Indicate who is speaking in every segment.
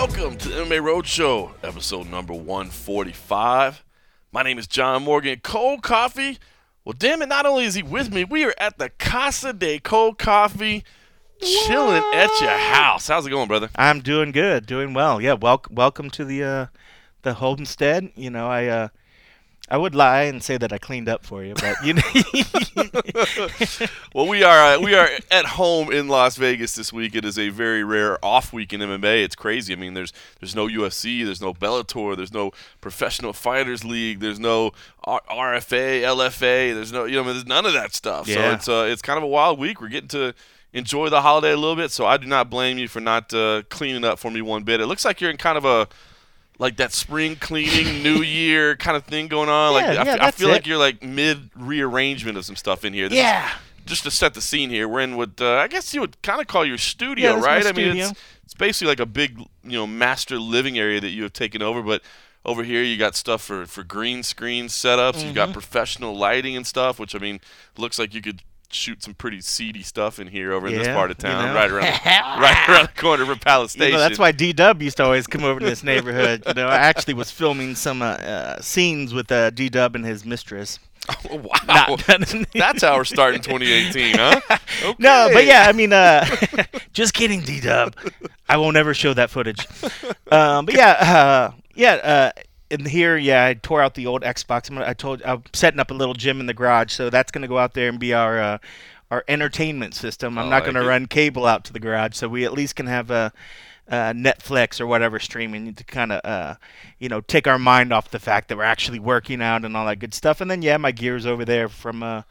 Speaker 1: welcome to the MMA Roadshow, episode number 145. My name is John Morgan. Cold Coffee. Well, damn it, not only is he with me, we are at the Casa de Cold Coffee, chilling at your house. How's it going, brother?
Speaker 2: I'm doing good, doing well. Yeah, wel- welcome to the uh, the homestead. You know, I uh, I would lie and say that I cleaned up for you, but you know,
Speaker 1: Well, we are uh, we are at home in Las Vegas this week. It is a very rare off week in MMA. It's crazy. I mean, there's there's no UFC, there's no Bellator, there's no Professional Fighters League, there's no R- RFA, LFA, there's no you know, there's none of that stuff.
Speaker 2: Yeah.
Speaker 1: So it's uh, it's kind of a wild week. We're getting to enjoy the holiday a little bit. So I do not blame you for not uh, cleaning up for me one bit. It looks like you're in kind of a like that spring cleaning, New Year kind of thing going on. Like
Speaker 2: Yeah,
Speaker 1: I,
Speaker 2: yeah,
Speaker 1: I feel
Speaker 2: it.
Speaker 1: like you're like mid rearrangement of some stuff in here. This is-
Speaker 2: yeah,
Speaker 1: just to set the scene here, we're in what uh, I guess you would kind of call your studio,
Speaker 2: Yeah, that's my
Speaker 1: right? I mean, it's it's basically like a big, you know, master living area that you have taken over. But over here, you got stuff for for green screen setups. You've
Speaker 2: Mm-hmm.
Speaker 1: got professional lighting and stuff, which I mean, looks like you could shoot some pretty seedy stuff in here over in this part of
Speaker 2: you
Speaker 1: town,
Speaker 2: know.
Speaker 1: right around right around the corner from Palace
Speaker 2: you know, that's why D Dub used to always come over to this neighborhood. You know, I actually was filming some uh, uh, scenes with uh, D Dub and his mistress.
Speaker 1: Oh, wow.
Speaker 2: Not-
Speaker 1: that's how we're starting 2018, huh? Okay.
Speaker 2: No, but yeah, I mean, uh, just kidding, D Dub. I won't ever show that footage. Um, but yeah, uh, yeah. In here, yeah, I tore out the old Xbox. I'm gonna, I told I'm setting up a little gym in the garage, so that's gonna go out there and be our uh, our entertainment system. I'm
Speaker 1: I
Speaker 2: not gonna run cable out to the garage, so we at least can have a. Uh, Netflix or whatever streaming to kind of, uh, you know, take our mind off the fact that we're actually working out and all that good stuff. And then, yeah, my gear's over there from, uh,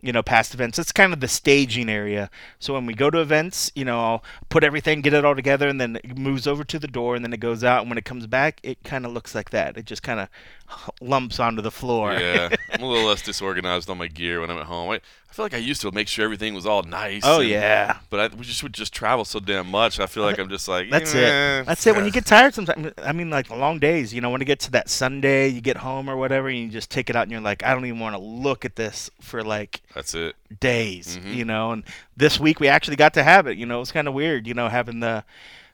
Speaker 2: you know, past events. It's kind of the staging area. So when we go to events, you know, I'll put everything, get it all together, and then it moves over to the door, and then it goes out. And when it comes back, it kind of looks like that. It just kind of lumps onto the floor.
Speaker 1: Yeah, I'm a little less disorganized on my gear when I'm at home. I, I feel like I used to make sure everything was all nice.
Speaker 2: oh
Speaker 1: and-
Speaker 2: yeah.
Speaker 1: But I we just would just travel so damn much. I feel like I'm just like
Speaker 2: That's
Speaker 1: eh,
Speaker 2: it. That's it. When you get tired, sometimes I mean, like long days. You know, when it gets to that Sunday, you get home or whatever, and you just take it out, and you're like, I don't even want to look at this for like
Speaker 1: That's it.
Speaker 2: days,
Speaker 1: Mhm.
Speaker 2: you know. And this week we actually got to have it. You know, it's kind of weird, you know, having the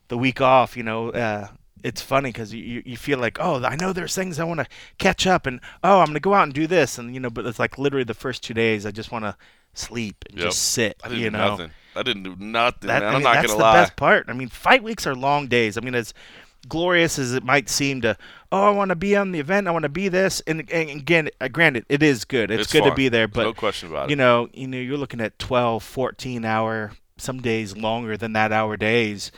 Speaker 2: the week off. You know, uh, it's funny because you, you feel like, oh, I know there's things I want to catch up, and oh, I'm gonna go out and do this, and you know, but it's like literally the first two days, I just want to sleep and
Speaker 1: Yep.
Speaker 2: just sit.
Speaker 1: I didn't
Speaker 2: you
Speaker 1: do
Speaker 2: know,
Speaker 1: nothing. I didn't do nothing.
Speaker 2: that,
Speaker 1: man.
Speaker 2: I
Speaker 1: I'm not
Speaker 2: that's
Speaker 1: gonna
Speaker 2: the
Speaker 1: lie.
Speaker 2: best part. I mean, fight weeks are long days. I mean, as glorious as it might seem to, oh, I want to be on the event, I want to be this, and, and again, uh, granted, it is good. It's,
Speaker 1: It's
Speaker 2: good
Speaker 1: fun.
Speaker 2: to be there, but
Speaker 1: no question about
Speaker 2: you
Speaker 1: it.
Speaker 2: know, you know, you're looking at 12, 14 hour, some days longer than that hour days,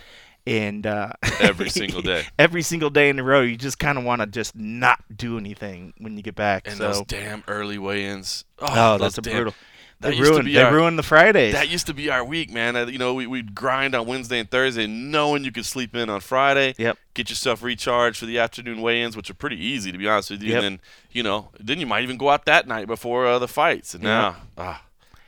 Speaker 2: and uh,
Speaker 1: Every single day.
Speaker 2: every single day in a row, you just kind of want to just not do anything when you get back.
Speaker 1: And
Speaker 2: so,
Speaker 1: those damn early weigh-ins. Oh,
Speaker 2: oh, that's a
Speaker 1: damn-
Speaker 2: brutal.
Speaker 1: that
Speaker 2: They ruined, they
Speaker 1: our-
Speaker 2: ruined the Fridays.
Speaker 1: That used to be our week, man. Uh, You know, we, we'd grind on Wednesday and Thursday, knowing you could sleep in on Friday.
Speaker 2: Yep.
Speaker 1: Get yourself recharged for the afternoon weigh-ins, which are pretty easy, to be honest with you.
Speaker 2: Yep.
Speaker 1: And then, you know, then you might even go out that night before uh, the fights. And
Speaker 2: Yep.
Speaker 1: now, ah,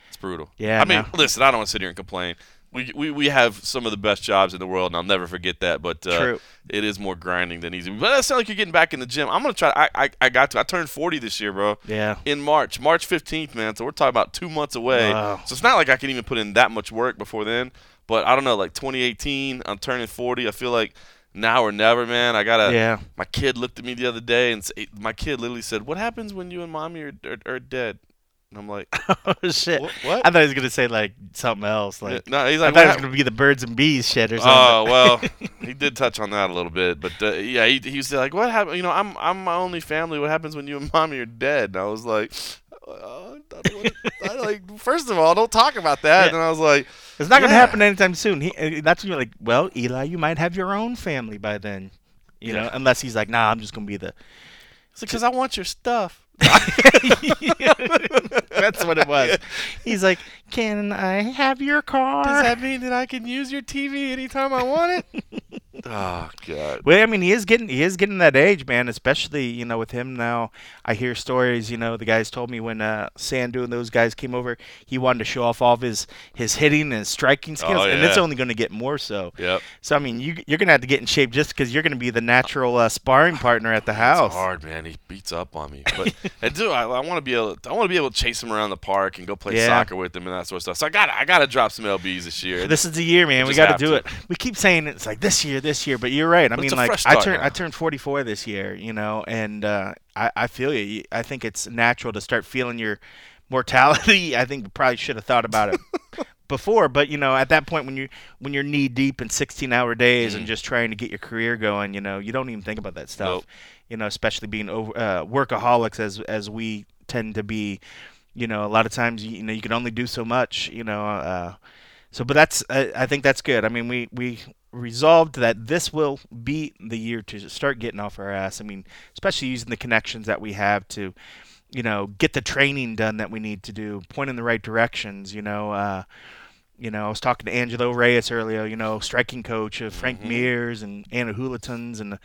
Speaker 1: it's brutal.
Speaker 2: Yeah,
Speaker 1: I mean,
Speaker 2: no.
Speaker 1: listen, I don't want to sit here and complain. We, we, we have some of the best jobs in the world, and I'll never forget that. But uh, it is more grinding than easy. But it sounds like you're getting back in the gym. I'm gonna try. I, I I got to. I turned 40 this year, bro
Speaker 2: yeah.
Speaker 1: in March, March 15th, man. So we're talking about two months away.
Speaker 2: Wow.
Speaker 1: So it's not like I can even put in that much work before then. But I don't know, like 2018, I'm turning 40. I feel like now or never, man. I gotta.
Speaker 2: Yeah.
Speaker 1: My kid looked at me the other day and say, my kid literally said, "What happens when you and mommy are, are, are dead?" And I'm like,
Speaker 2: oh shit!
Speaker 1: "What?" what?
Speaker 2: I thought he was gonna say like something else, like
Speaker 1: no, he's like,
Speaker 2: I
Speaker 1: thought
Speaker 2: it was gonna be the birds and bees shit or something.
Speaker 1: Oh well, he did touch on that a little bit, but uh, yeah, he, he was like, "What happened? You know, I'm I'm my only family. What happens when you and mommy are dead?" And I was like, uh, I wanna- I, like, first of all, don't talk about that.
Speaker 2: Yeah.
Speaker 1: And I was like,
Speaker 2: it's not gonna happen anytime soon. He, uh, that's when you're like, well, Eli, you might have your own family by then, you know, unless he's like, nah, I'm just gonna be the.
Speaker 1: "It's because I want your stuff."
Speaker 2: That's what it was. He's like, can I have your car?
Speaker 1: Does that mean that I can use your TV anytime I want it? oh God.
Speaker 2: Well, I mean, he is getting he is getting that age, man. Especially you know with him now. I hear stories. You know, the guys told me when uh, Sandu and those guys came over, he wanted to show off all of his his hitting and his striking skills,
Speaker 1: Oh, yeah.
Speaker 2: and it's only going to get more so.
Speaker 1: Yep.
Speaker 2: So I mean, you you're going to have to get in shape just because you're going to be the natural uh, sparring partner at the house.
Speaker 1: It's hard, man. He beats up on me. But I do. I, I want to be able. I want to be able to chase him around the park and go play
Speaker 2: Yeah.
Speaker 1: soccer with him and that sort of stuff. So I got. I got to drop some lbs this year.
Speaker 2: This is the year, man. We got to do it. We keep saying it's like this year, this year, but you're right. I
Speaker 1: But
Speaker 2: mean, like I turned. I turned 44 this year, you know, and uh, I I feel you. I think it's natural to start feeling your mortality. I think we probably should have thought about it before, but you know, at that point when you when you're knee deep in 16 hour days and just trying to get your career going, you know, you don't even think about that stuff.
Speaker 1: Mm. Nope.
Speaker 2: You know, especially being over, uh, workaholics as as we tend to be. You know, a lot of times you, you know you can only do so much. You know, uh, so but that's I, I think that's good. I mean, we we resolved that this will be the year to start getting off our ass. I mean, especially using the connections that we have to, you know, get the training done that we need to do, point in the right directions. You know, uh, you know, I was talking to Angelo Reyes earlier. You know, striking coach of Frank
Speaker 1: Mm-hmm.
Speaker 2: Mears and Anna Hulatons, and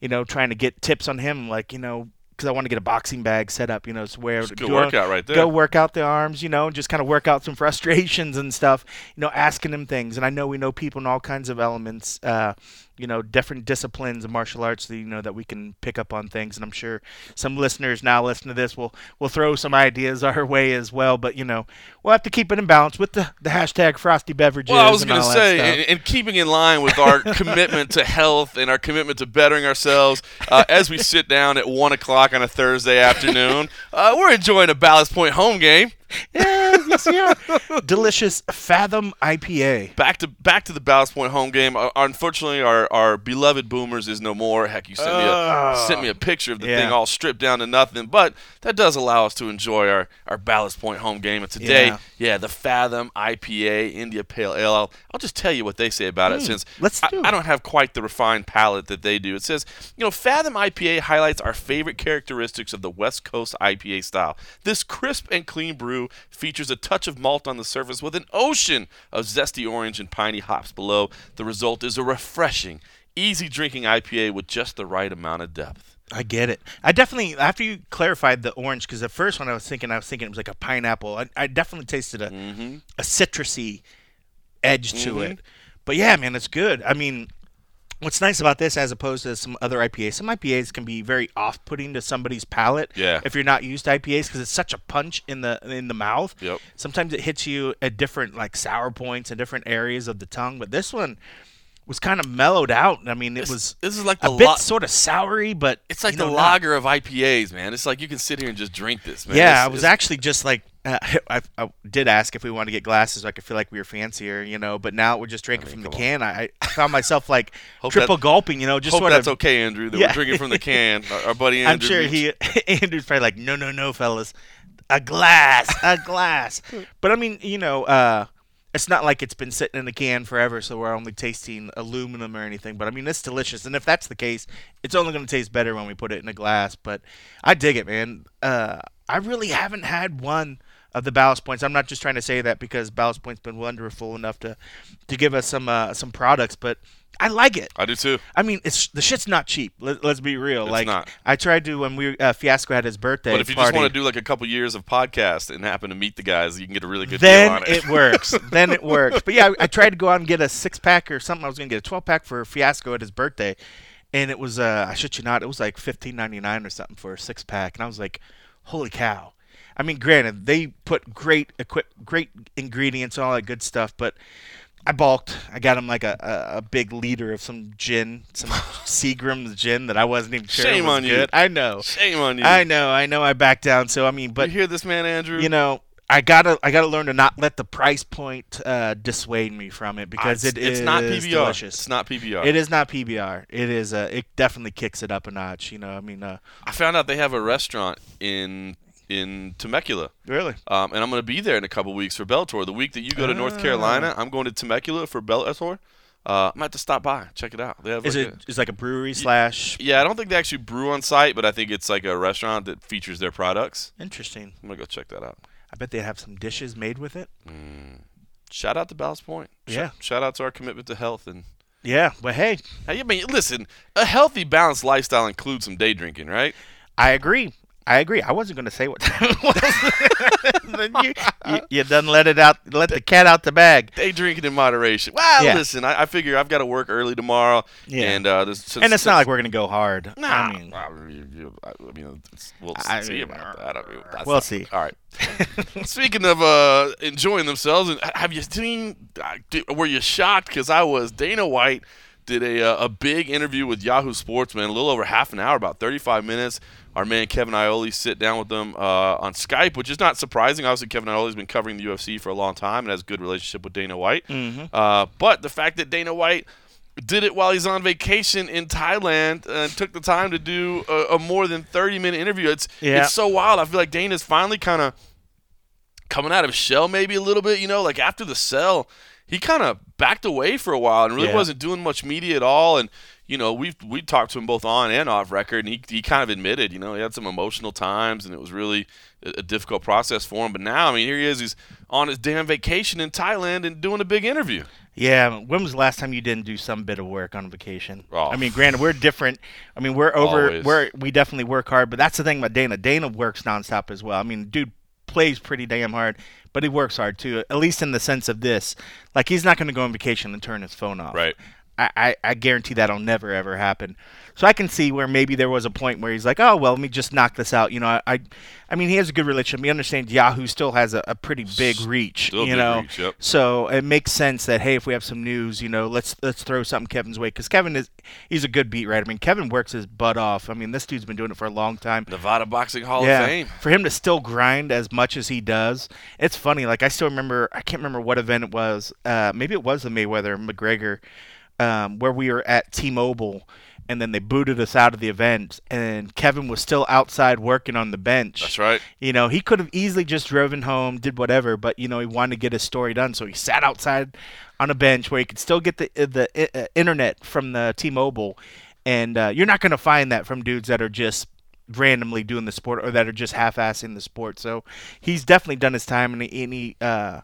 Speaker 2: you know, trying to get tips on him, like you know. Because I want to get a boxing bag set up, you know, so where
Speaker 1: It's a good
Speaker 2: go-
Speaker 1: workout right there.
Speaker 2: Go work out the arms, you know, and just kind of work out some frustrations and stuff, you know, asking him things. And I know we know people in all kinds of elements, uh, you know, different disciplines of martial arts that you know that we can pick up on things. And I'm sure some listeners now listen to this will will throw some ideas our way as well. But you know, we'll have to keep it in balance with the the hashtag frosty beverages.
Speaker 1: Well, I was going to say, and, and keeping in line with our commitment to health and our commitment to bettering ourselves, uh, as we sit down at one o'clock on a Thursday afternoon, uh, we're enjoying a Ballast Point home game.
Speaker 2: Yeah, are. Delicious Fathom IPA.
Speaker 1: Back to back to the Ballast Point home game. Uh, unfortunately, our, our beloved Boomers is no more. Heck, you sent me a
Speaker 2: Ugh.
Speaker 1: sent me a picture of the
Speaker 2: Yeah.
Speaker 1: thing all stripped down to nothing. But that does allow us to enjoy our, our Ballast Point home game. And today,
Speaker 2: Yeah.
Speaker 1: yeah, the Fathom IPA India Pale Ale. I'll, I'll just tell you what they say about it,
Speaker 2: Mm,
Speaker 1: since
Speaker 2: let's
Speaker 1: I,
Speaker 2: do
Speaker 1: I
Speaker 2: it.
Speaker 1: don't have quite the refined palate that they do. It says, you know, Fathom IPA highlights our favorite characteristics of the West Coast IPA style. This crisp and clean brew features a touch of malt on the surface with an ocean of zesty orange and piney hops below. The result is a refreshing, easy drinking IPA with just the right amount of depth.
Speaker 2: I get it. I definitely after you clarified the orange because at first when I was thinking I was thinking it was like a pineapple. I, I definitely tasted a
Speaker 1: Mm-hmm.
Speaker 2: a citrusy edge to it. But yeah, man, it's good. I mean, what's nice about this as opposed to some other IPAs? Some IPAs can be very off-putting to somebody's palate.
Speaker 1: Yeah.
Speaker 2: If you're not used to IPAs because it's such a punch in the in the mouth.
Speaker 1: Yep.
Speaker 2: Sometimes it hits you at different like sour points and different areas of the tongue, but this one was kind of mellowed out. I mean, it
Speaker 1: This-
Speaker 2: was
Speaker 1: this is like
Speaker 2: a bit
Speaker 1: lo-
Speaker 2: sort of soury, but
Speaker 1: It's like
Speaker 2: you
Speaker 1: the
Speaker 2: know, not-
Speaker 1: lager of IPAs, man. It's like you can sit here and just drink this, man.
Speaker 2: Yeah,
Speaker 1: It's-
Speaker 2: I was
Speaker 1: it's-
Speaker 2: actually just like, uh, I, I did ask if we wanted to get glasses so I could feel like we were fancier, you know. But now we're just drinking from the can. I, I found myself like triple
Speaker 1: that-
Speaker 2: gulping, you know, just
Speaker 1: Hope
Speaker 2: sort
Speaker 1: that's
Speaker 2: of.
Speaker 1: okay, Andrew. That
Speaker 2: Yeah.
Speaker 1: we're drinking from the can. Our, our buddy Andrew.
Speaker 2: I'm
Speaker 1: sure
Speaker 2: he Andrew's probably like, no, no, no, fellas, a glass, a glass. But I mean, you know, uh, it's not like it's been sitting in a can forever, so we're only tasting aluminum or anything. But I mean, it's delicious, and if that's the case, it's only going to taste better when we put it in a glass. But I dig it, man. Uh, I really haven't had one of the ballast points. I'm not just trying to say that because ballast points been wonderful enough to to give us some uh, some products, but I like it.
Speaker 1: I do too.
Speaker 2: I mean, it's the shit's not cheap. Let, let's be real.
Speaker 1: It's
Speaker 2: like
Speaker 1: not.
Speaker 2: I tried to when we uh, Fiasco had his birthday
Speaker 1: But if you
Speaker 2: party.
Speaker 1: just want to do like a couple years of podcast and happen to meet the guys, you can get a really good
Speaker 2: then
Speaker 1: deal on it.
Speaker 2: it works. then it works. But yeah, I, I tried to go out and get a six pack or something. I was gonna get a twelve pack for Fiasco at his birthday, and it was uh, I shit you not, it was like fifteen ninety nine or something for a six pack, and I was like, holy cow. I mean, granted, they put great equip, great ingredients, and all that good stuff, but I balked. I got him like a, a, a big liter of some gin, some Seagram's gin that I wasn't even sure
Speaker 1: Shame
Speaker 2: was
Speaker 1: on you.
Speaker 2: I know.
Speaker 1: Shame on you.
Speaker 2: I know, I know. I backed down. So I mean, but
Speaker 1: you hear this man, Andrew?
Speaker 2: you know, I gotta, I gotta learn to not let the price point uh, dissuade me from it because
Speaker 1: it's,
Speaker 2: it
Speaker 1: it's
Speaker 2: is
Speaker 1: not PBR.
Speaker 2: delicious.
Speaker 1: It's not PBR.
Speaker 2: It is not PBR. It is. Uh, it definitely kicks it up a notch. You know, I mean, uh,
Speaker 1: I found out they have a restaurant in in Temecula,
Speaker 2: really.
Speaker 1: um, and I'm going to be there in a couple weeks for Bellator. The week that you go to North
Speaker 2: Ah.
Speaker 1: Carolina, I'm going to Temecula for Bellator. Uh, I might have to stop by, check it out. They have
Speaker 2: Is
Speaker 1: like
Speaker 2: it
Speaker 1: a-
Speaker 2: is like a brewery slash?
Speaker 1: yeah, I don't think they actually brew on site, but I think it's like a restaurant that features their products.
Speaker 2: Interesting.
Speaker 1: I'm gonna go check that out.
Speaker 2: I bet they have some dishes made with it.
Speaker 1: Shout out to Ballast Point. Sh-
Speaker 2: Yeah.
Speaker 1: Shout out to our commitment to health and.
Speaker 2: Yeah, but hey,
Speaker 1: I mean, listen, a healthy, balanced lifestyle includes some day drinking, right?
Speaker 2: I agree. I agree. I wasn't going to say what time it was. then you, you you done let it out, let the cat out the bag.
Speaker 1: Day drinking in moderation. Well,
Speaker 2: Yeah.
Speaker 1: listen, I, I figure I've got to work early tomorrow,
Speaker 2: Yeah.
Speaker 1: and uh, this, since,
Speaker 2: And it's not like we're gonna go hard.
Speaker 1: Nah,
Speaker 2: I mean,
Speaker 1: I mean, we'll
Speaker 2: I
Speaker 1: see about that. I mean,
Speaker 2: we'll
Speaker 1: not-
Speaker 2: see.
Speaker 1: All right. Speaking of uh, enjoying themselves, and have you seen? uh, Were you shocked? Because I was. Dana White did a uh, a big interview with Yahoo Sports, man. A little over half an hour, about 35 minutes. Our man Kevin Iole sit down with them uh, on Skype, which is not surprising. Obviously, Kevin Iole's been covering the UFC for a long time and has a good relationship with Dana White.
Speaker 2: Mm-hmm.
Speaker 1: Uh, but the fact that Dana White did it while he's on vacation in Thailand and took the time to do a, a more than 30 minute interview. It's
Speaker 2: Yeah.
Speaker 1: it's so wild. I feel like Dana's finally kind of coming out of his shell maybe a little bit, you know, like after the cell, he kind of backed away for a while and really
Speaker 2: Yeah.
Speaker 1: wasn't doing much media at all and you know, we've we talked to him both on and off record, and he, he kind of admitted, you know, he had some emotional times, and it was really a, a difficult process for him. But now, I mean, here he is, he's on his damn vacation in Thailand and doing a big interview.
Speaker 2: Yeah, when was the last time you didn't do some bit of work on vacation?
Speaker 1: Oh.
Speaker 2: I mean, granted, we're different. I mean, we're over.
Speaker 1: Always.
Speaker 2: We're we definitely work hard, but that's the thing about Dana. Dana works nonstop as well. I mean, dude plays pretty damn hard, but he works hard too. At least in the sense of this, like he's not going to go on vacation and turn his phone off.
Speaker 1: Right.
Speaker 2: I, I, I guarantee that'll never ever happen. So I can see where maybe there was a point where he's like, oh well, let me just knock this out. You know, I, I, I mean, he has a good relationship. He understands Yahoo still has a, a pretty big reach.
Speaker 1: Still
Speaker 2: you know,
Speaker 1: reach, yep.
Speaker 2: so it makes sense that hey, if we have some news, you know, let's let's throw something Kevin's way because Kevin is he's a good beat writer. I mean, Kevin works his butt off. I mean, this dude's been doing it for a long time.
Speaker 1: Nevada Boxing Hall
Speaker 2: yeah,
Speaker 1: of Fame.
Speaker 2: for him to still grind as much as he does, it's funny. Like I still remember, I can't remember what event it was. Uh, maybe it was the Mayweather McGregor, um, where we were at T-Mobile, and then they booted us out of the event, and Kevin was still outside working on the bench.
Speaker 1: That's right.
Speaker 2: You know, he could have easily just driven home, did whatever, but you know, he wanted to get his story done, so he sat outside on a bench where he could still get the uh, the uh, internet from the T-Mobile, and uh, you're not going to find that from dudes that are just randomly doing the sport or that are just half-assing the sport. So he's definitely done his time, and he, and he uh,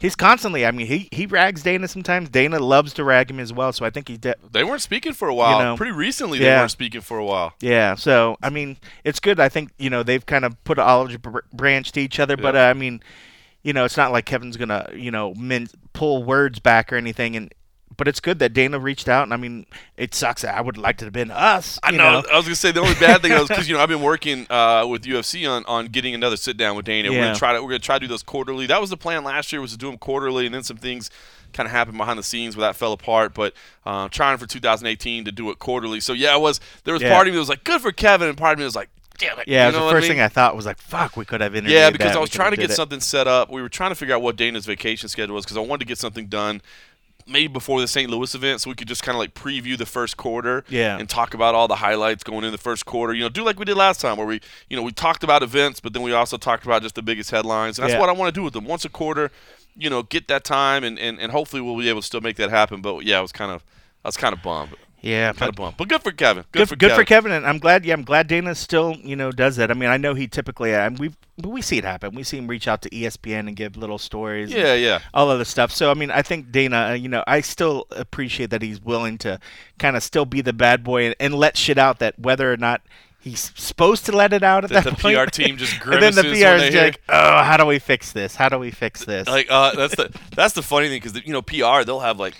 Speaker 2: he's constantly. I mean, he he rags Dana sometimes. Dana loves to rag him as well. So I think he. de-
Speaker 1: They weren't speaking for a while.
Speaker 2: know,
Speaker 1: Pretty recently, they weren't speaking for a while.
Speaker 2: Yeah, so I mean, it's good. I think you know they've kind of put an olive br- branch to each other, but uh, I mean, you know, it's not like Kevin's gonna you know min- pull words back or anything. And but it's good that Dana reached out, and I mean, it sucks. that I would like to have been us.
Speaker 1: I
Speaker 2: you
Speaker 1: know. I was gonna say the only bad thing was because you know I've been working uh, with UFC on, on getting another sit down with Dana.
Speaker 2: Yeah.
Speaker 1: We're gonna try to we're gonna try to do those quarterly. That was the plan last year was to do them quarterly, and then some things kind of happened behind the scenes where that fell apart. But uh, trying for 2018 to do it quarterly. So yeah, it was there was
Speaker 2: Yeah.
Speaker 1: part of me that was like good for Kevin, and part of me was like damn it.
Speaker 2: Yeah,
Speaker 1: you know
Speaker 2: the first
Speaker 1: I mean?
Speaker 2: thing I thought was like, "Fuck, we could have interviewed."
Speaker 1: Yeah, because
Speaker 2: that.
Speaker 1: I was trying to get
Speaker 2: it.
Speaker 1: something set up. We were trying to figure out what Dana's vacation schedule was because I wanted to get something done maybe before the St. Louis event so we could just kind of like preview the first quarter
Speaker 2: Yeah.
Speaker 1: and talk about all the highlights going in the first quarter. You know, do like we did last time where we, you know, we talked about events, but then we also talked about just the biggest headlines. And that's
Speaker 2: Yeah.
Speaker 1: what I want to do with them. Once a quarter, you know, get that time and, and, and hopefully we'll be able to still make that happen. But yeah, it was kind of I was kind of bummed.
Speaker 2: Yeah,
Speaker 1: Kind
Speaker 2: but
Speaker 1: of bummed. But good for Kevin. Good,
Speaker 2: good,
Speaker 1: for
Speaker 2: good
Speaker 1: Kevin.
Speaker 2: for Kevin, and I'm glad. Yeah, I'm glad Dana still, you know, does that. I mean, I know he typically, and we we see it happen. We see him reach out to ESPN and give little stories. and
Speaker 1: Yeah, yeah.
Speaker 2: all of the stuff. So I mean, I think Dana, uh, you know, I still appreciate that he's willing to kind of still be the bad boy and, and let shit out that whether or not he's supposed to let it out at
Speaker 1: That
Speaker 2: that
Speaker 1: the
Speaker 2: point.
Speaker 1: PR team just
Speaker 2: and then the
Speaker 1: grimaces
Speaker 2: PR is like, oh, how do we fix this? How do we fix this?
Speaker 1: like uh, that's the that's the funny thing because you know PR they'll have like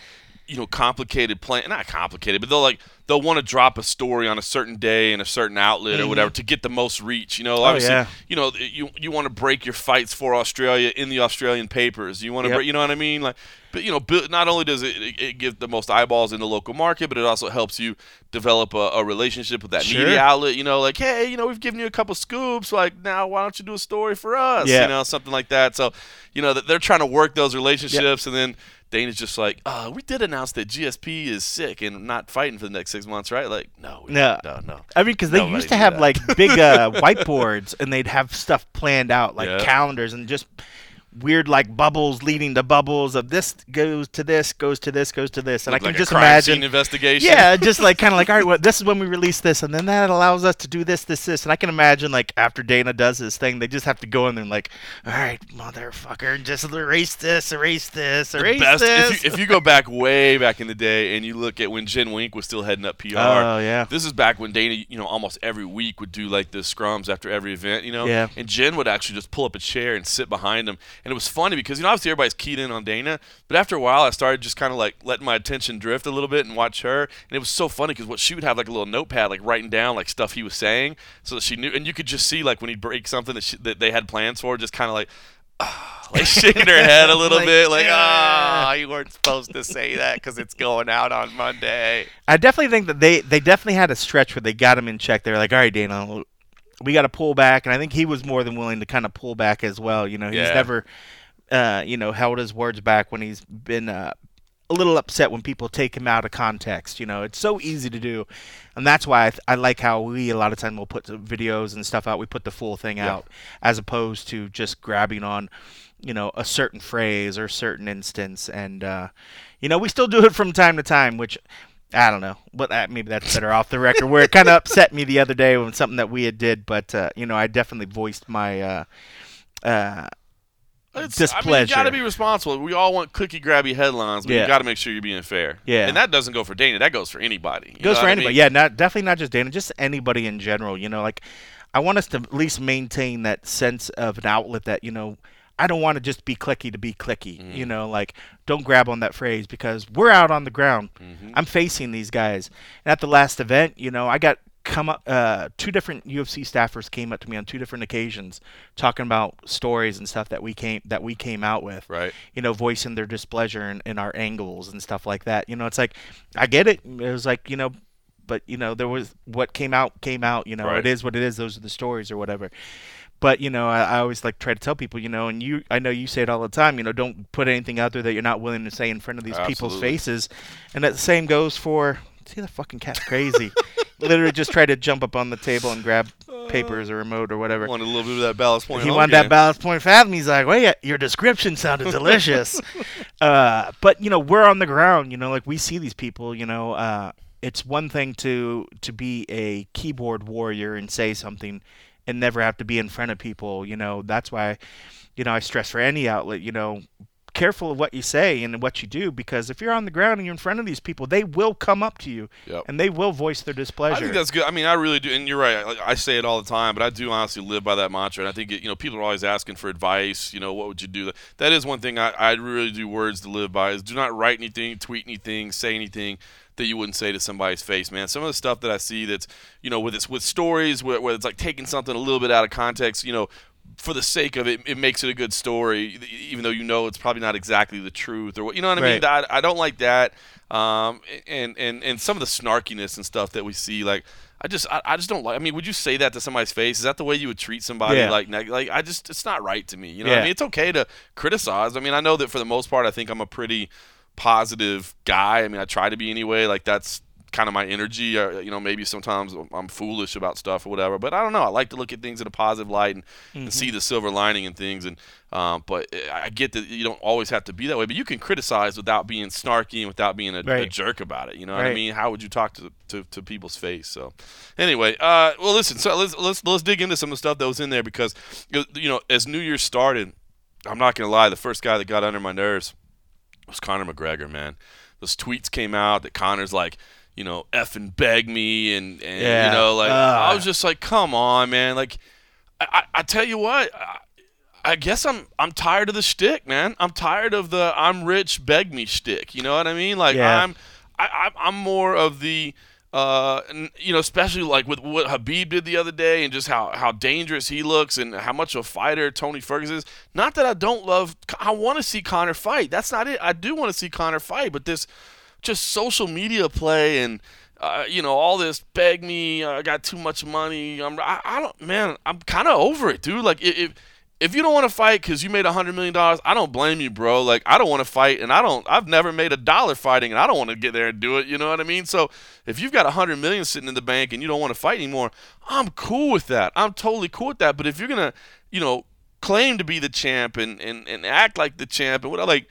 Speaker 1: you know complicated plan not complicated but they'll like they'll want to drop a story on a certain day in a certain outlet or whatever to get the most reach you know obviously
Speaker 2: Mm-hmm. Oh, yeah.
Speaker 1: you know you you want to break your fights for Australia in the Australian papers you want to
Speaker 2: Yep.
Speaker 1: break you know what I mean like but you know not only does it, it, it give the most eyeballs in the local market but it also helps you develop a, a relationship with that
Speaker 2: Sure.
Speaker 1: media outlet you know like hey you know we've given you a couple scoops like now why don't you do a story for us
Speaker 2: Yeah.
Speaker 1: you know something like that so you know that they're trying to work those relationships and then Dana's just like, uh, we did announce that GSP is sick and not fighting for the next six months, right? Like, no, we-
Speaker 2: No.
Speaker 1: no, no.
Speaker 2: I mean, because they
Speaker 1: Nobody
Speaker 2: used to have
Speaker 1: that.
Speaker 2: like big uh, whiteboards, and they'd have stuff planned out, like
Speaker 1: Yeah.
Speaker 2: calendars, and just weird like bubbles leading to bubbles of this goes to this, goes to this, goes to this, and I can
Speaker 1: like
Speaker 2: just imagine.
Speaker 1: scene investigation.
Speaker 2: Yeah, just like kind of like all right, well, this is when we release this, and then that allows us to do this, this, this, and I can imagine like after Dana does this thing, they just have to go in there and like, all right, motherfucker, just erase this, erase this, erase
Speaker 1: best
Speaker 2: this.
Speaker 1: if you, if you go back way back in the day and you look at when Jen Wenk was still heading up PR.
Speaker 2: Oh, yeah.
Speaker 1: This is back when Dana, you know, almost every week would do like the scrums after every event, you know.
Speaker 2: Yeah.
Speaker 1: And Jen would actually just pull up a chair and sit behind him, and it was funny because you know obviously everybody's keyed in on Dana, but after a while I started just kind of like letting my attention drift a little bit and watch her, and it was so funny because what she would have like a little notepad like writing down like stuff he was saying so that she knew, and you could just see like when he'd break something that, she, that they had plans for, just kind of like. like shaking her head a little
Speaker 2: Like,
Speaker 1: bit, like,
Speaker 2: yeah.
Speaker 1: ah, you weren't supposed to say that because it's going out on Monday.
Speaker 2: I definitely think that they they definitely had a stretch where they got him in check. They were like, all right, Dana, we got to pull back, and I think he was more than willing to kind of pull back as well. You know, he's
Speaker 1: Yeah.
Speaker 2: never, uh, you know, held his words back when he's been uh, a little upset when people take him out of context. You know, it's so easy to do, and that's why I, th- I like how we a lot of time will put videos and stuff out. We put the full thing
Speaker 1: Yeah.
Speaker 2: out as opposed to just grabbing on. You know, a certain phrase or certain instance, and uh, you know, we still do it from time to time, which I don't know, but that, maybe that's better off the record. Where it kind of upset me the other day when something that we had did, but uh, you know, I definitely voiced my uh, uh,
Speaker 1: It's, I mean, you got to be responsible. We all want cookie grabby headlines, but
Speaker 2: Yeah.
Speaker 1: you got to make sure you're being fair.
Speaker 2: Yeah.
Speaker 1: and that doesn't go for Dana. That goes for anybody.
Speaker 2: Goes for
Speaker 1: what I
Speaker 2: anybody.
Speaker 1: mean?
Speaker 2: Yeah, not definitely not just Dana, just anybody in general. You know, like I want us to at least maintain that sense of an outlet that you know. I don't want to just be clicky to be clicky.
Speaker 1: Mm-hmm.
Speaker 2: You know, like don't grab on that phrase because we're out on the ground.
Speaker 1: Mm-hmm.
Speaker 2: I'm facing these guys. And at the last event, you know, I got come up. Uh, two different UFC staffers came up to me on two different occasions, talking about stories and stuff that we came that we came out with.
Speaker 1: Right.
Speaker 2: You know, voicing their displeasure in, in our angles and stuff like that. You know, it's like I get it. It was like you know, but you know, there was what came out came out. You know,
Speaker 1: Right.
Speaker 2: it is what it is. Those are the stories or whatever. But you know, I, I always like try to tell people, you know, and you, I know you say it all the time. You know, don't put anything out there that you're not willing to say in front of these people's
Speaker 1: Absolutely.
Speaker 2: faces. And that the same goes for. See, the fucking cat's crazy. Literally, just try to jump up on the table and grab papers or remote or whatever.
Speaker 1: Wanted a little bit of that ballast point.
Speaker 2: He wanted
Speaker 1: game.
Speaker 2: that ballast point fathom. He's like, wait, your description sounded delicious. uh, but you know, we're on the ground. You know, like we see these people. You know, uh, it's one thing to to be a keyboard warrior and say something, and never have to be in front of people. You know, that's why, you know, I stress for any outlet. You know. Careful of what you say and what you do because if you're on the ground and you're in front of these people, they will come up to you
Speaker 1: Yep.
Speaker 2: and they will voice their displeasure.
Speaker 1: I think that's good. I mean, I really do, and you're right. Like, I say it all the time, but I do honestly live by that mantra. And I think it, you know people are always asking for advice. You know, what would you do? That is one thing I, I really do words to live by. Is do not write anything, tweet anything, say anything that you wouldn't say to somebody's face, man. Some of the stuff that I see that's you know with it's with stories where, where it's like taking something a little bit out of context. You know. For the sake of it, it makes it a good story, even though you know it's probably not exactly the truth, or what you know what I mean. I, I don't like that, um, and and and some of the snarkiness and stuff that we see, like I just I, I just don't like. I mean, would you say that to somebody's face? Is that the way you would treat somebody?
Speaker 2: Yeah.
Speaker 1: Like like I just it's not right to me. You know, what
Speaker 2: Yeah.
Speaker 1: I mean, it's okay to criticize. I mean, I know that for the most part, I think I'm a pretty positive guy. I mean, I try to be anyway. Like that's kind of my energy. Uh, you know, maybe sometimes I'm foolish about stuff or whatever, but I don't know. I like to look at things in a positive light and, and see the silver lining in things. And um, but I get that you don't always have to be that way, but you can criticize without being snarky and without being a, a jerk about it. You know what I mean? How would you talk to, to, to people's face? So anyway, uh, well, listen. So let's let's let's dig into some of the stuff that was in there because you know as New Year started, I'm not gonna lie. The first guy that got under my nerves was Conor McGregor, man. Those tweets came out that Conor's like, you know, f and beg me, and, and
Speaker 2: Yeah.
Speaker 1: you know, like
Speaker 2: Ugh.
Speaker 1: I was just like, come on, man. Like, I, I, I tell you what, I, I guess I'm I'm tired of the shtick, man. I'm tired of the I'm rich, beg me shtick. You know what I mean? Like
Speaker 2: Yeah.
Speaker 1: I'm I, I'm I'm more of the uh, n- you know, especially like with what Khabib did the other day, and just how, how dangerous he looks, and how much of a fighter Tony Ferguson is. Not that I don't love, I want to see Conor fight. That's not it. I do want to see Conor fight, but this just social media play and uh, you know all this beg me. I got too much money. I'm, I, I don't, man. I'm kind of over it, dude. Like if if you don't want to fight because you made a hundred million dollars, I don't blame you, bro. Like I don't want to fight, and I don't. I've never made a dollar fighting, and I don't want to get there and do it. You know what I mean? So if you've got a hundred million sitting in the bank and you don't want to fight anymore, I'm cool with that. I'm totally cool with that. But if you're gonna, you know, claim to be the champ and, and, and act like the champ and what like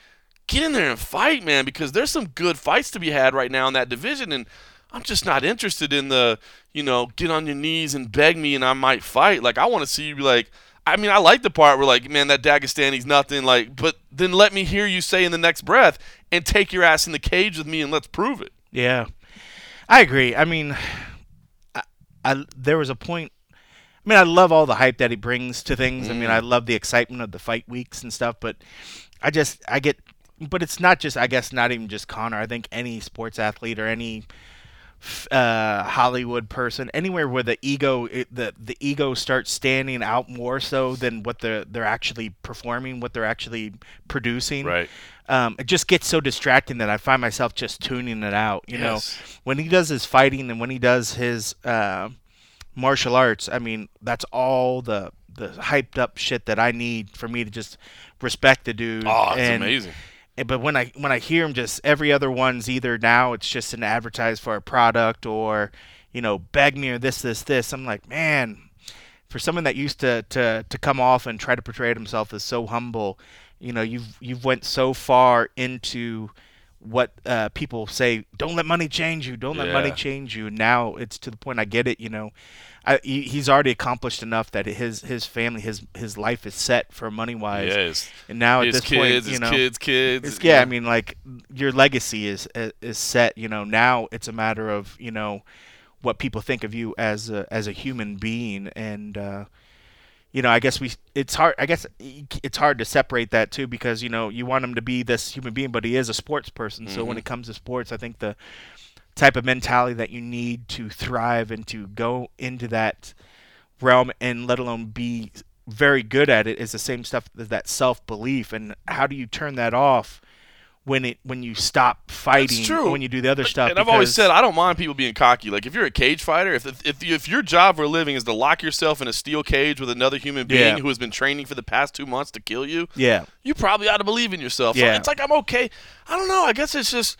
Speaker 1: get in there and fight, man, because there's some good fights to be had right now in that division and I'm just not interested in the, you know, get on your knees and beg me and I might fight. Like I want to see you be like I mean, I like the part where like, man, that Dagestani's nothing. Like, but then let me hear you say in the next breath, and take your ass in the cage with me, and let's prove it.
Speaker 2: Yeah, I agree. I mean, I, I there was a point. I mean, I love all the hype that he brings to things. Mm. I mean, I love the excitement of the fight weeks and stuff. But I just I get, but it's not just I guess not even just Conor. I think any sports athlete or any uh, Hollywood person, anywhere where the ego it, the the ego starts standing out more so than what they're they're actually performing, what they're actually producing.
Speaker 1: Right.
Speaker 2: Um, it just gets so distracting that I find myself just tuning it out. You yes. know, when he does his fighting and when he does his uh, martial arts, I mean, that's all the the hyped up shit that I need for me to just respect the dude.
Speaker 1: Oh, it's and, amazing
Speaker 2: but when I when I hear him, just every other one's either now it's just an advertise for a product or you know beg me or this this this. I'm like, man, for someone that used to to to come off and try to portray himself as so humble, you know, you've you've went so far into what uh, people say. Don't let money change you. Don't yeah. let money change you. Now it's to the point. I get it. You know, I, he's already accomplished enough that his his family his his life is set for money wise.
Speaker 1: Yes.
Speaker 2: And now
Speaker 1: his
Speaker 2: at this
Speaker 1: kids,
Speaker 2: point, you know,
Speaker 1: kids, kids.
Speaker 2: Yeah, I mean, like your legacy is is set. You know, now it's a matter of you know what people think of you as a, as a human being and. Uh, you know, I guess we it's hard. I guess it's hard to separate that too because you know you want him to be this human being, but he is a sports person. Mm-hmm. So when mm-hmm. it comes to sports, I think the type of mentality that you need to thrive and to go into that realm and let alone be very good at it is the same stuff as that self belief and how do you turn that off when it when you stop fighting when you do the other stuff.
Speaker 1: And I've always said I don't mind people being cocky. Like if you're a cage fighter, if if if your job for a living is to lock yourself in a steel cage with another human being yeah. who has been training for the past two months to kill you,
Speaker 2: yeah,
Speaker 1: you probably ought to believe in yourself. Yeah. it's like I'm okay. I don't know. I guess it's just.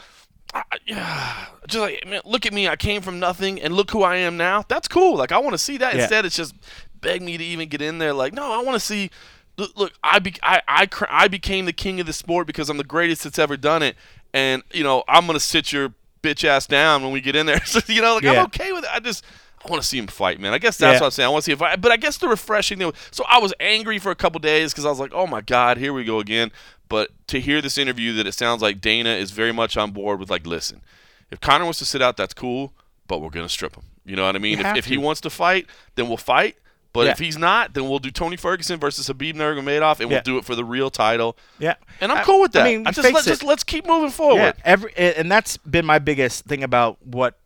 Speaker 1: I, yeah, just like man, look at me. I came from nothing, and look who I am now. That's cool. Like I want to see that. Yeah. Instead, it's just beg me to even get in there. Like no, I want to see look, look I, be, I, I, I became the king of the sport because I'm the greatest that's ever done it and you know I'm gonna sit your bitch ass down when we get in there. so, you know, like yeah. I'm okay with it. I just I want to see him fight, man. I guess that's yeah. what I'm saying. I want to see him fight. But I guess the refreshing thing. So I was angry for a couple days because I was like, oh my god, here we go again. But to hear this interview, that it sounds like Dana is very much on board with like, listen, if Conor wants to sit out, that's cool, but we're gonna strip him. You know what I mean? If, if he wants to fight, then we'll fight. But yeah. if he's not, then we'll do Tony Ferguson versus Khabib Nurmagomedov, and yeah. we'll do it for the real title.
Speaker 2: Yeah,
Speaker 1: and I'm cool with that. I mean, I just, let, just let's keep moving forward. Yeah,
Speaker 2: every and that's been my biggest thing about what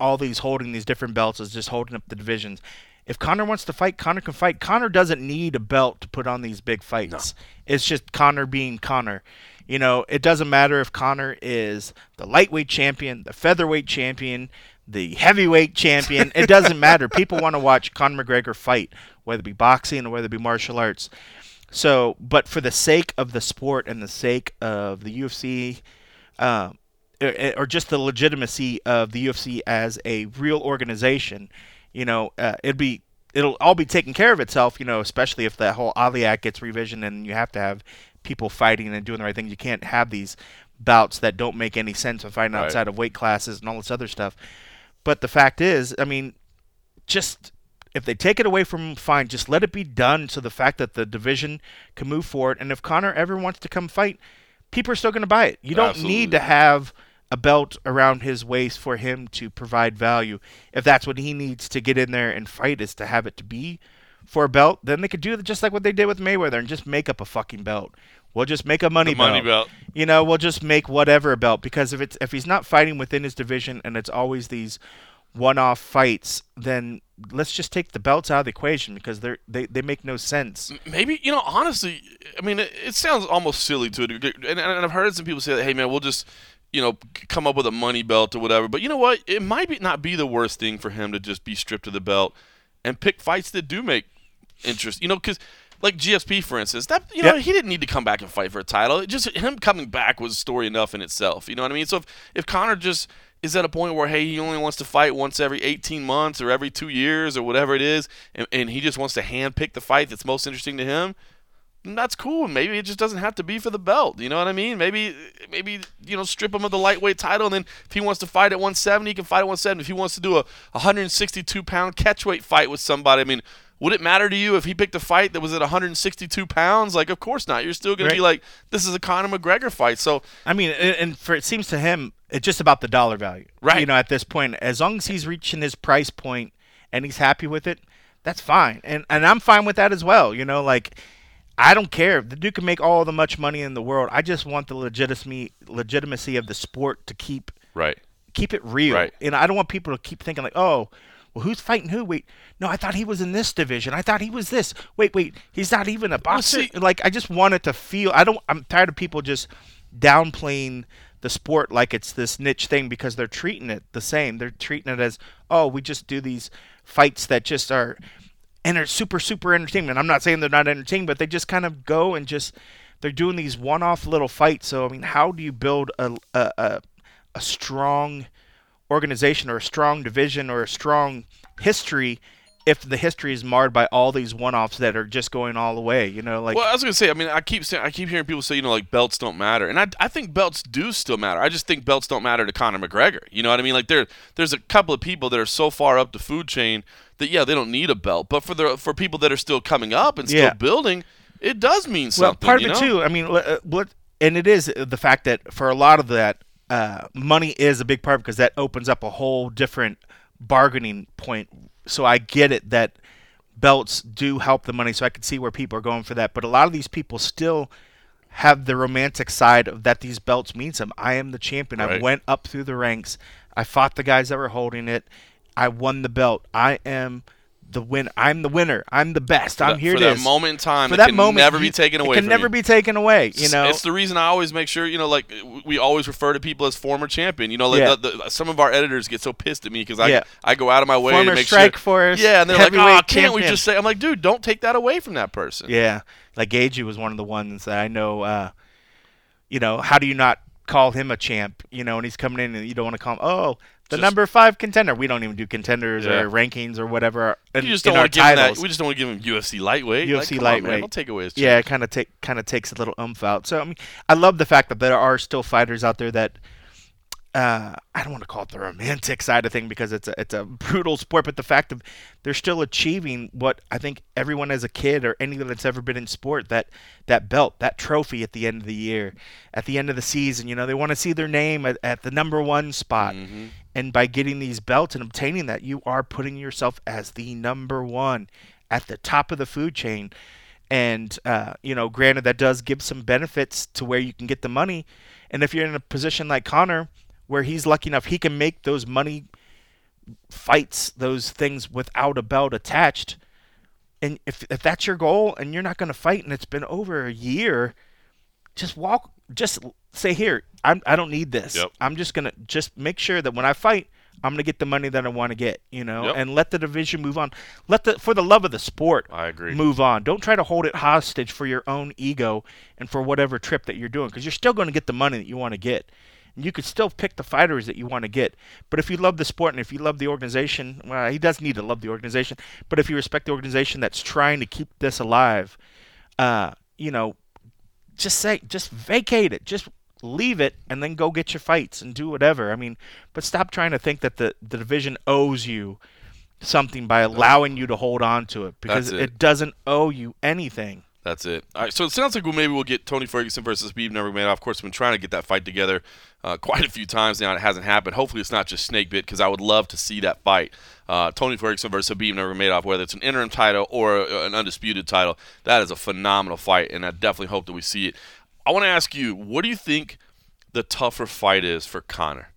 Speaker 2: all these holding these different belts is just holding up the divisions. If Conor wants to fight, Conor can fight. Conor doesn't need a belt to put on these big fights. No. It's just Conor being Conor. You know, it doesn't matter if Conor is the lightweight champion, the featherweight champion, the heavyweight champion. It doesn't matter. People want to watch Conor McGregor fight, whether it be boxing or whether it be martial arts. So, but for the sake of the sport and the sake of the UFC, uh, or just the legitimacy of the UFC as a real organization, you know, uh, it'd be it'll all be taken care of itself. You know, especially if that whole Ali Act gets revision and you have to have people fighting and doing the right thing. You can't have these bouts that don't make any sense of fighting outside right. of weight classes and all this other stuff. But the fact is, I mean, just if they take it away from him, fine. Just let it be done so the fact that the division can move forward. And if Conor ever wants to come fight, people are still going to buy it. You don't Absolutely. need to have a belt around his waist for him to provide value. If that's what he needs to get in there and fight is to have it to be for a belt, then they could do just like what they did with Mayweather and just make up a fucking belt. We'll just make a money,
Speaker 1: belt. money belt.
Speaker 2: You know, we'll just make whatever belt because if it's if he's not fighting within his division and it's always these one-off fights, then let's just take the belts out of the equation because they're they, they make no sense.
Speaker 1: Maybe you know, honestly, I mean, it, it sounds almost silly to a degree, and, and I've heard some people say, that, "Hey, man, we'll just." You know, come up with a money belt or whatever. But you know what? It might be, not be the worst thing for him to just be stripped of the belt and pick fights that do make interest. You know, because like GSP for instance, that you know yep. he didn't need to come back and fight for a title. It just him coming back was story enough in itself. You know what I mean? So if if Conor just is at a point where hey he only wants to fight once every 18 months or every two years or whatever it is, and, and he just wants to hand pick the fight that's most interesting to him. That's cool. Maybe it just doesn't have to be for the belt. You know what I mean? Maybe maybe you know strip him of the lightweight title, and then if he wants to fight at 170, he can fight at 170. If he wants to do a 162 pound catchweight fight with somebody, I mean. Would it matter to you if he picked a fight that was at 162 pounds? Like, of course not. You're still going
Speaker 2: Right.
Speaker 1: to be like, this is a Conor McGregor fight. So,
Speaker 2: I mean, and and for it seems to him, it's just about the dollar value,
Speaker 1: Right.
Speaker 2: You know, at this point, as long as he's reaching his price point and he's happy with it, that's fine, and and I'm fine with that as well. You know, like I don't care. The dude can make all the much money in the world. I just want the legitimacy legitimacy of the sport to keep
Speaker 1: right.
Speaker 2: keep it real.
Speaker 1: Right.
Speaker 2: And I don't want people to keep thinking like, oh, well, who's fighting who? Wait, no, I thought he was in this division. I thought he was this. Wait, wait, he's not even a boxer.
Speaker 1: see-
Speaker 2: like, I just want it to feel. I don't. I'm tired of people just downplaying the sport like it's this niche thing because they're treating it the same. They're treating it as, oh, we just do these fights that just are and are super super entertainment. I'm not saying they're not entertaining, but they just kind of go and just they're doing these one-off little fights. So I mean, how do you build a a, a, a strong organization or a strong division or a strong history if the history is marred by all these one-offs that are just going all the way? You know, like
Speaker 1: well, I was gonna say. I mean, I keep saying, I keep hearing people say, you know, like belts don't matter, and I, I think belts do still matter. I just think belts don't matter to Conor McGregor. You know what I mean? Like there, there's a couple of people that are so far up the food chain that yeah, they don't need a belt. But for the for people that are still coming up and still
Speaker 2: Yeah.
Speaker 1: building, it does mean something.
Speaker 2: Well, part of it
Speaker 1: know?
Speaker 2: too. I mean, uh, what, and it is the fact that for a lot of that, uh, money is a big part because that opens up a whole different bargaining point. So I get it that belts do help the money. So I can see where people are going for that. But a lot of these people still have the romantic side of that these belts mean something. I am the champion. I went up through the ranks. I fought the guys that were holding it. I won the belt. I am the win. I'm the winner. I'm the best. I'm here.
Speaker 1: for that moment in time.
Speaker 2: for
Speaker 1: it
Speaker 2: that
Speaker 1: can
Speaker 2: moment
Speaker 1: never be taken away.
Speaker 2: It can never
Speaker 1: you.
Speaker 2: be taken away. You know,
Speaker 1: it's the reason I always make sure you know, like we always refer to people as former champion. You know, like
Speaker 2: Yeah.
Speaker 1: the, the, some of our editors get so pissed at me because I
Speaker 2: Yeah.
Speaker 1: I go out of my way
Speaker 2: Former
Speaker 1: to make
Speaker 2: strike
Speaker 1: sure.
Speaker 2: force,
Speaker 1: yeah, and they're like, oh, can't we just say? I'm like, dude, don't take that away from that person.
Speaker 2: yeah. Like Gaethje was one of the ones that I know. Uh, you know, how do you not call him a champ? You know, and he's coming in and you don't want to call him. Oh, the
Speaker 1: Just-
Speaker 2: number five contender. We don't even do contenders
Speaker 1: Yeah.
Speaker 2: or rankings or whatever. In,
Speaker 1: You just don't
Speaker 2: our
Speaker 1: want to give him that. We just don't want to give him UFC lightweight.
Speaker 2: UFC
Speaker 1: like, come on, man,
Speaker 2: lightweight.
Speaker 1: don't take away his.
Speaker 2: yeah, it kind of take kind of takes a little umph out. So I mean, I love the fact that there are still fighters out there that uh, I don't want to call it the romantic side of thing because it's a it's a brutal sport, but the fact of they're still achieving what I think everyone as a kid or anyone that's ever been in sport that that belt, that trophy at the end of the year, at the end of the season, you know, they want to see their name at, at the number one spot.
Speaker 1: Mm-hmm.
Speaker 2: And by getting these belts and obtaining that, you are putting yourself as the number one at the top of the food chain. And, uh, you know, granted, that does give some benefits to where you can get the money. And if you're in a position like Conor, where he's lucky enough, he can make those money fights, those things without a belt attached. And if, if that's your goal and you're not going to fight and it's been over a year, just walk, just say, here, I'm, I don't need this.
Speaker 1: Yep.
Speaker 2: I'm just going to just make sure that when I fight, I'm going to get the money that I want to get, you know,
Speaker 1: Yep.
Speaker 2: and let the division move on. Let the, for the love of the sport,
Speaker 1: I agree.
Speaker 2: move on. Don't try to hold it hostage for your own ego and for whatever trip that you're doing because you're still going to get the money that you want to get. And you could still pick the fighters that you want to get. But if you love the sport and if you love the organization, well, he does need to love the organization. But if you respect the organization that's trying to keep this alive, uh, you know, just say, just vacate it. Just leave it and then go get your fights and do whatever. I mean, but stop trying to think that the, the division owes you something by allowing you to hold on to it because
Speaker 1: it.
Speaker 2: it doesn't owe you anything.
Speaker 1: That's it. All right, so it sounds like well, maybe we'll get Tony Ferguson versus Khabib Nurmagomedov. Of course, we've been trying to get that fight together uh, quite a few times now. and It hasn't happened. Hopefully, it's not just snake bit because I would love to see that fight. Uh, Tony Ferguson versus Khabib Nurmagomedov, whether it's an interim title or uh, an undisputed title, that is a phenomenal fight, and I definitely hope that we see it. I want to ask you, what do you think the tougher fight is for Conor?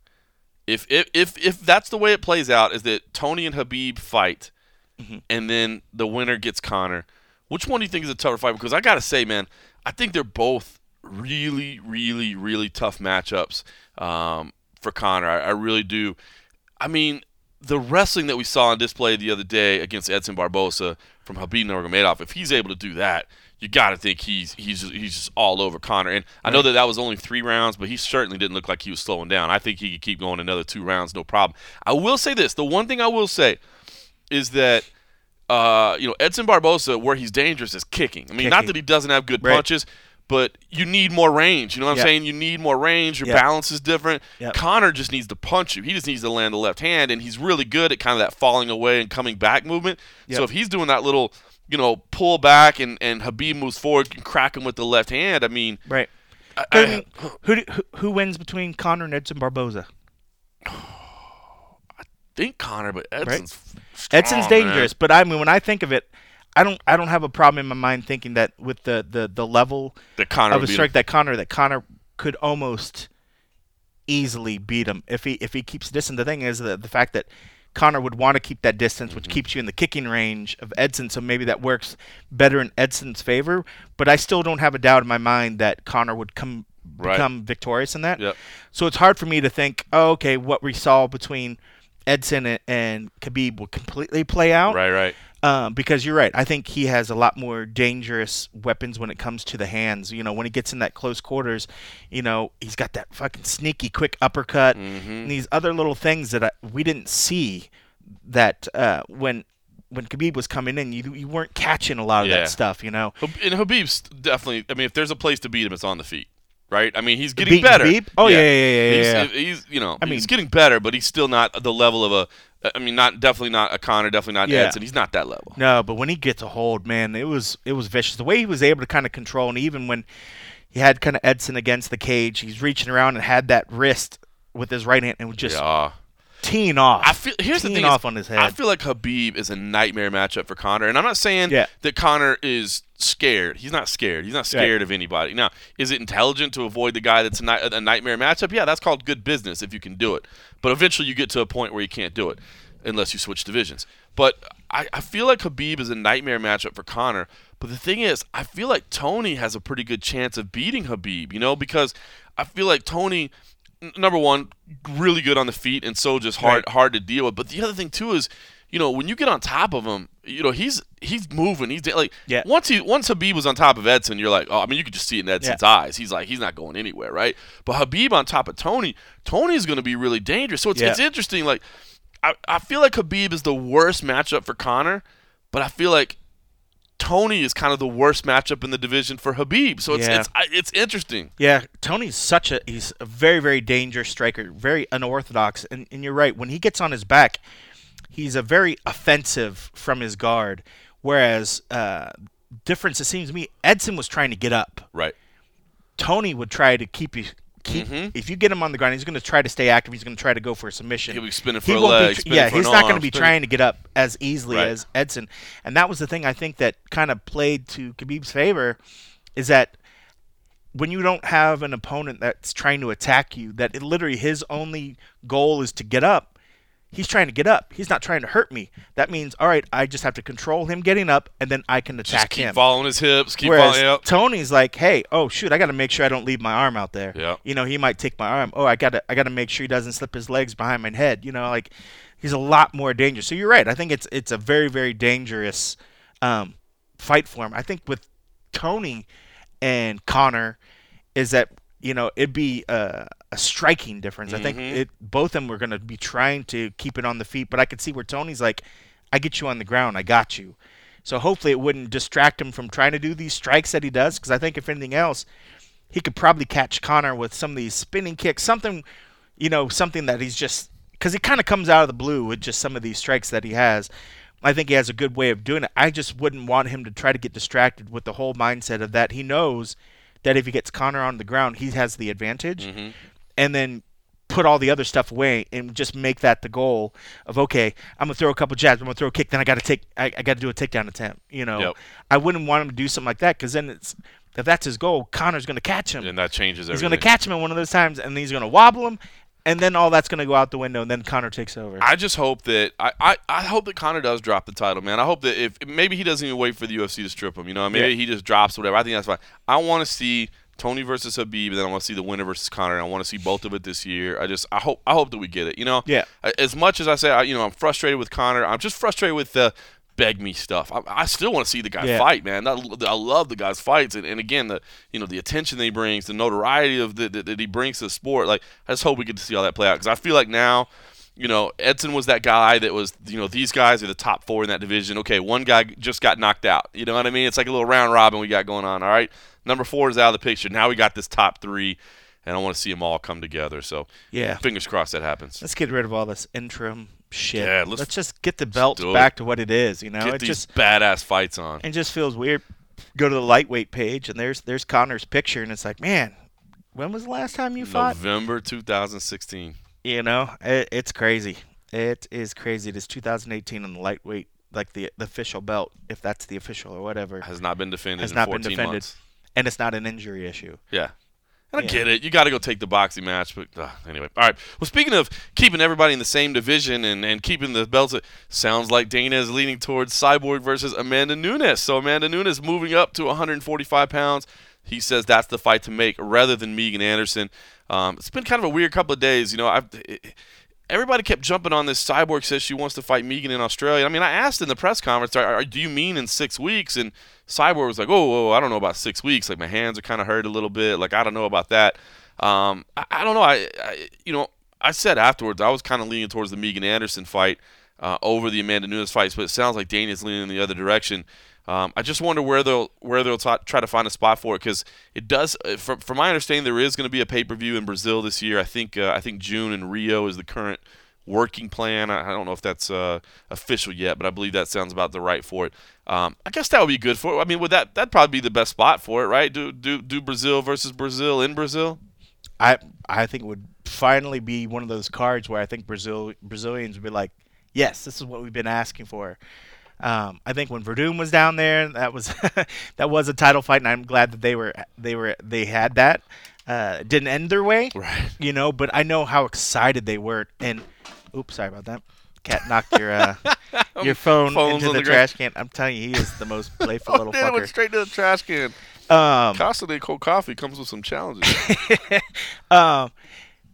Speaker 1: If if if, if that's the way it plays out, is that Tony and Khabib fight, and then the winner gets Conor. Which one do you think is a tougher fight? Because I gotta say, man, I think they're both really, really, really tough matchups um, for Conor. I, I really do. I mean, the wrestling that we saw on display the other day against Edson Barboza from Khabib Nurmagomedov, if he's able to do that, you got to think he's he's he's just all over Conor. And I know that that was only three rounds, but he certainly didn't look like he was slowing down. I think he could keep going another two rounds, no problem. I will say this: the one thing I will say is that uh, you know, Edson Barboza, where he's dangerous is kicking. I mean, not that he doesn't have good
Speaker 2: Right.
Speaker 1: punches, but you need more range. You know what I'm
Speaker 2: Yeah.
Speaker 1: saying? You need more range. Your
Speaker 2: Yeah.
Speaker 1: balance is different.
Speaker 2: Yep.
Speaker 1: Conor just needs to punch you. He just needs to land the left hand, and he's really good at kind of that falling away and coming back movement. So if he's doing that little, you know, pull back and, and Khabib moves forward and crack him with the left hand, I mean,
Speaker 2: Right.
Speaker 1: I,
Speaker 2: I who, do- who who wins between Conor and Edson Barboza?
Speaker 1: think Conor, but Edson's
Speaker 2: Edson's
Speaker 1: strong, man.
Speaker 2: dangerous, but I mean, when I think of it, I don't I don't have a problem in my mind thinking that with the the, the level
Speaker 1: That Conor
Speaker 2: of a strike that Conor that Conor could almost easily beat him if he if he keeps distance. The thing is the the fact that Conor would want to keep that distance,
Speaker 1: Mm-hmm.
Speaker 2: which keeps you in the kicking range of Edson. So maybe that works better in Edson's favor. But I still don't have a doubt in my mind that Conor would come
Speaker 1: Right.
Speaker 2: become victorious in that.
Speaker 1: Yep.
Speaker 2: So it's hard for me to think, oh, okay, what we saw between Edson and, and Khabib will completely play out.
Speaker 1: Right, right.
Speaker 2: Um, because you're right. I think he has a lot more dangerous weapons when it comes to the hands. You know, when he gets in that close quarters, you know, he's got that fucking sneaky quick uppercut
Speaker 1: Mm-hmm.
Speaker 2: and these other little things that I, we didn't see that uh, when when Khabib was coming in, you you weren't catching a lot of
Speaker 1: Yeah.
Speaker 2: that stuff. You know,
Speaker 1: And Khabib's definitely. I mean, if there's a place to beat him, it's on the feet, right? I mean, he's getting
Speaker 2: Beat
Speaker 1: better.
Speaker 2: Khabib? Oh, yeah, yeah, yeah, yeah,
Speaker 1: He's,
Speaker 2: yeah.
Speaker 1: he's you know,
Speaker 2: I mean-
Speaker 1: he's getting better, but he's still not the level of a. I mean, not definitely not a Conor, definitely not
Speaker 2: Yeah.
Speaker 1: Edson. He's not that level.
Speaker 2: No, but when he gets a hold, man, it was it was vicious. The way he was able to kind of control, and even when he had kind of Edson against the cage, he's reaching around and had that wrist with his right hand and just
Speaker 1: yeah.
Speaker 2: Teeing off.
Speaker 1: I feel here's the thing
Speaker 2: off
Speaker 1: is,
Speaker 2: on his head.
Speaker 1: I feel like Khabib is a nightmare matchup for Conor, and I'm not saying
Speaker 2: Yeah.
Speaker 1: that Conor is scared. He's not scared. He's not scared of anybody. Now, is it intelligent to avoid the guy that's a, a nightmare matchup? Yeah, that's called good business if you can do it. But eventually, you get to a point where you can't do it unless you switch divisions. But I, I feel like Khabib is a nightmare matchup for Conor. But the thing is, I feel like Tony has a pretty good chance of beating Khabib. You know, because I feel like Tony number one, really good on the feet, and so just hard
Speaker 2: Right.
Speaker 1: hard to deal with. But the other thing too is, you know, when you get on top of him, you know, he's he's moving. He's like
Speaker 2: Yeah.
Speaker 1: once he once Khabib was on top of Edson, you're like, oh, I mean, you could just see it in Edson's eyes. He's like, he's not going anywhere, right? But Khabib on top of Tony, Tony's going to be really dangerous. So it's
Speaker 2: Yeah.
Speaker 1: it's interesting. Like, I I feel like Khabib is the worst matchup for Conor, but I feel like. Tony is kind of the worst matchup in the division for Khabib, so it's
Speaker 2: Yeah.
Speaker 1: it's it's interesting.
Speaker 2: Yeah, Tony's such a he's a very very dangerous striker, very unorthodox, and, and you're right. When he gets on his back, he's a very offensive from his guard. Whereas uh, difference it seems to me, Edson was trying to get up.
Speaker 1: Right.
Speaker 2: Tony would try to keep you keep.
Speaker 1: Mhm.
Speaker 2: If you get him on the ground, he's going to try to stay active. He's going to try to go for a submission.
Speaker 1: He'll be spinning
Speaker 2: He
Speaker 1: for a
Speaker 2: won't be
Speaker 1: leg,
Speaker 2: yeah, he's not going to be trying to get up as easily
Speaker 1: Right.
Speaker 2: as Edson, and that was the thing I think that kind of played to Khabib's favor, is that when you don't have an opponent that's trying to attack you, that it literally his only goal is to get up. He's trying to get up. He's not trying to hurt me. That means, all right, I just have to control him getting up, and then I can attack him.
Speaker 1: Just keep
Speaker 2: him.
Speaker 1: following his hips. Keep
Speaker 2: Whereas
Speaker 1: following. Yep.
Speaker 2: Tony's like, hey, oh shoot, I got to make sure I don't leave my arm out there.
Speaker 1: Yeah.
Speaker 2: You know, he might take my arm. Oh, I got to, I got to make sure he doesn't slip his legs behind my head. You know, like he's a lot more dangerous. So you're right. I think it's it's a very very dangerous um, fight for him. I think with Tony and Conor is that you know it'd be a, a striking difference. I think
Speaker 1: Mhm.
Speaker 2: it both of them were going to be trying to keep it on the feet, but I could see where Tony's like, I get you on the ground, I got you. So hopefully it wouldn't distract him from trying to do these strikes that he does, because I think if anything else, he could probably catch Conor with some of these spinning kicks, something, you know, something that he's just because he kind of comes out of the blue with just some of these strikes that he has. I think he has a good way of doing it. I just wouldn't want him to try to get distracted with the whole mindset of that he knows that if he gets Conor on the ground, he has the advantage,
Speaker 1: Mhm.
Speaker 2: And then put all the other stuff away and just make that the goal of okay, I'm gonna throw a couple jabs, I'm gonna throw a kick, then I gotta take, I, I gotta do a takedown attempt. You know,
Speaker 1: Yep.
Speaker 2: I wouldn't want him to do something like that because then it's if that's his goal, Conor's gonna catch him.
Speaker 1: And that changes Everything.
Speaker 2: He's going to catch him at one of those times, and then he's going to wobble him, and then all that's going to go out the window, and then Conor takes over.
Speaker 1: I just hope that I, I, I hope that Conor does drop the title, man. I hope that if maybe he doesn't even wait for the UFC to strip him, you know, maybe
Speaker 2: Yeah.
Speaker 1: he just drops whatever. I think that's fine. I want to see Tony versus Khabib, and then I want to see the winner versus Conor. And I want to see both of it this year. I just I hope I hope that we get it. You know,
Speaker 2: Yeah.
Speaker 1: As much as I say, I, you know, I'm frustrated with Conor. I'm just frustrated with the beg me stuff. I, I still want to see the guy
Speaker 2: Yeah.
Speaker 1: fight, man. I, I love the guy's fights, and, and again, the you know the attention that he brings, the notoriety of the, that, that he brings to the sport. Like I just hope we get to see all that play out because I feel like now. you know, Edson was that guy that was, you know, these guys are the top four in that division. Okay, one guy just got knocked out. You know what I mean? It's like a little round robin we got going on. All right, number four is out of the picture. Now we got this top three, and I want to see them all come together. So
Speaker 2: Yeah.
Speaker 1: fingers crossed that happens.
Speaker 2: Let's get rid of all this interim shit.
Speaker 1: Yeah, let's-
Speaker 2: let's, just get the
Speaker 1: it.
Speaker 2: back to what it is. You know,
Speaker 1: Get
Speaker 2: it
Speaker 1: these
Speaker 2: just
Speaker 1: badass fights on.
Speaker 2: it just feels weird. Go to the lightweight page and there's there's Conor's picture and it's like, man, when was the last time you fought?
Speaker 1: November 2016.
Speaker 2: You know, it, it's crazy. It is crazy. It is 2018 and the lightweight, like the the official belt, if that's the official or whatever,
Speaker 1: Has not been defended
Speaker 2: has
Speaker 1: in
Speaker 2: not been
Speaker 1: 14
Speaker 2: defended,
Speaker 1: months.
Speaker 2: And it's not an injury issue.
Speaker 1: Yeah. And I
Speaker 2: Yeah.
Speaker 1: get it. You got to go take the boxing match, but uh, anyway. All right. Well, speaking of keeping everybody in the same division and, and keeping the belts, it sounds like Dana is leaning towards Cyborg versus Amanda Nunes. So Amanda Nunes moving up to 145 pounds. He says that's the fight to make rather than Megan Anderson. Um, it's been kind of a weird couple of days. You know, I've. It, Everybody kept jumping on this. Cyborg says she wants to fight Megan in Australia. I mean, I asked in the press conference, are, are, "Do you mean in six weeks?" And Cyborg was like, "Oh, I don't know about six weeks. Like my hands are kind of hurt a little bit. Like I don't know about that. Um, I, I don't know. I, I, you know, I said afterwards I was kind of leaning towards the Megan Anderson fight uh, over the Amanda Nunes fights, but it sounds like Dana's leaning in the other direction. Um, I just wonder where they'll where they'll t- try to find a spot for it because it does. uh, From, from my understanding, there is going to be a pay per view in Brazil this year. I think uh, I think June in Rio is the current working plan. I, don't know if that's uh, official yet, but I believe that sounds about the right for it. Um, I guess that would be good for it. I mean, would that that'd probably be the best spot for it, right? Do do do Brazil versus Brazil in Brazil?
Speaker 2: I I think it would finally be one of those cards where I think Brazil Brazilians would be like, yes, this is what we've been asking for. Um, I think when Werdum was down there, that was that was a title fight, and I'm glad that they were they were they had that. Uh, didn't end their way,
Speaker 1: Right.
Speaker 2: you know, but I know how excited they were. And oops, sorry about that. Cat knocked your uh, your phone
Speaker 1: Phone's
Speaker 2: into the,
Speaker 1: the
Speaker 2: trash can. I'm telling you, he is the most playful little
Speaker 1: yeah, it went straight to the trash can.
Speaker 2: Um,
Speaker 1: Casa de Cold Coffee comes with some challenges.
Speaker 2: Um,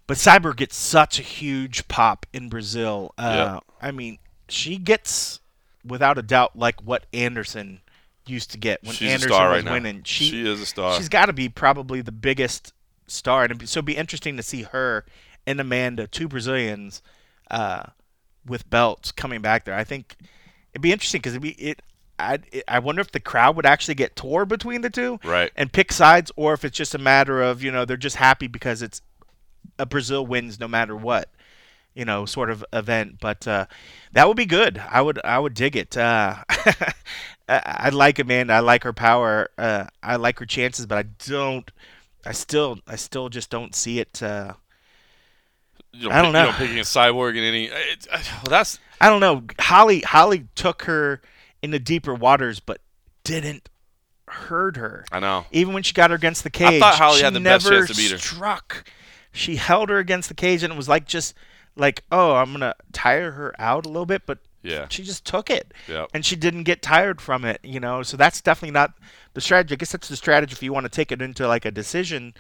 Speaker 2: but Cyborg gets such a huge pop in Brazil. Uh,
Speaker 1: Yeah.
Speaker 2: I mean, she gets without a doubt like what Anderson used to get when
Speaker 1: She's
Speaker 2: Anderson
Speaker 1: a star
Speaker 2: was
Speaker 1: right now.
Speaker 2: winning. She,
Speaker 1: she is a star.
Speaker 2: she's got to be probably the biggest star, and so it'd be interesting to see her and Amanda, two Brazilians, uh, with belts coming back there. I think it'd be interesting because it'd be it. I I wonder if the crowd would actually get tore between the two
Speaker 1: Right.
Speaker 2: and pick sides, or if it's just a matter of you know they're just happy because it's a Brazil wins no matter what, you know, sort of event. But uh, that would be good. I would I would dig it. Uh, I, I like Amanda. I like her power. Uh, I like her chances, but I don't. I still I still just don't see it. Uh,
Speaker 1: You
Speaker 2: I don't
Speaker 1: pick-
Speaker 2: know.
Speaker 1: You know, picking a cyborg in any. It's, uh, well, that's
Speaker 2: I don't know. Holly Holly took her into deeper waters, but didn't hurt her.
Speaker 1: I know.
Speaker 2: Even when she got her against the cage, I
Speaker 1: thought Holly
Speaker 2: she
Speaker 1: had the best chance to beat her.
Speaker 2: struck. She held her against the cage, and it was like just like, oh, I'm gonna tire her out a little bit, but
Speaker 1: Yeah.
Speaker 2: she just took it,
Speaker 1: Yep.
Speaker 2: and she didn't get tired from it. You know, so that's definitely not the strategy. I guess that's the strategy if you want to take it into like a decision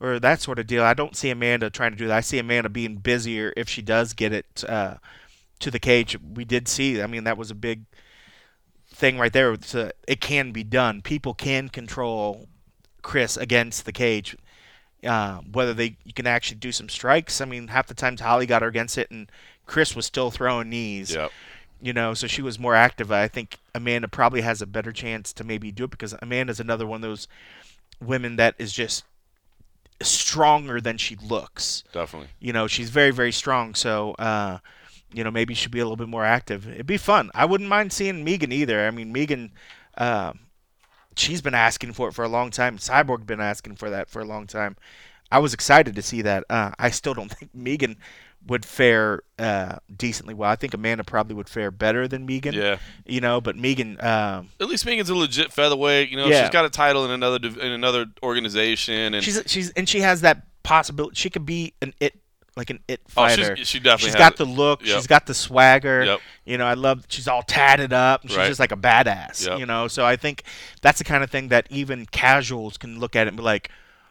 Speaker 2: or that sort of deal. I don't see Amanda trying to do that. I see Amanda being busier if she does get it uh, to the cage. We did see. I mean, that was a big thing right there. A, it can be done. People can control Chris against the cage. Uh, whether they you can actually do some strikes. I mean, half the times Holly got her against it, and Chris was still throwing knees.
Speaker 1: Yep.
Speaker 2: You know, so she was more active. I think Amanda probably has a better chance to maybe do it because Amanda's another one of those women that is just stronger than she looks.
Speaker 1: Definitely.
Speaker 2: You know, she's very, very strong. So, uh, you know, maybe she'll be a little bit more active. It'd be fun. I wouldn't mind seeing Megan either. I mean, Megan, uh, she's been asking for it for a long time. Cyborg been asking for that for a long time. I was excited to see that. Uh, I still don't think Megan would fare uh, decently well. I think Amanda probably would fare better than Megan.
Speaker 1: Yeah.
Speaker 2: You know, but Megan, um,
Speaker 1: At least Megan's a legit featherweight. You know,
Speaker 2: Yeah.
Speaker 1: she's got a title in another in another organization, and
Speaker 2: she's she's and she has that possibility. She could be an it like an it
Speaker 1: oh,
Speaker 2: fighter.
Speaker 1: she's, she definitely
Speaker 2: She's got
Speaker 1: it.
Speaker 2: the look.
Speaker 1: Yep.
Speaker 2: She's got the swagger.
Speaker 1: Yep.
Speaker 2: You know, I love. She's all tatted up. She's
Speaker 1: Right.
Speaker 2: just like a badass.
Speaker 1: Yep.
Speaker 2: You know, so I think that's the kind of thing that even casuals can look at it and be like,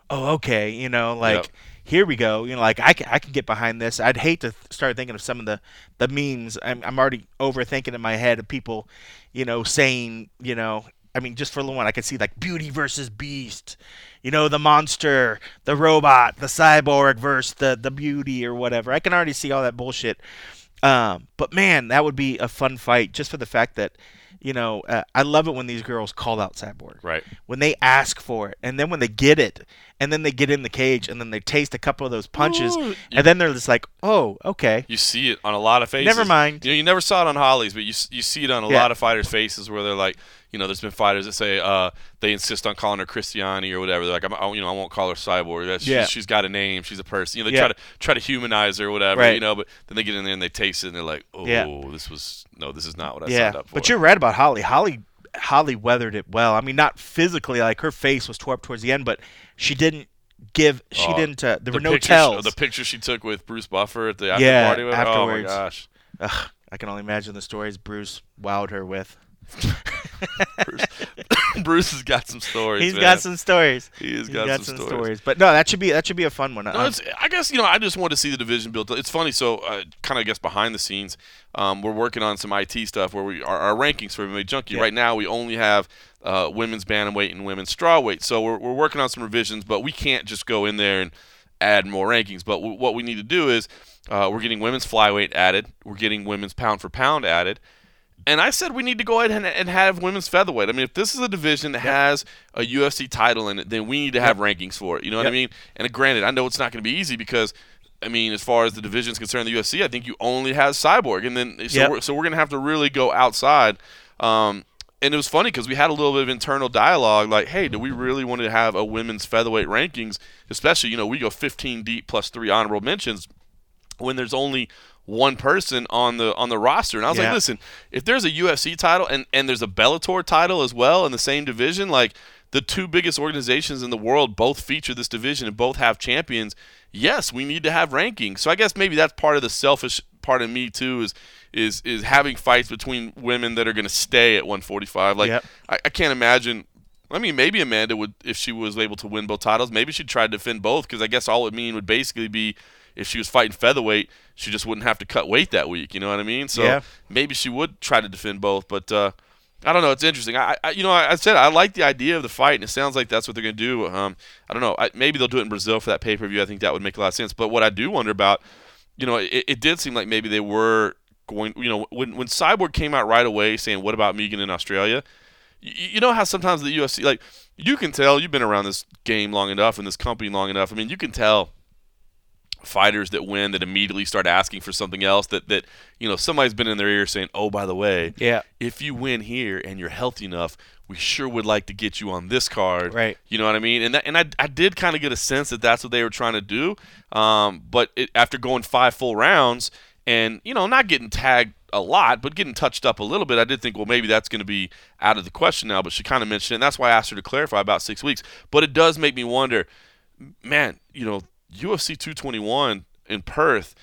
Speaker 2: "Oh, okay." You know, like. Here we go. You know, like I can I can get behind this. I'd hate to start thinking of some of the the memes. I'm I'm already overthinking in my head of people, you know, saying, you know. I mean, just for the one, I could see like Beauty versus Beast, you know, the monster, the robot, the cyborg versus the the beauty or whatever. I can already see all that bullshit. Um, but man, that would be a fun fight just for the fact that, you know, uh, I love it when these girls call out Cyborg.
Speaker 1: Right.
Speaker 2: When they ask for it, and then when they get it, and then they get in the cage, and then they taste a couple of those punches,
Speaker 1: Ooh,
Speaker 2: and then they're just like, oh, okay.
Speaker 1: You see it on a lot of faces.
Speaker 2: Never mind.
Speaker 1: You know, you never saw it on Holly's, but you you see it on a
Speaker 2: Yeah.
Speaker 1: lot of fighters' faces where they're like, you know, there's been fighters that say uh, they insist on calling her Cristiane or whatever. They're like, I'm, I, you know, I won't call her Cyborg. That's,
Speaker 2: Yeah.
Speaker 1: she's, she's got a name. She's a person. You know, they
Speaker 2: Yeah.
Speaker 1: try to try to humanize her or whatever.
Speaker 2: Right.
Speaker 1: You know, but then they get in there and they taste it and they're like, oh,
Speaker 2: Yeah.
Speaker 1: this was no, this is not what I
Speaker 2: yeah,
Speaker 1: signed up for.
Speaker 2: but you're right about Holly. Holly Holly weathered it well. I mean, not physically, like her face was tore up towards the end, but she didn't give. She
Speaker 1: Oh,
Speaker 2: didn't. Uh, there
Speaker 1: the
Speaker 2: were no
Speaker 1: picture,
Speaker 2: tells.
Speaker 1: The picture she took with Bruce Buffer at the after
Speaker 2: Yeah,
Speaker 1: party. With
Speaker 2: afterwards.
Speaker 1: Oh my gosh.
Speaker 2: Ugh, I can only imagine the stories Bruce wowed her with.
Speaker 1: Bruce, Bruce has got some stories.
Speaker 2: He's
Speaker 1: man.
Speaker 2: got some stories.
Speaker 1: He has
Speaker 2: He's
Speaker 1: got, some, stories.
Speaker 2: But no, that should be that should be a fun one.
Speaker 1: No,
Speaker 2: Um,
Speaker 1: it's, I guess you know. I just want to see the division built. It's funny. So, uh, kind of, I guess behind the scenes, um, we're working on some IT stuff where we our, our rankings for MMA Junkie.
Speaker 2: Yeah.
Speaker 1: Right now, we only have uh, women's bantamweight and women's strawweight. So we're, we're working on some revisions, but we can't just go in there and add more rankings. But w- what we need to do is uh, we're getting women's flyweight added. We're getting women's pound for pound added. And I said we need to go ahead and, and have women's featherweight. I mean, if this is a division that has a UFC title in it, then we need to have rankings for it. You know what I mean? And granted, I know it's not going to be easy because, I mean, as far as the division is concerned, the UFC, I think you only have Cyborg, and then so
Speaker 2: Yep.
Speaker 1: we're, so we're going to have to really go outside. Um, and it was funny because we had a little bit of internal dialogue, like, hey, do we really want to have a women's featherweight rankings? Especially, you know, we go 15 deep plus three honorable mentions when there's only one person on the on the roster. And I was
Speaker 2: Yeah.
Speaker 1: like, listen, if there's a UFC title and and there's a Bellator title as well in the same division, like the two biggest organizations in the world both feature this division and both have champions. Yes, we need to have rankings. So I guess maybe that's part of the selfish part of me too is is is having fights between women that are going to stay at 145. Like
Speaker 2: Yep.
Speaker 1: I, I can't imagine. I mean, maybe Amanda would, if she was able to win both titles, maybe she'd try to defend both because I guess all it mean would basically be if she was fighting featherweight, she just wouldn't have to cut weight that week. You know what I mean? So
Speaker 2: Yeah.
Speaker 1: maybe she would try to defend both, but uh, I don't know. It's interesting. I, I you know, I, I said I like the idea of the fight, and it sounds like that's what they're going to do. Um, I don't know. I, maybe they'll do it in Brazil for that pay per view. I think that would make a lot of sense. But what I do wonder about, you know, it, it did seem like maybe they were going. You know, when when Cyborg came out right away saying, "What about Megan in Australia?" You, you know how sometimes the UFC, like, you can tell you've been around this game long enough and this company long enough. I mean, you can tell fighters that win that immediately start asking for something else that that you know somebody's been in their ear saying oh by the way
Speaker 2: Yeah.
Speaker 1: if you win here and you're healthy enough we sure would like to get you on this card
Speaker 2: Right.
Speaker 1: you know what i mean and that, and I, I did kind of get a sense that that's what they were trying to do um, but it, after going five full rounds and you know not getting tagged a lot but getting touched up a little bit i did think well maybe that's going to be out of the question now but she kind of mentioned it and that's why i asked her to clarify about six weeks but it does make me wonder man, you know, UFC 221 in Perth,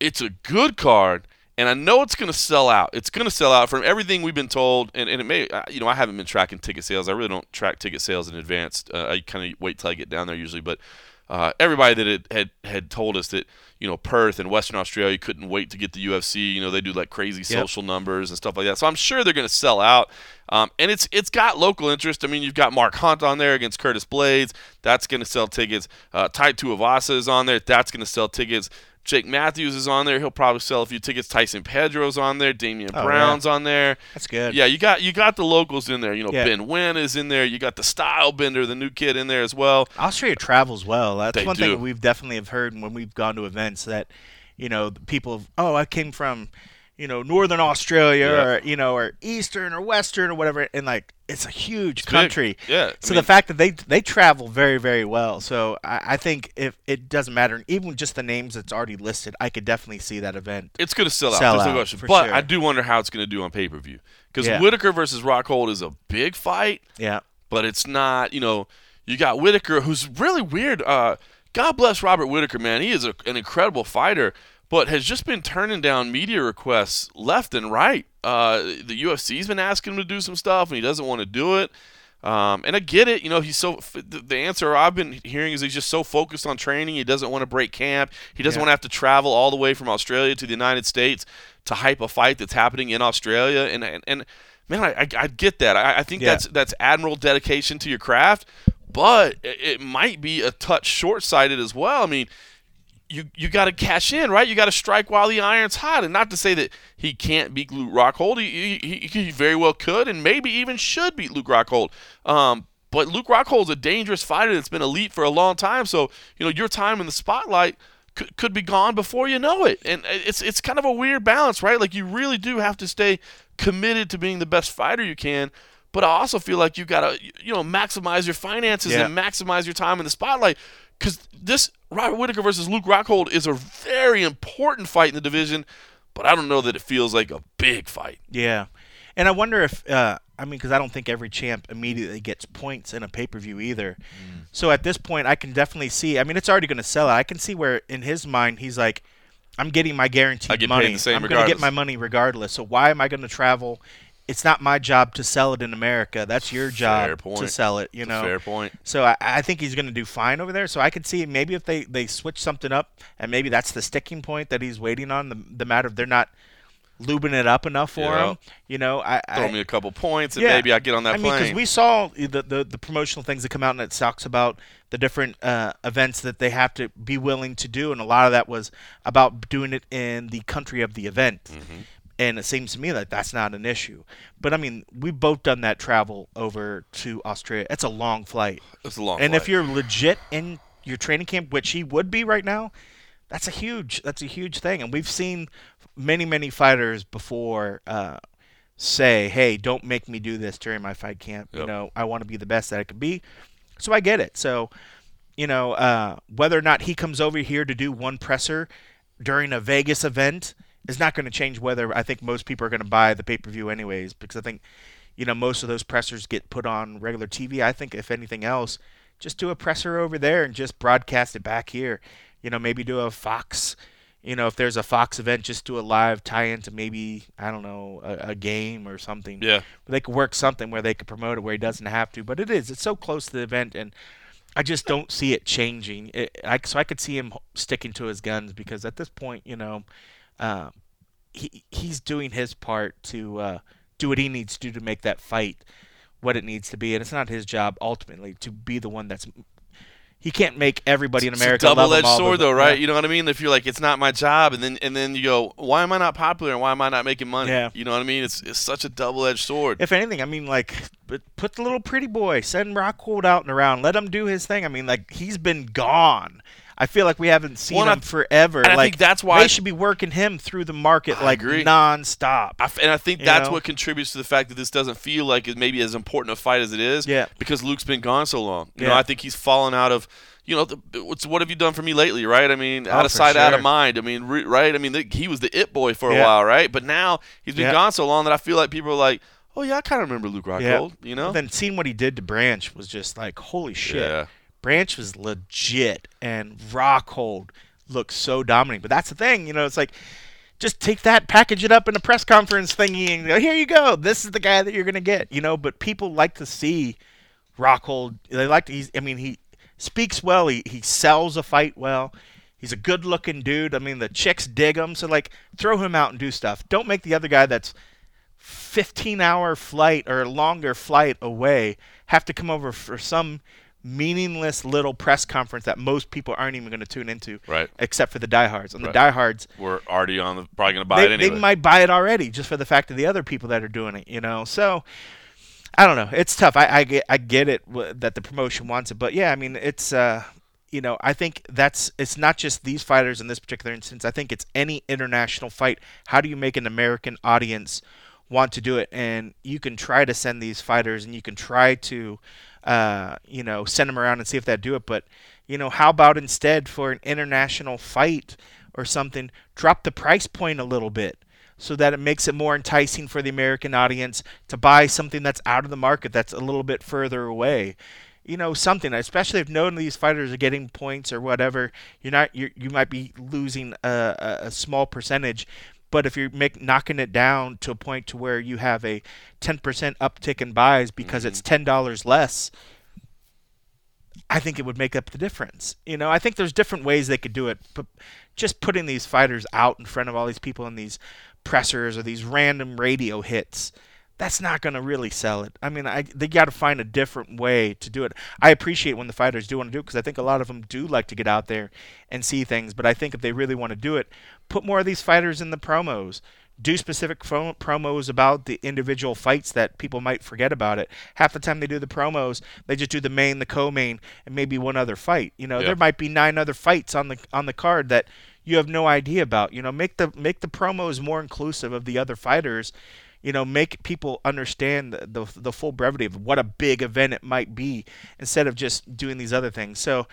Speaker 1: it's a good card, and I know it's going to sell out. It's going to sell out from everything we've been told, and, and it may, you know, I haven't been tracking ticket sales. I really don't track ticket sales in advance. Uh, I kind of wait till I get down there usually, but uh, everybody that had, had had told us that you know Perth and Western Australia couldn't wait to get the UFC. You know they do like crazy social numbers and stuff like that. So I'm sure they're going to sell out. Um, and it's it's got local interest. I mean, you've got Mark Hunt on there against Curtis Blaydes. That's going to sell tickets. Uh, Tai Tuivasa is on there. That's going to sell tickets. Jake Matthews is on there. He'll probably sell a few tickets. Tyson Pedro's on there. Damien
Speaker 2: Oh,
Speaker 1: Brown's on there.
Speaker 2: That's good.
Speaker 1: Yeah, you got you got the locals in there. You know,
Speaker 2: Yeah.
Speaker 1: Ben Nguyen is in there. You got the Style Bender, the new kid, in there as well.
Speaker 2: Australia travels well. That's
Speaker 1: They
Speaker 2: one
Speaker 1: do.
Speaker 2: thing we've definitely have heard when we've gone to events that, you know, people have, oh, I came from, you know, northern Australia
Speaker 1: Yeah.
Speaker 2: or you know, or eastern or western or whatever, and like it's a huge
Speaker 1: big.
Speaker 2: country.
Speaker 1: Yeah, I
Speaker 2: So
Speaker 1: mean-
Speaker 2: the fact that they they travel very very well. So I, I think if it doesn't matter, even just the names that's already listed, I could definitely see that event.
Speaker 1: It's going to sell out.
Speaker 2: Sell
Speaker 1: There's no question.
Speaker 2: for
Speaker 1: But
Speaker 2: sure.
Speaker 1: I do wonder how it's going to do on pay per view because
Speaker 2: Yeah.
Speaker 1: Whitaker versus Rockhold is a big fight,
Speaker 2: Yeah.
Speaker 1: but it's not. You know, you got Whitaker, who's really weird. Uh, God bless Robert Whitaker, man. He is a, an incredible fighter, but has just been turning down media requests left and right. Uh, the UFC's been asking him to do some stuff, and he doesn't want to do it. Um, and I get it. You know, he's so. The answer I've been hearing is he's just so focused on training. He doesn't want to break camp. He doesn't
Speaker 2: Yeah.
Speaker 1: want to have to travel all the way from Australia to the United States to hype a fight that's happening in Australia. And and, and man, I, I, I get that. I, I think
Speaker 2: Yeah.
Speaker 1: that's that's admirable dedication to your craft, but it, it might be a touch short sighted as well. I mean, you you got to cash in, right? You got to strike while the iron's hot, and not to say that he can't beat Luke Rockhold. He, he, he very well could, and maybe even should beat Luke Rockhold. Um, but Luke Rockhold's a dangerous fighter that's been elite for a long time. So you know your time in the spotlight could, could be gone before you know it, and it's it's kind of a weird balance, right? Like you really do have to stay committed to being the best fighter you can. But I also feel like you gotta, you know, maximize your finances
Speaker 2: Yeah.
Speaker 1: and maximize your time in the spotlight. Because this Robert Whitaker versus Luke Rockhold is a very important fight in the division, but I don't know that it feels like a big fight.
Speaker 2: Yeah, and I wonder if uh, I mean because I don't think every champ immediately gets points in a pay per view either.
Speaker 1: Mm.
Speaker 2: So at this point, I can definitely see. I mean, it's already going to sell out. I can see where in his mind he's like, "I'm getting my guaranteed
Speaker 1: I get paid
Speaker 2: money.
Speaker 1: the same
Speaker 2: I'm going to get my money regardless. So why am I going to travel?" It's not my job to sell it in America. That's your job to sell it. You know,
Speaker 1: Fair point.
Speaker 2: so I, I think he's going to do fine over there. So I could see maybe if they, they switch something up, and maybe that's the sticking point that he's waiting on. The, the matter of they're not lubing it up enough for
Speaker 1: Yeah.
Speaker 2: him. You know, I,
Speaker 1: Throw
Speaker 2: I
Speaker 1: me a couple points, and
Speaker 2: yeah.
Speaker 1: maybe I get on that
Speaker 2: I mean,
Speaker 1: plane.
Speaker 2: we saw the, the the promotional things that come out and it talks about the different uh, events that they have to be willing to do, and a lot of that was about doing it in the country of the event.
Speaker 1: Mm-hmm.
Speaker 2: And it seems to me that that's not an issue. But I mean, we've both done that travel over to Australia. It's a long flight.
Speaker 1: it's a long
Speaker 2: And
Speaker 1: flight.
Speaker 2: if you're legit in your training camp, which he would be right now, that's a huge that's a huge thing. And we've seen many many fighters before uh, say, "Hey, don't make me do this during my fight camp. You know, I want to be the best that I can be." So I get it. So you know, uh, whether or not he comes over here to do one presser during a Vegas event is not going to change whether I think most people are going to buy the pay per view anyways, because I think, you know, most of those pressers get put on regular TV. I think if anything else, just do a presser over there and just broadcast it back here. You know, maybe do a Fox. You know, if there's a Fox event, just do a live tie-in to maybe I don't know a, a game or something
Speaker 1: yeah,
Speaker 2: they could work something where they could promote it where he doesn't have to. But it is. It's so close to the event, and I just don't see it changing. It, I, so I could see him sticking to his guns because at this point, you know, uh, he he's doing his part to uh, do what he needs to do to make that fight what it needs to be, and it's not his job ultimately to be the one that's. He can't make everybody in
Speaker 1: It's
Speaker 2: America
Speaker 1: a double-edged sword, though, right?
Speaker 2: yeah.
Speaker 1: You know what I mean? If you're like, it's not my job, and then and then you go, why am I not popular, and why am I not making money?
Speaker 2: Yeah.
Speaker 1: You know what I mean? It's it's such a double-edged sword.
Speaker 2: If anything, I mean, like, put the little pretty boy, send Rockhold out and around, let him do his thing. I mean, like, he's been gone. I feel like we haven't seen
Speaker 1: Well, and I-
Speaker 2: him forever.
Speaker 1: and I
Speaker 2: like,
Speaker 1: think that's why-
Speaker 2: they should be working him through the market
Speaker 1: I
Speaker 2: like
Speaker 1: agree.
Speaker 2: nonstop.
Speaker 1: I and I think that's
Speaker 2: know?
Speaker 1: what contributes to the fact that this doesn't feel like it maybe as important a fight as it is.
Speaker 2: Yeah.
Speaker 1: Because Luke's been gone so long. You know,
Speaker 2: Yeah.
Speaker 1: I think he's fallen out of. You know, the, what's what have you done for me lately, right? I mean, oh, out
Speaker 2: Oh,
Speaker 1: of
Speaker 2: for
Speaker 1: sight, out of mind. I mean, re, right? I mean, the, he was the it boy for a
Speaker 2: Yeah.
Speaker 1: while, right? But now he's been
Speaker 2: Yeah.
Speaker 1: gone so long that I feel like people are like, "Oh yeah, I kind of remember Luke Rockhold." yeah. You know?
Speaker 2: But then seeing what he did to Branch was just like, holy shit. Branch was legit, and Rockhold looked so dominating. But that's the thing, you know, it's like, just take that, package it up in a press conference thingy, and go, here you go. This is the guy that you're to get, you know. But people like to see Rockhold. They like to, he's, I mean, he speaks well, he, he sells a fight well. He's a good looking dude. I mean, the chicks dig him. So, like, throw him out and do stuff. Don't make the other guy that's 15 hour flight or longer flight away have to come over for some meaningless little press conference that most people aren't even going to tune into
Speaker 1: Right.
Speaker 2: except for the diehards. And
Speaker 1: Right.
Speaker 2: the diehards
Speaker 1: We're already on the probably gonna buy
Speaker 2: they,
Speaker 1: it anyway.
Speaker 2: they might buy it already just for the fact of the other people that are doing it you know? So i don't know. It's tough. I, I get i get it w- that the promotion wants it. But yeah i mean it's uh you know i think that's it's not just these fighters in this particular instance. I think it's any international fight. How do you make an american audience want to do it and you can try to send these fighters and you can try to uh, you know send them around and see if they do it. But you know how about instead for an international fight or something drop the price point a little bit so that it makes it more enticing for the American audience to buy something that's out of the market that's a little bit further away. You know something especially if none of these fighters are getting points or whatever you're not you you might be losing a, a small percentage but if you're make, knocking it down to a point to where you have a 10% uptick in buys because it's mm-hmm. $10 less I think it would make up the difference. You know, I think there's different ways they could do it, but just putting these fighters out in front of all these people in these pressers or these random radio hits, that's not going to really sell it. I mean, I they got to find a different way to do it. I appreciate when the fighters do want to do it because I think a lot of them do like to get out there and see things. But I think if they really want to do it, put more of these fighters in the promos. Do specific pro- promos about the individual fights that people might forget about it. Half the time they do the promos, they just do the main, the co-main, and maybe one other fight. You know,
Speaker 1: Yeah.
Speaker 2: there might be nine other fights on the on the card that you have no idea about. You know, make the make the promos more inclusive of the other fighters. You know, make people understand the, the the full brevity of what a big event it might be instead of just doing these other things. So,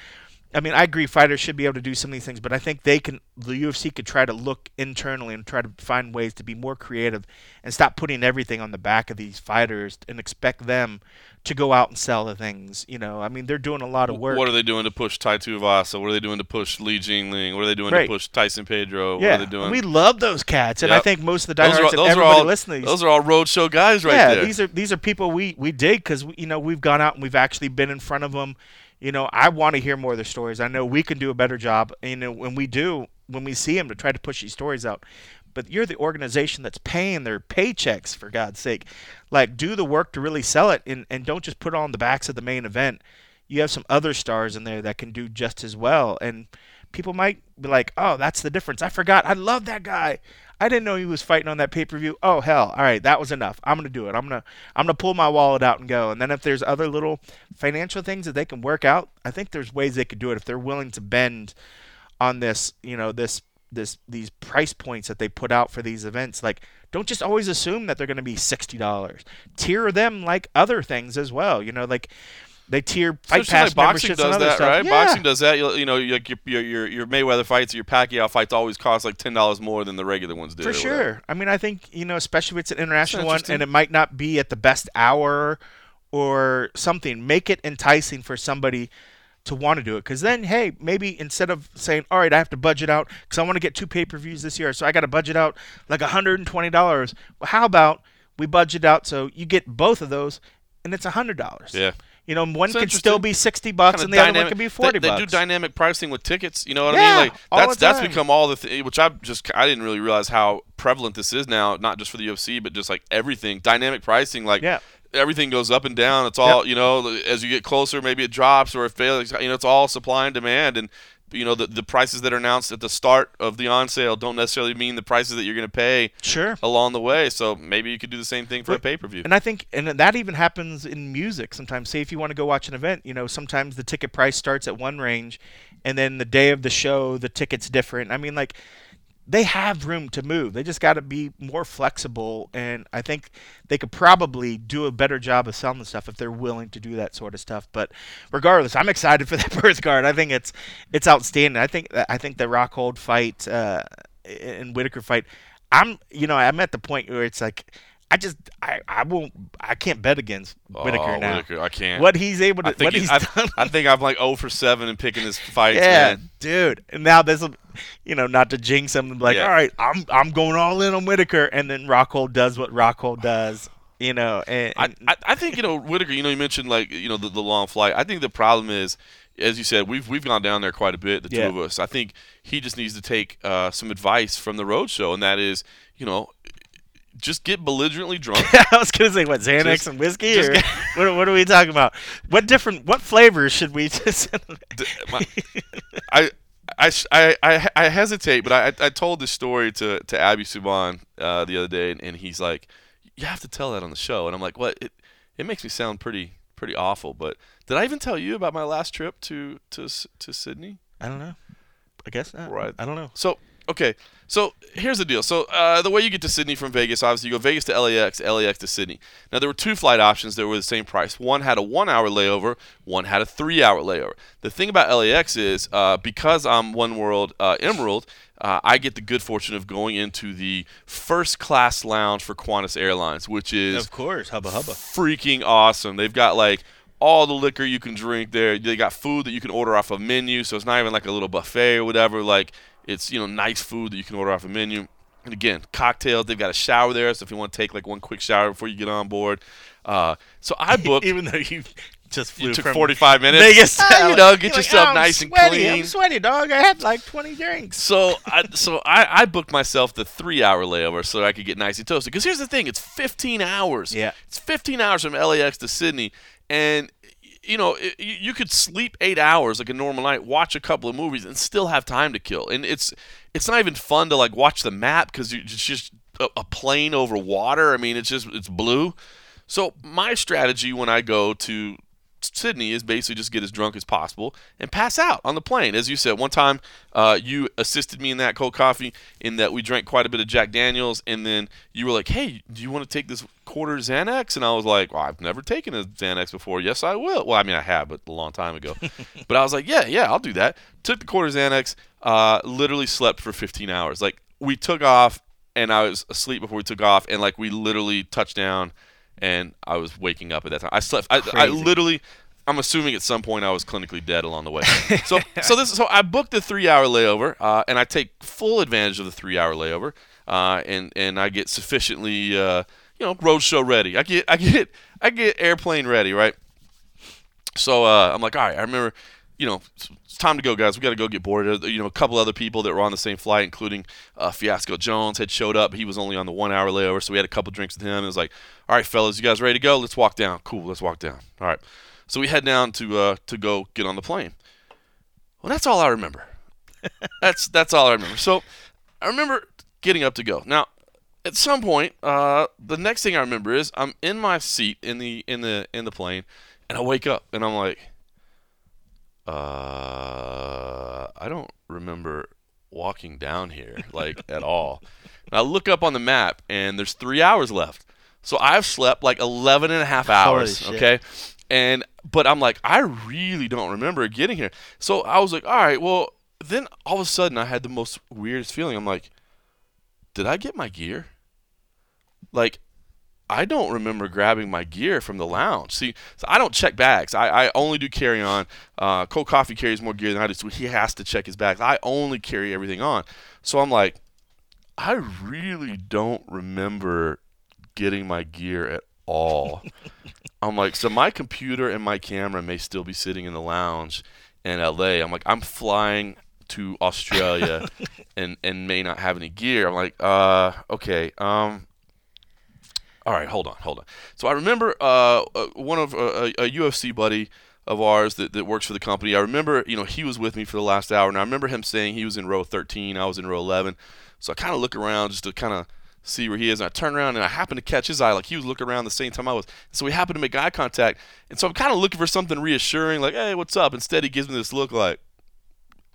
Speaker 2: I mean, I agree fighters should be able to do some of these things, but I think they can the UFC could try to look internally and try to find ways to be more creative and stop putting everything on the back of these fighters and expect them to go out and sell the things. You know, I mean, they're doing a lot of work.
Speaker 1: What are they doing to push Tai Tuivasa? What are they doing to push Li Jingliang? What are they doing
Speaker 2: Right.
Speaker 1: to push Tyson Pedro? What
Speaker 2: yeah,
Speaker 1: are they doing?
Speaker 2: we love those cats, and I think most of the
Speaker 1: those are,
Speaker 2: and
Speaker 1: those are
Speaker 2: everybody
Speaker 1: all
Speaker 2: listening.
Speaker 1: those are all roadshow guys right
Speaker 2: yeah,
Speaker 1: there.
Speaker 2: these are these are people we we dig because you know we've gone out and we've actually been in front of them. You know, I want to hear more of their stories. I know we can do a better job. You know, when we do, when we see them to try to push these stories out. But you're the organization that's paying their paychecks for God's sake. Like, do the work to really sell it, and and don't just put it on the backs of the main event. You have some other stars in there that can do just as well, and people might be like, "Oh, that's the difference. I forgot. I love that guy. I didn't know he was fighting on that pay-per-view. Oh hell! All right, that was enough. I'm gonna do it. I'm gonna I'm gonna pull my wallet out and go. And then if there's other little financial things that they can work out, I think there's ways they could do it if they're willing to bend on this. You know this this these price points that they put out for these events. Like, don't just always assume that they're gonna be sixty dollars. Tier them like other things as well. You know, like they tier fight
Speaker 1: Especially
Speaker 2: pass
Speaker 1: like boxing does that,
Speaker 2: stuff.
Speaker 1: right?
Speaker 2: Yeah.
Speaker 1: Boxing does that. You, you know, like your, your your your Mayweather fights, your Pacquiao fights always cost like ten dollars more than the regular ones do.
Speaker 2: For sure.
Speaker 1: whatever.
Speaker 2: I mean, I think you know, especially if it's an international one, and it might not be at the best hour or something. Make it enticing for somebody to want to do it. Because then, hey, maybe instead of saying, "All right, I have to budget out because I want to get two pay per views this year, so I got to budget out like hundred and twenty dollars." Well, how about we budget out so you get both of those, and it's hundred dollars.
Speaker 1: Yeah.
Speaker 2: You know, one can still be sixty bucks, and the other one
Speaker 1: dynamic-
Speaker 2: can be forty
Speaker 1: they,
Speaker 2: bucks.
Speaker 1: do dynamic pricing with tickets. You know what I mean? Like that's that's become all the th- which I just I didn't really realize how prevalent this is now. Not just for the UFC, but just like everything. Dynamic pricing, like
Speaker 2: Yeah.
Speaker 1: everything goes up and down. It's all you know. As you get closer, maybe it drops or it fails. You know, it's all supply and demand and. You know the, the prices that are announced at the start of the on sale don't necessarily mean the prices that you're going to pay
Speaker 2: Sure.
Speaker 1: along the way. So maybe you could do the same thing for a pay per view.
Speaker 2: And I think, and that even happens in music sometimes. Say if you want to go watch an event, you know, sometimes the ticket price starts at one range, and then the day of the show, the ticket's different. I mean, like, they have room to move. They just got to be more flexible, and I think they could probably do a better job of selling the stuff if they're willing to do that sort of stuff. But regardless, I'm excited for that Perth card. I think it's it's outstanding. I think I think the Rockhold fight uh, and Whitaker fight. I'm you know I'm at the point where it's like I just I, I won't I can't bet against Whitaker
Speaker 1: oh,
Speaker 2: now.
Speaker 1: Whitaker, I can't.
Speaker 2: What he's able to
Speaker 1: I think
Speaker 2: what
Speaker 1: he-
Speaker 2: he's
Speaker 1: I,
Speaker 2: done.
Speaker 1: I think I'm like 0 for 7 in picking his fights,
Speaker 2: yeah,
Speaker 1: man.
Speaker 2: dude. And now this you know, not to jinx him, like,
Speaker 1: Yeah.
Speaker 2: all right, I'm I'm going all in on Whitaker, and then Rockhold does what Rockhold does, you know, and,
Speaker 1: I,
Speaker 2: and
Speaker 1: I, I think you know Whitaker. You know, you mentioned like you know the, the long flight. I think the problem is, as you said, we've we've gone down there quite a bit. The
Speaker 2: Yeah.
Speaker 1: two of us. I think he just needs to take uh, some advice from the road show, and that is, you know, just get belligerently drunk.
Speaker 2: I was gonna say what Xanax
Speaker 1: Just-
Speaker 2: and whiskey, or
Speaker 1: get-
Speaker 2: what, what are we talking about? What different what flavors should we just?
Speaker 1: D- my- I, I, I, I, I hesitate, but I, I told this story to, to Abbey Subhan uh, the other day, and, and he's like, "You have to tell that on the show." And I'm like, "What? It, it makes me sound pretty pretty awful." But did I even tell you about my last trip to to to Sydney?
Speaker 2: I don't know. I guess not.
Speaker 1: Right.
Speaker 2: I don't know.
Speaker 1: So okay, so here's the deal. So uh, the way you get to Sydney from Vegas, obviously you go Vegas to LAX, LAX to Sydney. Now there were two flight options that were the same price. One had a one-hour layover, one had a three-hour layover. The thing about LAX is uh, because I'm One World uh, Emerald. Uh, I get the good fortune of going into the first class lounge for Qantas Airlines, which is
Speaker 2: Of course, hubba hubba.
Speaker 1: freaking awesome. They've got like all the liquor you can drink there. They got food that you can order off a menu, so it's not even like a little buffet or whatever. Like it's you know nice food that you can order off a menu. And again, cocktails. They've got a shower there, so if you want to take like one quick shower before you get on board. Uh, so I booked.
Speaker 2: Even though you Just flew
Speaker 1: You took
Speaker 2: from
Speaker 1: 45 minutes.
Speaker 2: Vegas.
Speaker 1: you know, get
Speaker 2: You're like,
Speaker 1: yourself
Speaker 2: "Oh,
Speaker 1: nice and
Speaker 2: sweaty,
Speaker 1: clean.
Speaker 2: I'm sweaty, dog. I had like 20 drinks.
Speaker 1: So I so I, I booked myself the three hour layover so I could get nice and toasted. Because here's the thing, it's 15 hours.
Speaker 2: Yeah.
Speaker 1: It's 15 hours from LAX to Sydney, and you know you could sleep eight hours like a normal night, watch a couple of movies, and still have time to kill. And it's it's not even fun to like watch the map because it's just a plane over water. I mean, it's just it's blue. So my strategy when I go to Sydney is basically just get as drunk as possible and pass out on the plane. As you said, one time uh, you assisted me in that cold coffee in that we drank quite a bit of Jack Daniels, and then you were like, "Hey, do you want to take this quarter Xanax?" And I was like, well, "I've never taken a Xanax before. Yes, I will." Well, I mean, I have, but a long time ago. but I was like, "Yeah, yeah, I'll do that." Took the quarter Xanax. Uh, literally slept for 15 hours. Like we took off, and I was asleep before we took off, and like we literally touched down and I was waking up at that time. I slept. I, I literally. I'm assuming at some point I was clinically dead along the way. So, so this. So I booked the three-hour layover, uh, and I take full advantage of the three-hour layover, uh, and and I get sufficiently, uh, you know, roadshow ready. I get, I get, I get airplane ready, right? So uh, I'm like, all right, I remember, you know, time to go, guys. We got to go get boarded. You know, a couple other people that were on the same flight, including uh, Fiasco Jones, had showed up. He was only on the one hour layover, so we had a couple drinks with him. It was like, all right, fellas, you guys ready to go? Let's walk down. Cool, let's walk down. All right. So we head down to uh, to go get on the plane. Well, that's all I remember. that's that's all I remember. So I remember getting up to go. Now, at some point, uh, the next thing I remember is I'm in my seat in the in the in the plane, and I wake up and I'm like, uh, I don't remember walking down here like at all. And I look up on the map and there's three hours left. So I've slept like 11 and a half hours. Okay. And, but I'm like, I really don't remember getting here. So I was like, all right, well, then all of a sudden I had the most weirdest feeling. I'm like, did I get my gear? Like, I don't remember grabbing my gear from the lounge. See, so I don't check bags. I, I only do carry on. Uh, Cold Coffee carries more gear than I do, so he has to check his bags. I only carry everything on. So I'm like, I really don't remember getting my gear at all. I'm like, so my computer and my camera may still be sitting in the lounge in LA. I'm like, I'm flying to Australia and and may not have any gear. I'm like, uh, okay, um, all right, hold on, hold on. So I remember uh, uh, one of uh, a, UFC buddy of ours that, that works for the company. I remember, you know, he was with me for the last hour, and I remember him saying he was in row 13, I was in row 11. So I kind of look around just to kind of see where he is, and I turn around and I happen to catch his eye, like he was looking around the same time I was. So we happened to make eye contact, and so I'm kind of looking for something reassuring, like, hey, what's up? Instead, he gives me this look like.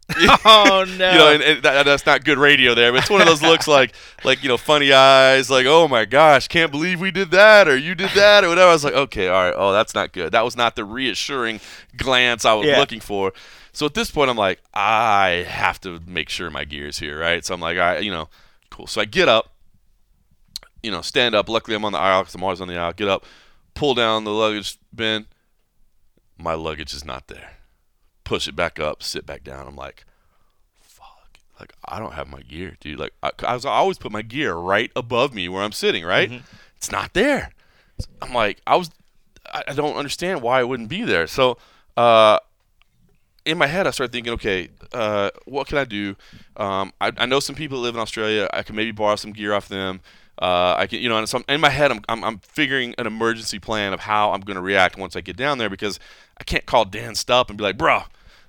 Speaker 2: oh no!
Speaker 1: You know, and, and that, that's not good radio there, but it's one of those looks like, like you know, funny eyes, like, oh my gosh, can't believe we did that, or you did that, or whatever. I was like, okay, all right, oh, that's not good. That was not the reassuring glance I was
Speaker 2: Yeah.
Speaker 1: looking for. So at this point, I'm like, I have to make sure my gear's here, right? So I'm like, all right, you know, cool. So I get up, you know, stand up. Luckily, I'm on the aisle because I'm always on the aisle. Get up, pull down the luggage bin. My luggage is not there. Push it back up, sit back down. I'm like, fuck. Like, I don't have my gear, dude. Like, I, I, was, I always put my gear right above me where I'm sitting, right? It's not there. I'm like, I was, I, I don't understand why it wouldn't be there. So, uh, in my head, I started thinking, okay, uh, what can I do? Um, I, I know some people that live in Australia. I can maybe borrow some gear off them. Uh, I can, you know, and so I'm- in my head, I'm, I'm, I'm figuring an emergency plan of how I'm going to react once I get down there because I can't call Dan Stupp and be like, bro,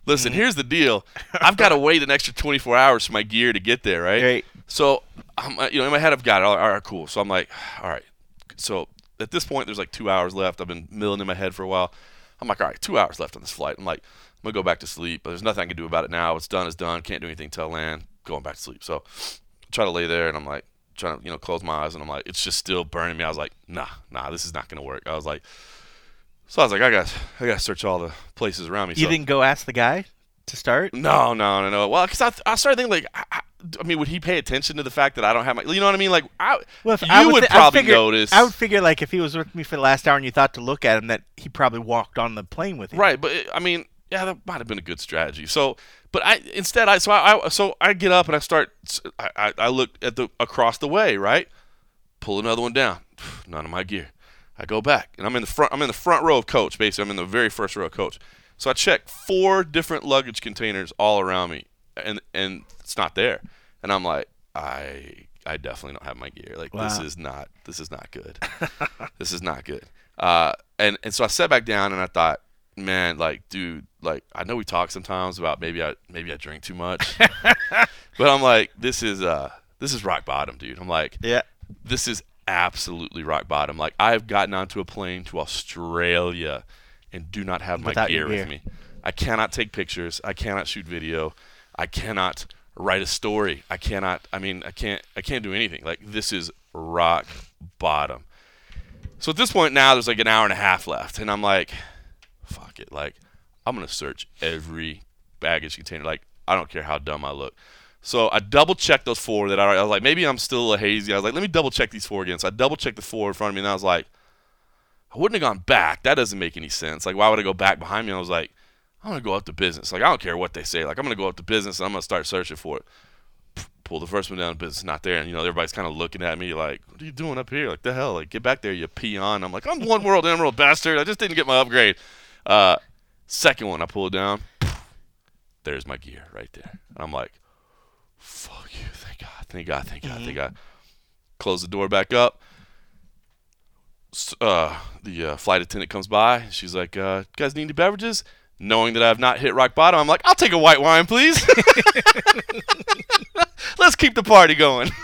Speaker 1: listen, here's the deal. I've got to wait an extra 24 hours for my gear to get there, right?
Speaker 2: Right.
Speaker 1: So, I'm, uh, you know, in my head, I've got it. All all right, cool. So I'm like, all right. So at this point, there's like two hours left. I've been milling in my head for a while. I'm like, all right, two hours left on this flight. I'm like, I'm gonna go back to sleep. But there's nothing I can do about it now. It's done It's done. Can't do anything till land. Going back to sleep. So I try to lay there, and I'm like, trying to, you know, close my eyes, and I'm like, it's just still burning me. I was like, nah, nah, this is not gonna work. I was like, so I was like, I got, I got to search all the places around me.
Speaker 2: You
Speaker 1: so,
Speaker 2: didn't go ask the guy to start?
Speaker 1: no, no, no, no. Well, because I, I started thinking like, I, I- mean, would he pay attention to the fact that I don't have my? You know what I mean? Like, I,
Speaker 2: Well,
Speaker 1: you
Speaker 2: I
Speaker 1: would,
Speaker 2: thi- I
Speaker 1: probably
Speaker 2: figure,
Speaker 1: notice.
Speaker 2: I would figure like if he was with me for the last hour and you thought to look at him, that he probably walked on the plane with you.
Speaker 1: Right, but it, I mean, yeah, that might have been a good strategy. So, but I instead I so I, I so I get up and I start I, I, I look at the across the way, right? Pull another one down. None of my gear. I go back and I'm in the front. I'm in the front row of coach. Basically, I'm in the very first row of coach. So I check four different luggage containers all around me, and and it's not there. And I'm like, I I definitely don't have my gear. Like this is not this is not good. this is not good. Uh, and and so I sat back down and I thought, man, like, dude, like I know we talk sometimes about maybe I maybe I drink too much, but I'm like, this is uh this is rock bottom, dude. I'm like,
Speaker 2: Yeah.
Speaker 1: this is absolutely rock bottom. Like I've gotten onto a plane to Australia and do not have my
Speaker 2: Without
Speaker 1: gear with me. I cannot take pictures. I cannot shoot video. I cannot write a story. I cannot. I mean, I can't. I can't do anything. Like this is rock bottom. So at this point now, there's like an hour and a half left, and I'm like, fuck it. Like I'm gonna search every baggage container. Like I don't care how dumb I look. So I double checked those four that I, I was like, maybe I'm still a hazy. I was like, let me double check these four again. So I double checked the four in front of me, and I was like, I wouldn't have gone back. That doesn't make any sense. Like, why would I go back behind me? I was like, I'm gonna go up to business. Like, I don't care what they say. Like, I'm gonna go up to business and I'm gonna start searching for it. Pull the first one down, business not there, and you know everybody's kind of looking at me like, "What are you doing up here? Like, the hell? Like, get back there, you peon!" I'm like, "I'm one world emerald bastard. I just didn't get my upgrade." Uh, second one, I pull it down. There's my gear right there, and I'm like, "Fuck you! Thank God! Thank God! Thank God! Thank God!" Close the door back up uh, the uh, flight attendant comes by. She's like, uh, "You guys need any beverages?" Knowing that I've not hit rock bottom, I'm like, "I'll take a white wine, please." Let's keep the party going.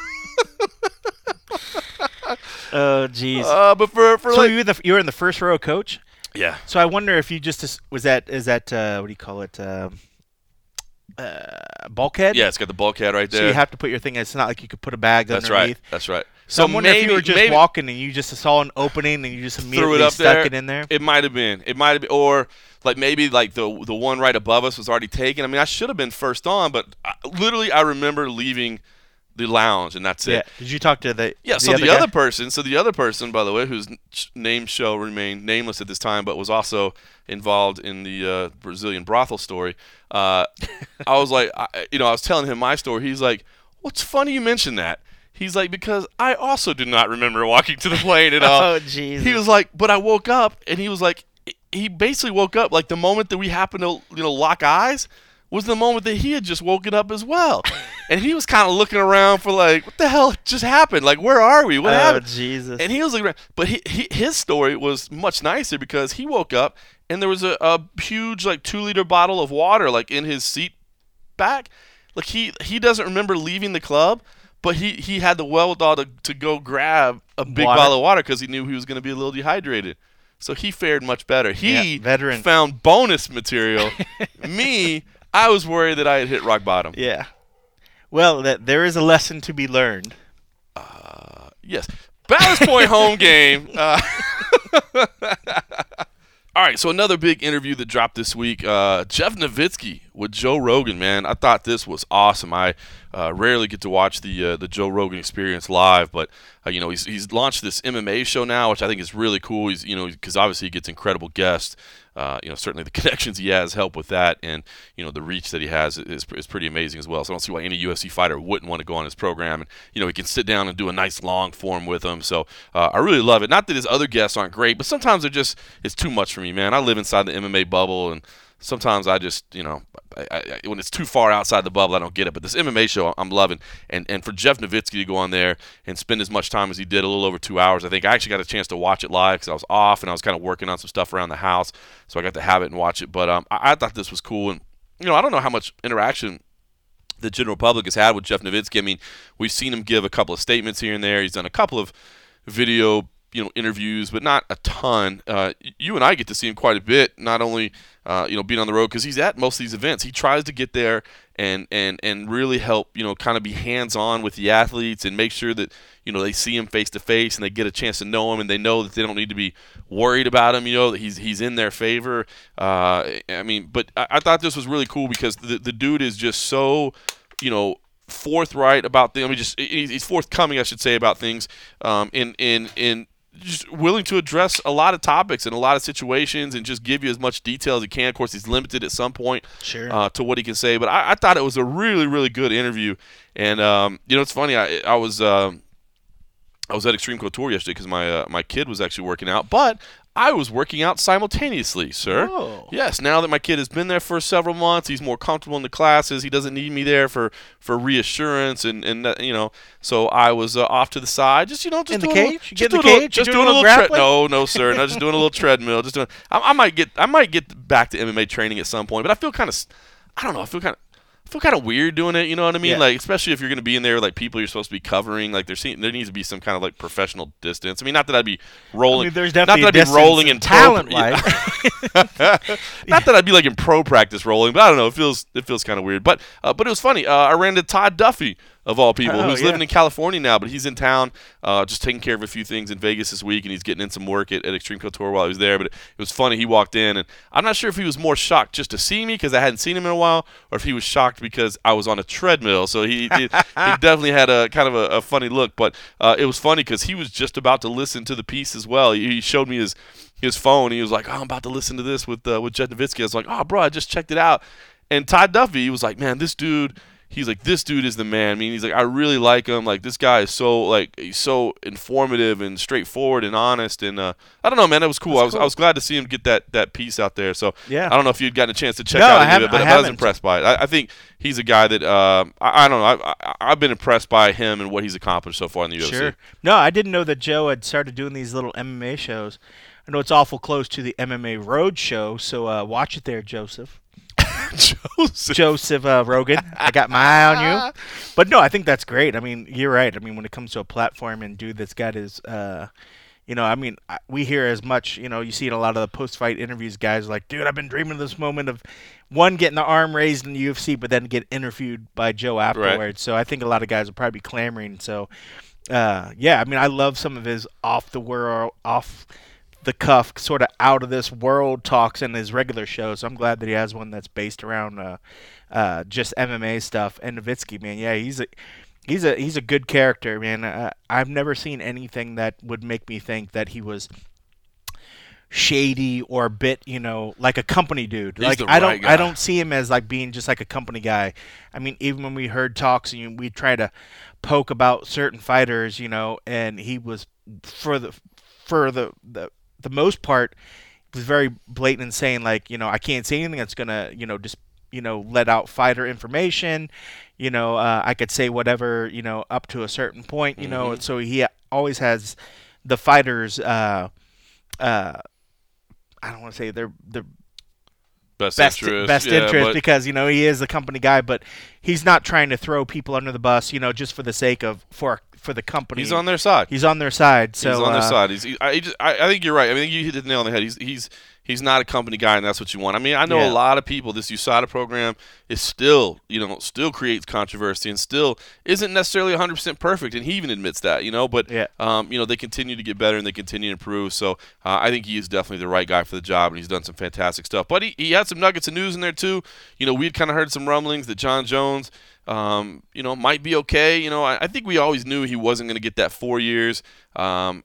Speaker 2: Oh, jeez.
Speaker 1: Uh, but for for
Speaker 2: so
Speaker 1: like,
Speaker 2: you the you were in the first row, coach.
Speaker 1: Yeah,
Speaker 2: So I wonder if you just was that is that uh, what do you call it? Um uh, bulkhead.
Speaker 1: yeah, it's got the bulkhead right there.
Speaker 2: So you have to put your thing. It's not like you could put a bag
Speaker 1: That's
Speaker 2: underneath.
Speaker 1: right. That's right.
Speaker 2: So,
Speaker 1: So maybe
Speaker 2: if you were just
Speaker 1: maybe,
Speaker 2: walking and you just saw an opening and you just immediately
Speaker 1: it
Speaker 2: stuck
Speaker 1: there.
Speaker 2: it in there.
Speaker 1: It might have been. It might have been, or like maybe like the the one right above us was already taken. I mean, I should have been first on, but I, literally, I remember leaving the lounge, and that's
Speaker 2: yeah.
Speaker 1: it.
Speaker 2: Did you talk to the?
Speaker 1: Yeah.
Speaker 2: the
Speaker 1: so the
Speaker 2: guy?
Speaker 1: other person, so the other person, by the way, whose name shall remain nameless at this time, but was also involved in the uh, Brazilian brothel story. Uh, I was like, I, you know, I was telling him my story. He's like, "What's funny you mentioned that?" He's like, "Because I also do not remember walking to the plane at all."
Speaker 2: Oh, jeez.
Speaker 1: He was like, "But I woke up," and he was like, he basically woke up like the moment that we happened to you know lock eyes was the moment that he had just woken up as well. And he was kind of looking around for like, what the hell just happened? Like, where are we? What happened?
Speaker 2: oh,
Speaker 1: happened?
Speaker 2: Jesus.
Speaker 1: And he was looking around, but he, he, his story was much nicer because he woke up and there was a, a huge like two liter bottle of water like in his seat back. Like he he doesn't remember leaving the club, but he he had the wherewithal to, to go grab a big
Speaker 2: Water.
Speaker 1: bottle of water because he knew he was going to be a little dehydrated. So he fared much better. He
Speaker 2: Yeah, veteran.
Speaker 1: found bonus material. Me, I was worried that I had hit rock bottom.
Speaker 2: yeah. Well, that there is a lesson to be learned.
Speaker 1: Yes. Ballast Point home game. Uh, all right, so another big interview that dropped this week. Uh, Jeff Novitzky with Joe Rogan, man. I thought this was awesome. I uh, rarely get to watch the uh, the Joe Rogan Experience live, but uh, you know he's he's launched this MMA show now, which I think is really cool. He's you know because obviously he gets incredible guests. Uh, you know certainly the connections he has help with that, and you know the reach that he has is, is pretty amazing as well. So I don't see why any UFC fighter wouldn't want to go on his program, and you know he can sit down and do a nice long form with him. So uh, I really love it. Not that his other guests aren't great, but sometimes they're just it's too much for me, man. I live inside the MMA bubble, and sometimes I just you know I, I, when it's too far outside the bubble, I don't get it. But this MMA show, I'm loving, and and for Jeff Novitzky to go on there and spend as much time as he did, a little over two hours, I think I actually got a chance to watch it live because I was off and I was kind of working on some stuff around the house, so I got to have it and watch it. But um, I, I thought this was cool, and you know I don't know how much interaction the general public has had with Jeff Novitzky. I mean, we've seen him give a couple of statements here and there. He's done a couple of video, you know, interviews, but not a ton. Uh, you and I get to see him quite a bit. Not only, uh, you know, being on the road because he's at most of these events. He tries to get there and and and really help, you know, kind of be hands on with the athletes and make sure that you know they see him face to face and they get a chance to know him and they know that they don't need to be worried about him. You know that he's he's in their favor. Uh, I mean, but I, I thought this was really cool because the the dude is just so, you know forthright about things. I mean, just he's forthcoming, I should say, about things. Um, in in in just willing to address a lot of topics and a lot of situations and just give you as much detail as he can. Of course, he's limited at some point
Speaker 2: Sure.
Speaker 1: uh, to what he can say, but I, I thought it was a really really good interview. And um, you know, it's funny. I I was. Um, I was at Extreme Couture yesterday because my uh, my kid was actually working out, but I was working out simultaneously, sir.
Speaker 2: Oh.
Speaker 1: Yes, now that my kid has been there for several months, he's more comfortable in the classes. He doesn't need me there for, for reassurance and and uh, you know. So I was uh, off to the side, just you know, just
Speaker 2: In the
Speaker 1: doing a little-
Speaker 2: cage? You
Speaker 1: just
Speaker 2: the
Speaker 1: little-
Speaker 2: cage? You
Speaker 1: just
Speaker 2: doing
Speaker 1: doing
Speaker 2: a little
Speaker 1: little tre- No, no, sir. Not just doing a little treadmill. Just doing. I, I might get I might get back to MMA training at some point, but I feel kind of I don't know. I feel kind of. Feel kind of weird doing it, you know what I mean?
Speaker 2: Yeah.
Speaker 1: Like, especially if you're going to be in there, like people you're supposed to be covering. Like, there se- there needs to be some kind of like professional distance. I mean, not that I'd be rolling.
Speaker 2: I mean, there's
Speaker 1: not that I'd be rolling in
Speaker 2: distance
Speaker 1: pro-
Speaker 2: talent wise.
Speaker 1: not that I'd be like in pro practice rolling, but I don't know. It feels it feels kind of weird. But uh, but it was funny. Uh, I ran into Todd Duffy of all people,
Speaker 2: Oh,
Speaker 1: who's
Speaker 2: yeah.
Speaker 1: living in California now, but he's in town, uh, just taking care of a few things in Vegas this week, and he's getting in some work at, at Extreme Couture while he was there. But it, it was funny. He walked in, and I'm not sure if he was more shocked just to see me because I hadn't seen him in a while, or if he was shocked because I was on a treadmill. So he he, he definitely had a kind of a, a funny look. But uh, it was funny because he was just about to listen to the piece as well. He, he showed me his his phone. He was like, "Oh, I'm about to listen to this with uh, with Jed Novitzky." I was like, "Oh, bro, I just checked it out." And Todd Duffy, he was like, "Man, this dude." He's like, this dude is the man. I mean, he's like, I really like him. Like, this guy is so like, he's so informative and straightforward and honest. And uh, I don't know, man, that was cool. I was, I was glad to see him get that that piece out there. So
Speaker 2: Yeah.
Speaker 1: I don't know if you'd gotten a chance to check
Speaker 2: No,
Speaker 1: out any of it, but
Speaker 2: I
Speaker 1: I, was impressed by it. I, I think he's a guy that um, I, I don't know. I, I, I've been impressed by him and what he's accomplished so far in the UFC.
Speaker 2: Sure. No, I didn't know that Joe had started doing these little MMA shows. I know it's awful close to the MMA Road show, so uh, watch it there, Joseph.
Speaker 1: Joseph.
Speaker 2: Joseph uh, Rogan. I got my eye on you. But no, I think that's great. I mean, you're right. I mean, when it comes to a platform and dude that's got his, uh, you know, I mean, we hear as much. You know, you see in a lot of the post-fight interviews, guys like, dude, I've been dreaming of this moment of one getting the arm raised in the UFC, but then get interviewed by Joe afterwards. So I think a lot of guys will probably be clamoring. So, uh, yeah, I mean, I love some of his off the world, off the cuff, sort of out of this world talks in his regular shows. So I'm glad that he has one that's based around uh, uh, just MMA stuff. And Novitzky, man, yeah, he's a he's a he's a good character, man. Uh, I've never seen anything that would make me think that he was shady or a bit, you know, like a company dude.
Speaker 1: He's
Speaker 2: like I don't I don't see him as like being just like a company guy. I mean, even when we heard talks and we try to poke about certain fighters, you know, and he was for the for the the, the most part was very blatant in saying like, you know, I can't say anything that's gonna, you know, just you know, let out fighter information. You know, uh, I could say whatever, you know, up to a certain point. You know,
Speaker 1: Mm-hmm.
Speaker 2: so he always has the fighters. Uh, uh, I don't want to say they're they're
Speaker 1: Best,
Speaker 2: best
Speaker 1: interest.
Speaker 2: best
Speaker 1: yeah,
Speaker 2: interest because you know he is the company guy, but he's not trying to throw people under the bus. You know, just for the sake of for for the company.
Speaker 1: He's on their side.
Speaker 2: He's on their side. So
Speaker 1: he's on their
Speaker 2: uh,
Speaker 1: side. He's, he, I, he just, I, I think you're right. I mean, you hit the nail on the head. He's he's he's not a company guy, and that's what you want. I mean, I know
Speaker 2: Yeah.
Speaker 1: a lot of people. This USADA program is still, you know, still creates controversy and still isn't necessarily 100 percent perfect, and he even admits that, you know. But
Speaker 2: Yeah.
Speaker 1: um, you know, they continue to get better and they continue to improve. So uh, I think he is definitely the right guy for the job, and he's done some fantastic stuff. But he, he had some nuggets of news in there too. You know, we'd kind of heard some rumblings that Jon Jones um, you know, might be okay. You know, I, I think we always knew he wasn't going to get that four years. Um,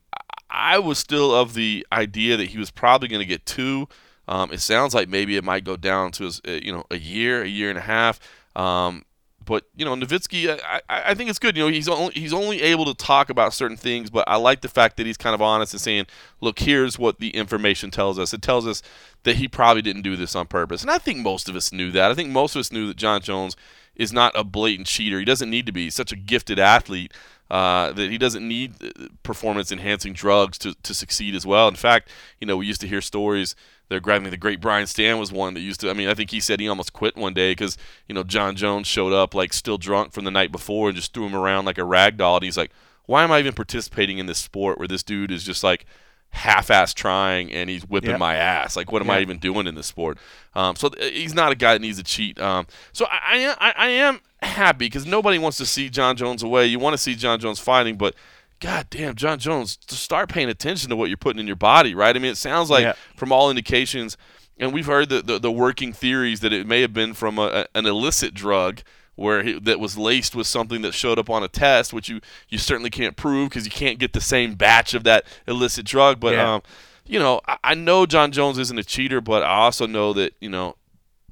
Speaker 1: I, was still of the idea that he was probably going to get two. Um, it sounds like maybe it might go down to uh, you know a year, a year and a half. Um, but you know, Novitzky, I I think it's good. You know, he's only he's only able to talk about certain things, but I like the fact that he's kind of honest and saying, "Look, here's what the information tells us. It tells us that he probably didn't do this on purpose." And I think most of us knew that. I think most of us knew that Jon Jones is not a blatant cheater. He doesn't need to be. He's such a gifted athlete uh, that he doesn't need uh, performance enhancing drugs to, to succeed as well. In fact, you know, we used to hear stories. They're grabbing the great Brian Stann was one that used to. I mean, I think he said he almost quit one day because you know Jon Jones showed up like still drunk from the night before and just threw him around like a rag doll. And he's like, "Why am I even participating in this sport where this dude is just like half-ass trying and he's whipping
Speaker 2: Yep.
Speaker 1: my ass? Like, what am I even doing in this sport?" Um, so th- he's not a guy that needs to cheat. Um, so I, I, am- I, am happy because nobody wants to see Jon Jones away. You want to see Jon Jones fighting, but God damn, Jon Jones, just start paying attention to what you're putting in your body, right? I mean, it sounds like
Speaker 2: Yeah.
Speaker 1: from all indications, and we've heard the, the, the working theories that it may have been from a- an illicit drug where he, that was laced with something that showed up on a test, which you, you certainly can't prove because you can't get the same batch of that illicit drug. But,
Speaker 2: Yeah.
Speaker 1: um, you know, I, I know Jon Jones isn't a cheater, but I also know that, you know,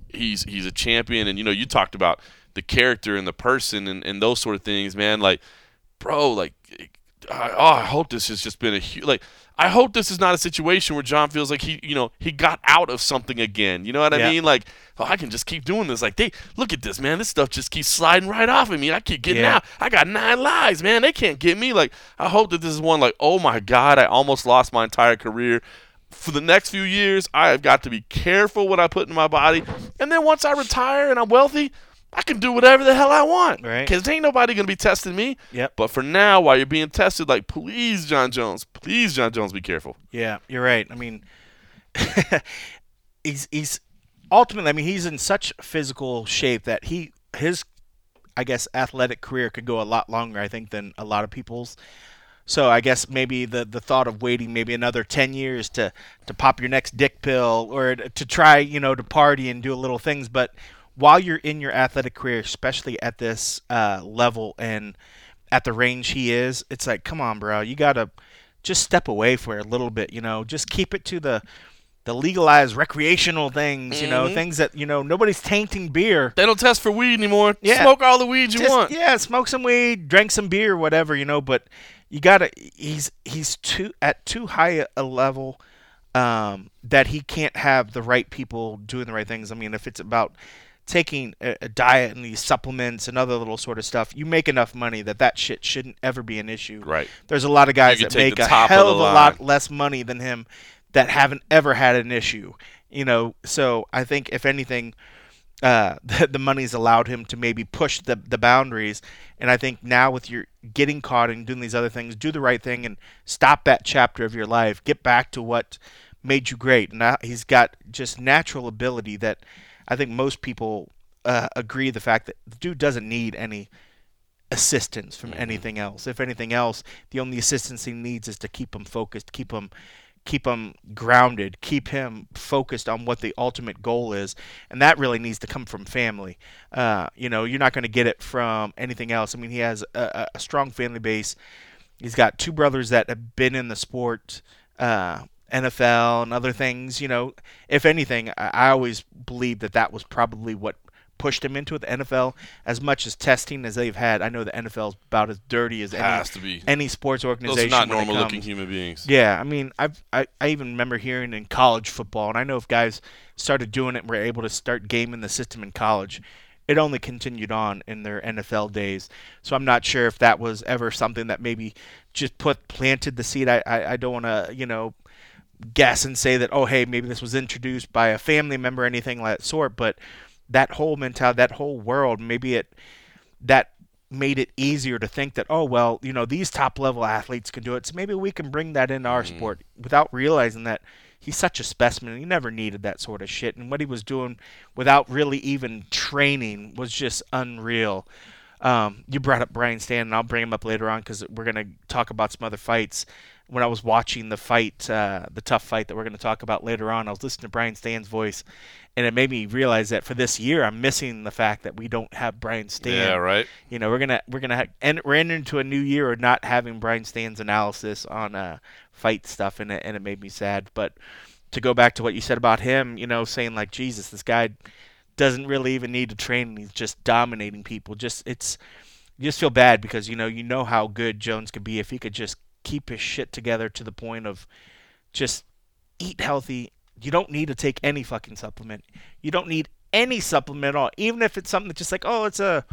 Speaker 1: he's he's a champion and you know you talked about the character and the person and, and those sort of things man like bro like I, oh, I hope this has just been a huge like. I hope this is not a situation where John feels like he, you know, he got out of something again. You know what I
Speaker 2: Yeah.
Speaker 1: mean? Like, oh, I can just keep doing this. Like, they look at this, man. This stuff just keeps sliding right off of me. I keep getting
Speaker 2: Yeah.
Speaker 1: out. I got nine lives, man. They can't get me. Like, I hope that this is one. Like, oh my God, I almost lost my entire career. For the next few years, I have got to be careful what I put in my body. And then once I retire and I'm wealthy, I can do whatever the hell I want.
Speaker 2: Right.
Speaker 1: Because ain't nobody gonna be testing me.
Speaker 2: Yep.
Speaker 1: But for now, while you're being tested, like please, Jon Jones, please, Jon Jones, be careful.
Speaker 2: Yeah, you're right. I mean, he's he's ultimately. I mean, he's in such physical shape that he his, I guess, athletic career could go a lot longer. I think than a lot of people's. So I guess maybe the the thought of waiting maybe another ten years to to pop your next dick pill or to try you know to party and do little things, but while you're in your athletic career, especially at this uh, level and at the range he is, it's like, come on, bro, you gotta just step away for a little bit. You know, just keep it to the the legalized recreational things. You know,
Speaker 1: Mhm.
Speaker 2: things that you know nobody's tainting beer.
Speaker 1: They don't test for weed anymore.
Speaker 2: Yeah.
Speaker 1: Smoke all the weed you
Speaker 2: Just-
Speaker 1: want.
Speaker 2: Yeah, smoke some weed, drink some beer, whatever, you know, but you gotta he's he's too at too high a level um, that he can't have the right people doing the right things. I mean, if it's about taking a, a diet and these supplements and other little sort of stuff, you make enough money that that shit shouldn't ever be an issue.
Speaker 1: Right.
Speaker 2: There's a lot of guys that make a
Speaker 1: top of
Speaker 2: hell of a lot less money than him that haven't ever had an issue. You know, so I think if anything, uh, the, the money's allowed him to maybe push the the boundaries. And I think now with your getting caught and doing these other things, do the right thing and stop that chapter of your life. Get back to what made you great. Now he's got just natural ability that I think most people uh, agree the fact that the dude doesn't need any assistance from anything else. If anything else, the only assistance he needs is to keep him focused, keep him keep him grounded, keep him focused on what the ultimate goal is, and that really needs to come from family. Uh, you know, you're not going to get it from anything else. I mean, he has a, a- a strong family base. He's got two brothers that have been in the sport, uh, NFL and other things. You know, if anything, I, always believe that that was probably what pushed him into. The NFL, as much as testing as they've had, I know the NFL is about as dirty as any
Speaker 1: Has to be.
Speaker 2: any sports
Speaker 1: Those
Speaker 2: organization.
Speaker 1: are not normal looking human beings.
Speaker 2: yeah, I mean, I've, I I even remember hearing in college football, and I know if guys started doing it and were able to start gaming the system in college, it only continued on in their NFL days. So I'm not sure if that was ever something that maybe just put planted the seed. I I, I don't want to you know guess and say that oh hey maybe this was introduced by a family member or anything like that sort, but that whole mentality, that whole world, maybe it that made it easier to think that oh well you know these top level athletes can do it. So maybe we can bring that into our sport without realizing that he's such a specimen he never needed that sort of shit. And what he was doing without really even training was just unreal. Um, you brought up Brian Stann, and I'll bring him up later on because we're going to talk about some other fights. When I was watching the fight, uh, the tough fight that we're going to talk about later on, I was listening to Brian Stann's voice, and it made me realize that for this year, I'm missing the fact that we don't have Brian Stann.
Speaker 1: Yeah, right.
Speaker 2: You know, we're gonna we're gonna ha- and we're entering into a new year of not having Brian Stann's analysis on uh, fight stuff, and it and it made me sad. But to go back to what you said about him, you know, saying like Jesus, this guy doesn't really even need to train, and he's just dominating people. Just it's you just feel bad because you know you know how good Jones could be if he could just keep his shit together to the point of just eat healthy. You don't need to take any fucking supplement. You don't need any supplement at all, even if it's something that's just like, oh, it's a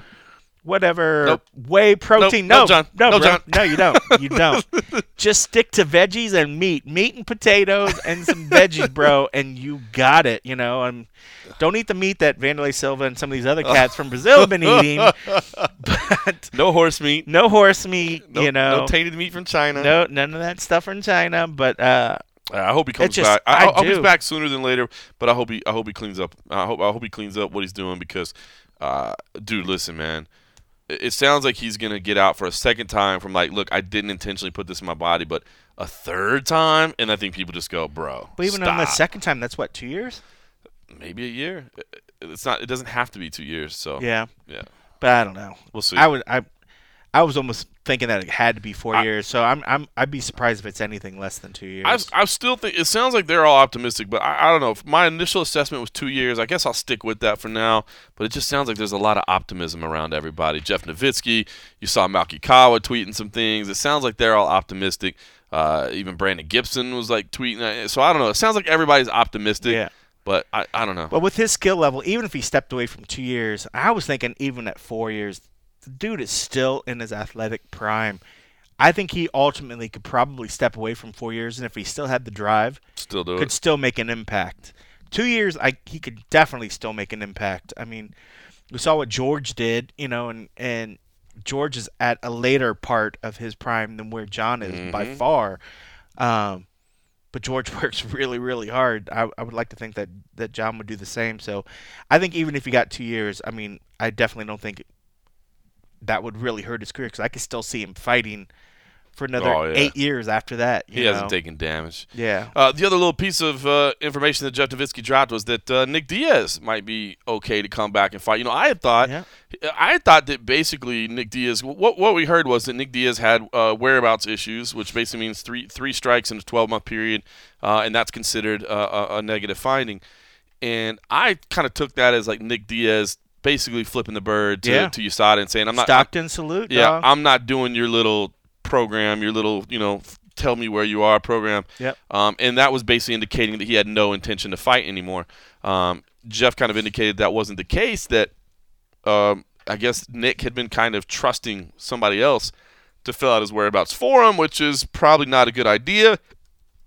Speaker 2: whatever
Speaker 1: Nope.
Speaker 2: whey protein.
Speaker 1: Nope,
Speaker 2: no,
Speaker 1: no, John.
Speaker 2: no,
Speaker 1: No. John.
Speaker 2: no, you don't. You don't. just stick to veggies and meat, meat and potatoes and some veggies, bro, and you got it. You know, and don't eat the meat that Wanderlei Silva and some of these other cats from Brazil have been eating. But
Speaker 1: No horse meat.
Speaker 2: no horse meat.
Speaker 1: No,
Speaker 2: you know,
Speaker 1: no tainted meat from China.
Speaker 2: no, none of that stuff from China. But uh,
Speaker 1: Uh, I hope he comes
Speaker 2: just-
Speaker 1: back. I,
Speaker 2: I
Speaker 1: I hope he's back sooner than later. But I hope he I hope he cleans up. I hope I hope he cleans up what he's doing because, uh, dude, listen, man. It, sounds like he's gonna get out for a second time from like, look, I didn't intentionally put this in my body, but a third time, and I think people just go, bro.
Speaker 2: but even on the second time, that's what two years.
Speaker 1: maybe a year. It's not. It doesn't have to be two years. So
Speaker 2: Yeah,
Speaker 1: yeah.
Speaker 2: but I don't know.
Speaker 1: we'll see.
Speaker 2: I would I I was almost thinking that it had to be four
Speaker 1: I-
Speaker 2: years. So I'm I'm I'd be surprised if it's anything less than two years.
Speaker 1: I, I still think it sounds like they're all optimistic, but I, I don't know. If My initial assessment was two years. I guess I'll stick with that for now. But it just sounds like there's a lot of optimism around everybody. Jeff Novitzky, you saw Malki Kawa tweeting some things. It sounds like they're all optimistic. Uh, even Brandon Gibson was like tweeting. So I don't know. It sounds like everybody's optimistic.
Speaker 2: Yeah.
Speaker 1: But I, I don't know.
Speaker 2: But with his skill level, even if he stepped away from two years, I was thinking even at four years, the dude is still in his athletic prime. I think he ultimately could probably step away from four years, and if he still had the drive,
Speaker 1: Still do
Speaker 2: could
Speaker 1: it.
Speaker 2: still make an impact. Two years, I he could definitely still make an impact. I mean, we saw what George did, you know, and and George is at a later part of his prime than where John is by
Speaker 1: Mhm.
Speaker 2: far. Um, but George works really, really hard. I, I would like to think that that John would do the same. So, I think even if he got two years, I mean, I definitely don't think that would really hurt his career because I could still see him fighting for another
Speaker 1: Oh, yeah.
Speaker 2: eight years after that.
Speaker 1: He
Speaker 2: you
Speaker 1: hasn't taken damage.
Speaker 2: Yeah.
Speaker 1: Uh, the other little piece of uh, information that Jeff Novitzky dropped was that uh, Nick Diaz might be okay to come back and fight. You know, I had thought,
Speaker 2: Yeah.
Speaker 1: I had thought that basically Nick Diaz. What what we heard was that Nick Diaz had uh, whereabouts issues, which basically means three three strikes in a 12 month period, uh, and that's considered uh, a, a negative finding. And I kind of took that as like Nick Diaz basically flipping the bird to,
Speaker 2: Yeah.
Speaker 1: to USADA and saying, "I'm not,
Speaker 2: Stockton salute.
Speaker 1: yeah,
Speaker 2: dog.
Speaker 1: I'm not doing your little program, your little, you know, tell me where you are program.
Speaker 2: Yep.
Speaker 1: Um, and that was basically indicating that he had no intention to fight anymore. Um, Jeff kind of indicated that wasn't the case. That um, I guess Nick had been kind of trusting somebody else to fill out his whereabouts for him, which is probably not a good idea.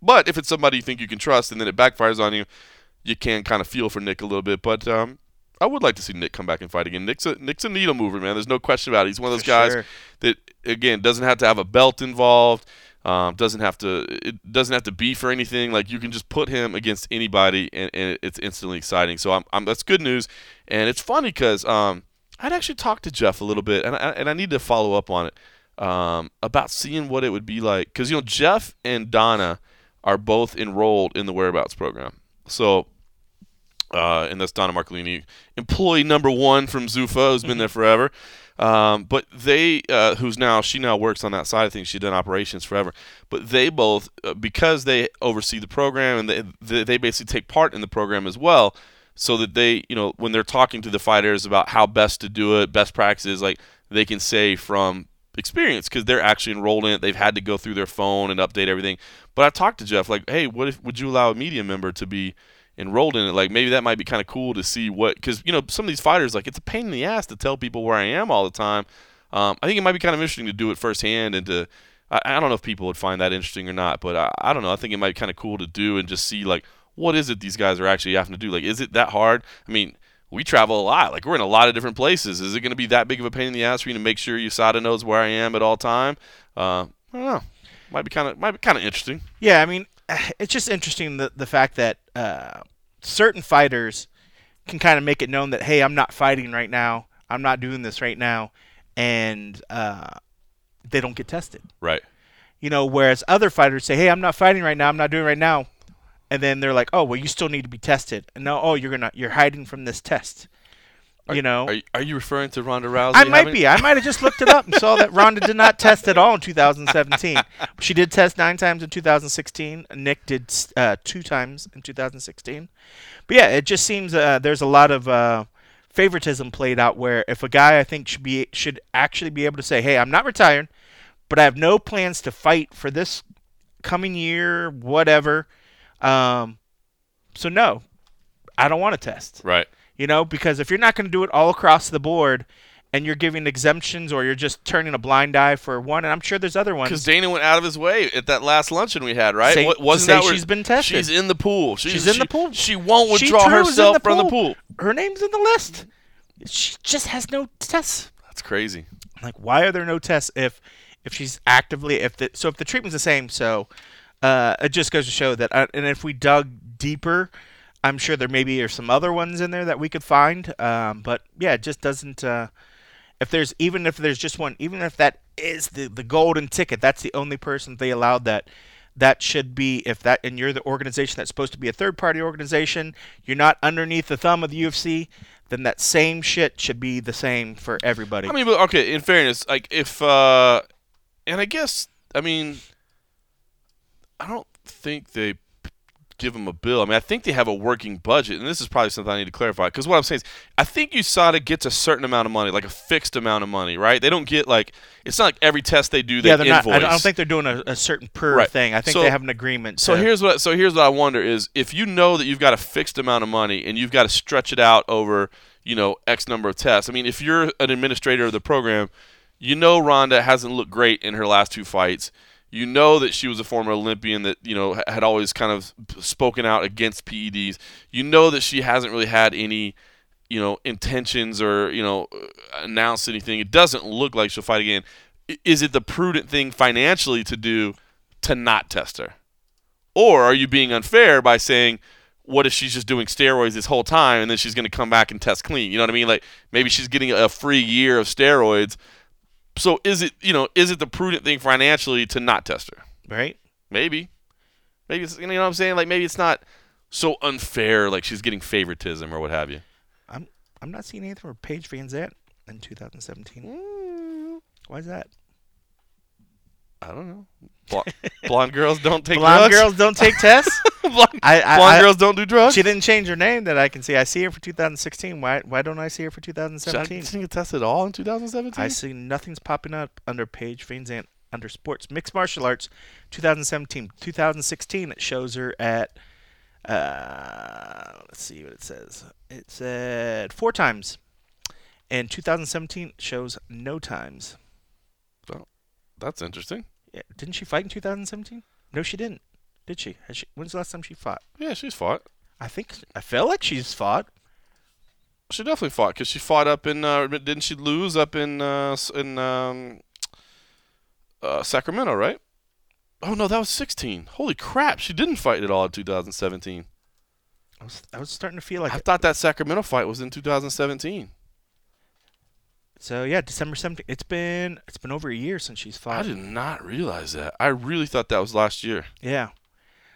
Speaker 1: But if it's somebody you think you can trust and then it backfires on you, you can kind of feel for Nick a little bit. But um, I would like to see Nick come back and fight again. Nick's a Nick's a needle mover, man. There's no question about it. He's one of those
Speaker 2: For
Speaker 1: guys
Speaker 2: sure.
Speaker 1: that again doesn't have to have a belt involved. Um, doesn't have to. It doesn't have to be for anything. Like you can just put him against anybody, and, and it's instantly exciting. So I'm, I'm that's good news, and it's funny because um, I'd actually talked to Jeff a little bit, and I, and I need to follow up on it um, about seeing what it would be like. Because you know Jeff and Donna are both enrolled in the whereabouts program, so uh, and that's Donna Marcolini, employee number one from Zuffa, who's been there forever. Um, but they, uh, who's now she now works on that side of things. She's done operations forever. But they both, uh, because they oversee the program and they, they they basically take part in the program as well, so that they, you know, when they're talking to the fighters about how best to do it, best practices, like they can say from experience because they're actually enrolled in it. They've had to go through their phone and update everything. But I talked to Jeff like, hey, what if would you allow a media member to be enrolled in it? Like maybe that might be kind of cool to see what because you know some of these fighters like it's a pain in the ass to tell people where I am all the time. Um, I think it might be kind of interesting to do it firsthand and to. I, I don't know if people would find that interesting or not, but I, I don't know. I think it might be kind of cool to do and just see like what is it these guys are actually having to do. Like, is it that hard? I mean, we travel a lot. Like we're in a lot of different places. Is it going to be that big of a pain in the ass for you to make sure USADA knows where I am at all time? Uh, I don't know. Might be kind of might be kind of interesting.
Speaker 2: Yeah, I mean, it's just interesting the the fact that uh, certain fighters can kind of make it known that hey, I'm not fighting right now. I'm not doing this right now, and uh, they don't get tested.
Speaker 1: Right.
Speaker 2: You know, whereas other fighters say, hey, I'm not fighting right now. I'm not doing it right now, and then they're like, oh, well, you still need to be tested. And now, oh, you're gonna you're hiding from this test. You know,
Speaker 1: Are you, are you referring to Ronda Rousey?
Speaker 2: I might
Speaker 1: having-
Speaker 2: be. I might have just looked it up and saw that Ronda did not test at all in 2017. She did test nine times in 2016. Nick did uh, two times in 2016. But yeah, it just seems uh, there's a lot of uh, favoritism played out where if a guy I think should be should actually be able to say, "Hey, I'm not retired, but I have no plans to fight for this coming year, whatever." Um, so no, I don't want to test
Speaker 1: Right.
Speaker 2: You know because if you're not going to do it all across the board and you're giving exemptions or you're just turning a blind eye for one and i'm sure there's other ones.
Speaker 1: Because Dana went out of his way at that last luncheon we had, right?
Speaker 2: Say-
Speaker 1: wasn't that where
Speaker 2: she's been tested.
Speaker 1: She's in the pool. She's,
Speaker 2: She's in
Speaker 1: she-
Speaker 2: the pool.
Speaker 1: She won't
Speaker 2: She
Speaker 1: withdraw
Speaker 2: in
Speaker 1: herself
Speaker 2: the
Speaker 1: from the
Speaker 2: pool.
Speaker 1: pool.
Speaker 2: her name's in the list she just has no tests
Speaker 1: That's crazy.
Speaker 2: like why are there no tests if if she's actively if the so if the treatment's the same so uh it just goes to show that uh, and if we dug deeper i'm sure there maybe are some other ones in there that we could find um but yeah it just doesn't uh if there's even if there's just one even if that is the the golden ticket that's the only person they allowed that that should be if that and you're the organization that's supposed to be a third party organization you're not underneath the thumb of the UFC then that same shit should be the same for everybody.
Speaker 1: I mean, but okay. In fairness, like if, uh and I guess, I mean, I don't think they give them a bill. I mean, I think they have a working budget, and this is probably something I need to clarify. Because what I'm saying is, I think USADA gets a certain amount of money, like a fixed amount of money, right? They don't get like it's not like every test they do they
Speaker 2: yeah, they're not.
Speaker 1: invoice.
Speaker 2: I don't- I don't think they're doing a, a certain per
Speaker 1: Right.
Speaker 2: thing. I think
Speaker 1: So-
Speaker 2: they have an agreement.
Speaker 1: So here's what so here's what I wonder is if you know that you've got a fixed amount of money and you've got to stretch it out over you know X number of tests. I mean, if you're an administrator of the program, you know Ronda hasn't looked great in her last two fights. You know that she was a former Olympian that you know had always kind of spoken out against PEDs. You know that she hasn't really had any you know intentions or you know uh, announced anything. It doesn't look like she'll fight again. Is it the prudent thing financially to do to not test her? Or are you being unfair by saying, what if she's just doing steroids this whole time and then she's going to come back and test clean? You know what I mean? Like maybe she's getting a free year of steroids. So is it, you know, is it the prudent thing financially to not test her?
Speaker 2: right.
Speaker 1: Maybe. Maybe it's, you know what I'm saying? Like maybe it's not so unfair, like she's getting favoritism or what have you.
Speaker 2: I'm I'm not seeing anything from Paige VanZant in 2017.
Speaker 1: Mm,
Speaker 2: Why is that?
Speaker 1: I don't know. Bl- blonde girls don't take
Speaker 2: Blonde
Speaker 1: drugs.
Speaker 2: girls don't take tests.
Speaker 1: blonde
Speaker 2: I, I,
Speaker 1: blonde
Speaker 2: I-
Speaker 1: girls don't do drugs.
Speaker 2: She didn't change her name that I can see. I see her for 2016. Why why don't I see her for 2017?
Speaker 1: She
Speaker 2: 2017?
Speaker 1: didn't get tested at all in 2017.
Speaker 2: I see nothing's popping up under Paige Zant under sports mixed martial arts 2017 2016 it shows her at uh let's see what it says it said four times and 2017 shows no times Well,
Speaker 1: That's interesting.
Speaker 2: Didn't she fight in 2017 no she didn't did she? Has she when's the last time she fought
Speaker 1: Yeah, she's fought.
Speaker 2: i think i feel like she's fought
Speaker 1: She definitely fought because she fought up in. Uh, didn't she lose up in uh, in um, uh, Sacramento? Right. Oh no, that was 16. Holy crap, she didn't fight at all in 2017.
Speaker 2: i was, I was starting to feel like
Speaker 1: I thought that Sacramento fight was in 2017.
Speaker 2: So yeah december 17th it's been it's been over a year since she's fought.
Speaker 1: I did not realize that. I really thought that was last year.
Speaker 2: Yeah.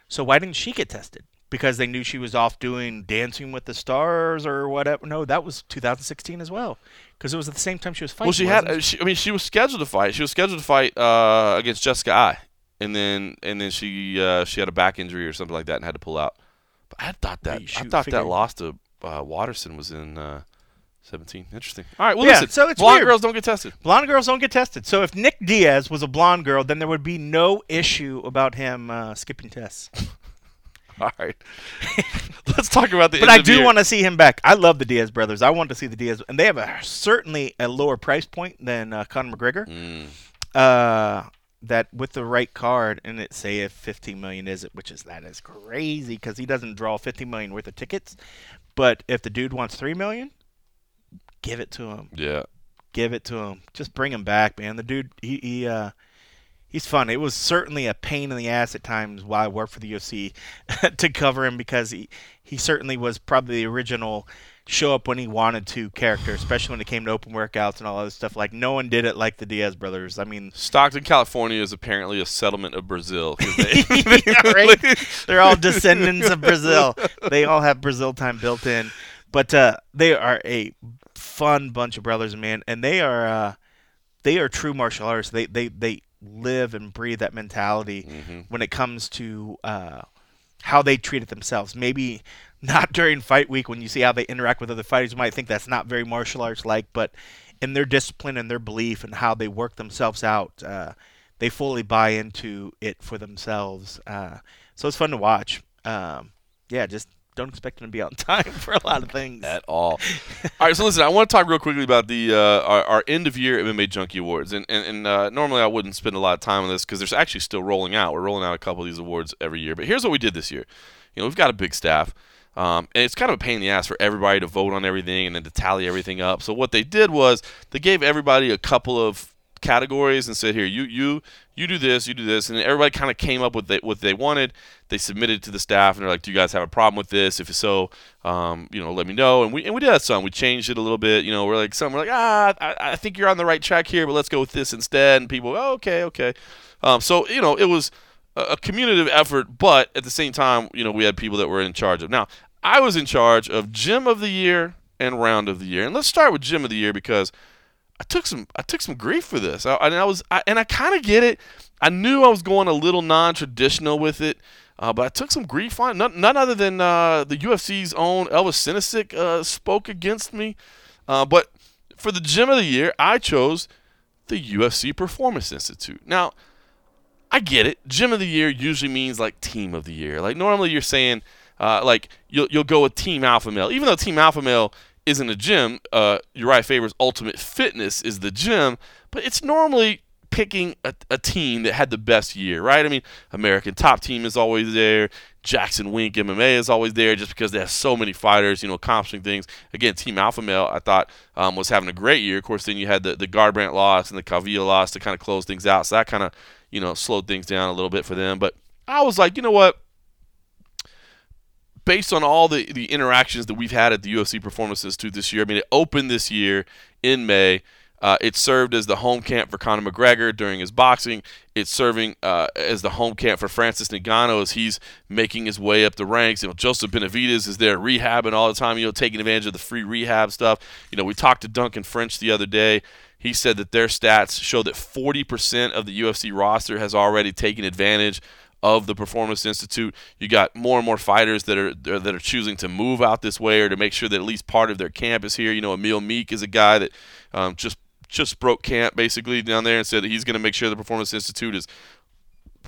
Speaker 2: So why didn't she get tested? Because they knew she was off doing Dancing with the Stars or whatever. No, that was 2016 as well. Because it was at the same time she was fighting.
Speaker 1: well, she had. Uh, she, I mean, she was scheduled to fight. She was scheduled to fight uh, against Jessica I, and then and then she uh, she had a back injury or something like that and had to pull out. But I thought that I thought that loss to uh, Waterson was in 17. Interesting. All right. Well,
Speaker 2: Yeah,
Speaker 1: listen.
Speaker 2: so it's
Speaker 1: blonde
Speaker 2: weird.
Speaker 1: girls don't get tested.
Speaker 2: Blonde girls don't get tested. So if Nick Diaz was a blonde girl, then there would be no issue about him uh, skipping tests.
Speaker 1: All right. Let's talk about the.
Speaker 2: But
Speaker 1: end
Speaker 2: I
Speaker 1: of
Speaker 2: do
Speaker 1: year.
Speaker 2: want to see him back. I love the Diaz brothers. I want to see the Diaz, and they have a certainly a lower price point than uh, Conor McGregor.
Speaker 1: Mm.
Speaker 2: uh, that with the right card and it say if 15 million is it, which is that is crazy because he doesn't draw 15 million worth of tickets. But if the dude wants three million, give it to him.
Speaker 1: Yeah.
Speaker 2: Give it to him. Just bring him back, man. The dude, he, he uh, he's fun. It was certainly a pain in the ass at times while I worked for the UFC to cover him because he he certainly was probably the original show up when he wanted to character, especially when it came to open workouts and all other stuff. Like no one did it like the Diaz brothers. I mean,
Speaker 1: Stockton, California is apparently a settlement of Brazil. they-
Speaker 2: Yeah, right? They're all descendants of Brazil. They all have Brazil time built in. But uh, they are a fun bunch of brothers, man, and they are uh, they are true martial artists. They they they live and breathe that mentality
Speaker 1: Mhm.
Speaker 2: when it comes to uh, how they treat it themselves. Maybe not during fight week when you see how they interact with other fighters, you might think that's not very martial arts like, but in their discipline and their belief and how they work themselves out, uh, they fully buy into it for themselves. Uh, so it's fun to watch. Um, yeah, just don't expect them to be on time for a lot of things.
Speaker 1: at all. all right, so listen, I want to talk real quickly about the uh, our, our end of year MMA Junkie Awards, and and, and uh, normally I wouldn't spend a lot of time on this because there's actually still rolling out. We're rolling out a couple of these awards every year, but here's what we did this year. You know, we've got a big staff. Um, and it's kind of a pain in the ass for everybody to vote on everything and then to tally everything up. So what they did was they gave everybody a couple of categories and said, "Here, you you you do this, you do this," and everybody kind of came up with they, what they wanted. They submitted it to the staff, and they're like, "Do you guys have a problem with this? If so, um, you know, let me know." And we and we did that some. We changed it a little bit. You know, we're like some we're like, "Ah, I, I think you're on the right track here, but let's go with this instead." And people, oh, "Okay, okay." Um, so you know, it was a, communicative effort, but at the same time, you know, we had people that were in charge of. Now, I was in charge of Gym of the Year and round of the year. And let's start with gym of the year because I took some I took some grief for this. I, and I was I, and I kind of get it. I knew I was going a little non-traditional with it. Uh, but I took some grief on it. None, none other than uh, the UFC's own Elvis Sinosic uh, spoke against me. Uh, but for the gym of the year, I chose the UFC Performance Institute. Now, I get it. Gym of the year usually means like team of the year. Like normally you're saying uh, like you'll you'll go with Team Alpha Male, even though Team Alpha Male isn't a gym. Uh, Urijah Faber's Ultimate Fitness is the gym, but it's normally picking a, a, team that had the best year, right? I mean, American Top Team is always there. Jackson Wink MMA is always there just because they have so many fighters, you know, accomplishing things. Again, Team Alpha Male, I thought, um, was having a great year. Of course, then you had the, the Garbrandt loss and the Calvillo loss to kind of close things out. So that kind of, you know, slowed things down a little bit for them. But I was like, you know what? Based on all the, the interactions that we've had at the UFC Performance Institute this year, I mean, it opened this year in May. Uh, it served as the home camp for Conor McGregor during his boxing. It's serving uh, as the home camp for Francis Ngannou as he's making his way up the ranks. You know, Joseph Benavidez is there rehabbing all the time. You know, taking advantage of the free rehab stuff. You know, we talked to Duncan French the other day. He said that their stats show that 40% of the UFC roster has already taken advantage of the Performance Institute. You got more and more fighters that are that are choosing to move out this way or to make sure that at least part of their camp is here. You know, Emil Meek is a guy that um, just just broke camp basically down there and said that he's going to make sure the Performance Institute is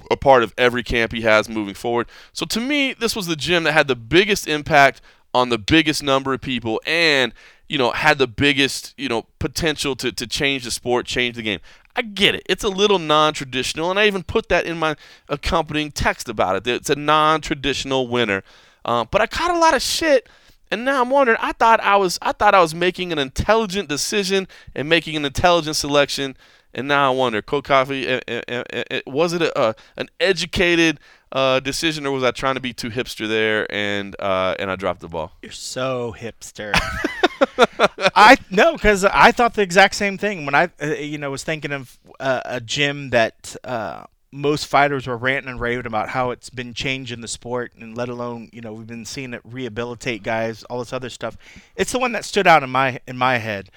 Speaker 1: a part of every camp he has moving forward. So to me, this was the gym that had the biggest impact on the biggest number of people and you know had the biggest you know potential to, to change the sport change the game i get it it's a little non-traditional and i even put that in my accompanying text about it it's a non-traditional winner uh, but i caught a lot of shit and now I'm wondering. I thought I was. I thought I was making an intelligent decision and making an intelligent selection. And now I wonder, Cold Coffee, eh, eh, eh, was it a, an educated uh, decision, or was I trying to be too hipster there, and uh, and I dropped the ball?
Speaker 2: You're so hipster. I no, because I thought the exact same thing when I, uh, you know, was thinking of uh, a gym that uh, most fighters were ranting and raving about how it's been changing the sport, and let alone you know we've been seeing it rehabilitate guys, all this other stuff. It's the one that stood out in my in my head.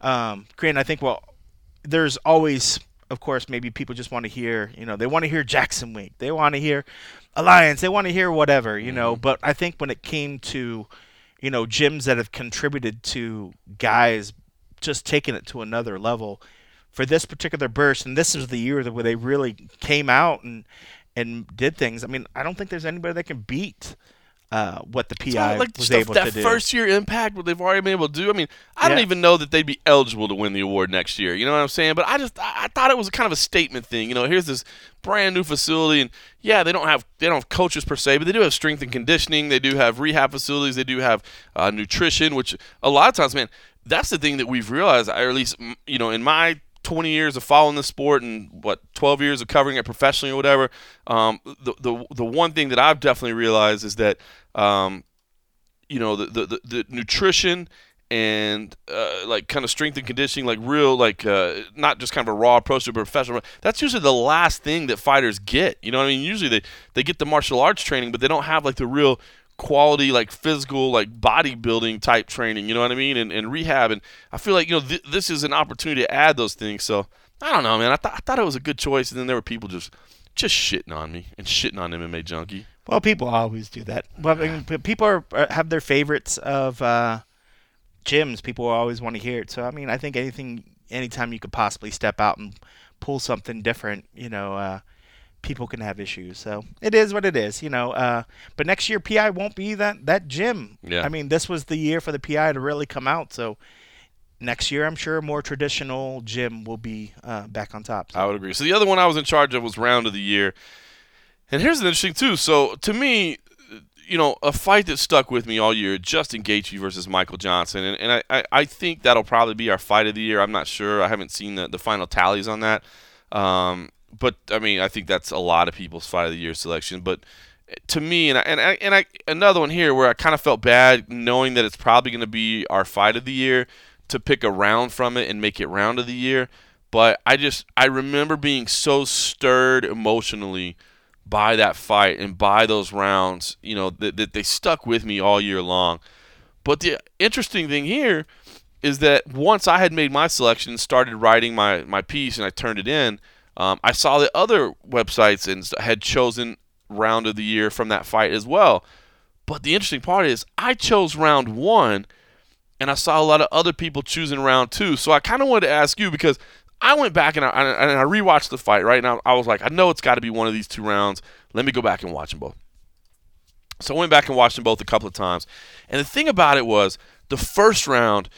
Speaker 2: Um, I think well, there's always, of course, maybe people just want to hear, you know, they want to hear Jackson Wink, they want to hear Alliance, they want to hear whatever, you mm-hmm. know. But I think when it came to, you know, gyms that have contributed to guys just taking it to another level for this particular burst, and this is the year where they really came out and and did things. I mean, I don't think there's anybody that can beat uh, what the PI like was able
Speaker 1: that
Speaker 2: to do.
Speaker 1: First year impact, what they've already been able to do. I mean, I yeah. don't even know that they'd be eligible to win the award next year. You know what I'm saying? But I just I thought it was kind of a statement thing. You know, here's this brand new facility, and yeah, they don't have they don't have coaches per se, but they do have strength and conditioning. They do have rehab facilities. They do have uh, nutrition, which a lot of times, man, that's the thing that we've realized, or at least you know, in my 20 years of following the sport and what 12 years of covering it professionally or whatever, um, the, the the one thing that I've definitely realized is that um, you know the, the the nutrition and uh, like kind of strength and conditioning, like real, like uh, not just kind of a raw approach to professional. That's usually the last thing that fighters get. You know what I mean? Usually they they get the martial arts training, but they don't have like the real quality like physical like bodybuilding type training you know what i mean? And, and rehab and i feel like you know th- this is an opportunity to add those things. So i don't know man. I, th- I thought it was a good choice and then there were people just just shitting on me and shitting on mma junkie.
Speaker 2: Well people always do that. Well I mean, people are, have their favorites of uh, gyms. People always want to hear it. So i mean i think anything anytime you could possibly step out and pull something different you know uh, people can have issues. So it is what it is, you know. Uh, but next year, PI won't be that that gym. Yeah. I mean, this was the year for the PI to really come out. So next year, I'm sure a more traditional gym will be uh, back on top.
Speaker 1: So. I would agree. So the other one I was in charge of was round of the year, and here's an interesting too. So to me. You know, a fight that stuck with me all year, Justin Gaethje versus Michael Johnson, and, and I, I, I think that'll probably be our fight of the year. I'm not sure. I haven't seen the, the final tallies on that. Um, but I mean, I think that's a lot of people's fight of the year selection. But eh, to me, and I, and I, and I another one here where I kind of felt bad knowing that it's probably going to be our fight of the year to pick a round from it and make it round of the year. But I just I remember being so stirred emotionally by that fight and by those rounds, you know, that, that they stuck with me all year long. But the interesting thing here is that once I had made my selection started writing my, my piece and I turned it in, um, I saw the other websites and had chosen round of the year from that fight as well. But the interesting part is I chose round one, and I saw a lot of other people choosing round two. So I kind of wanted to ask you because I went back and I, and I rewatched the fight. Right now, I was like, I know it's got to be one of these two rounds. Let me go back and watch them both. So I went back and watched them both a couple of times. And the thing about it was the first round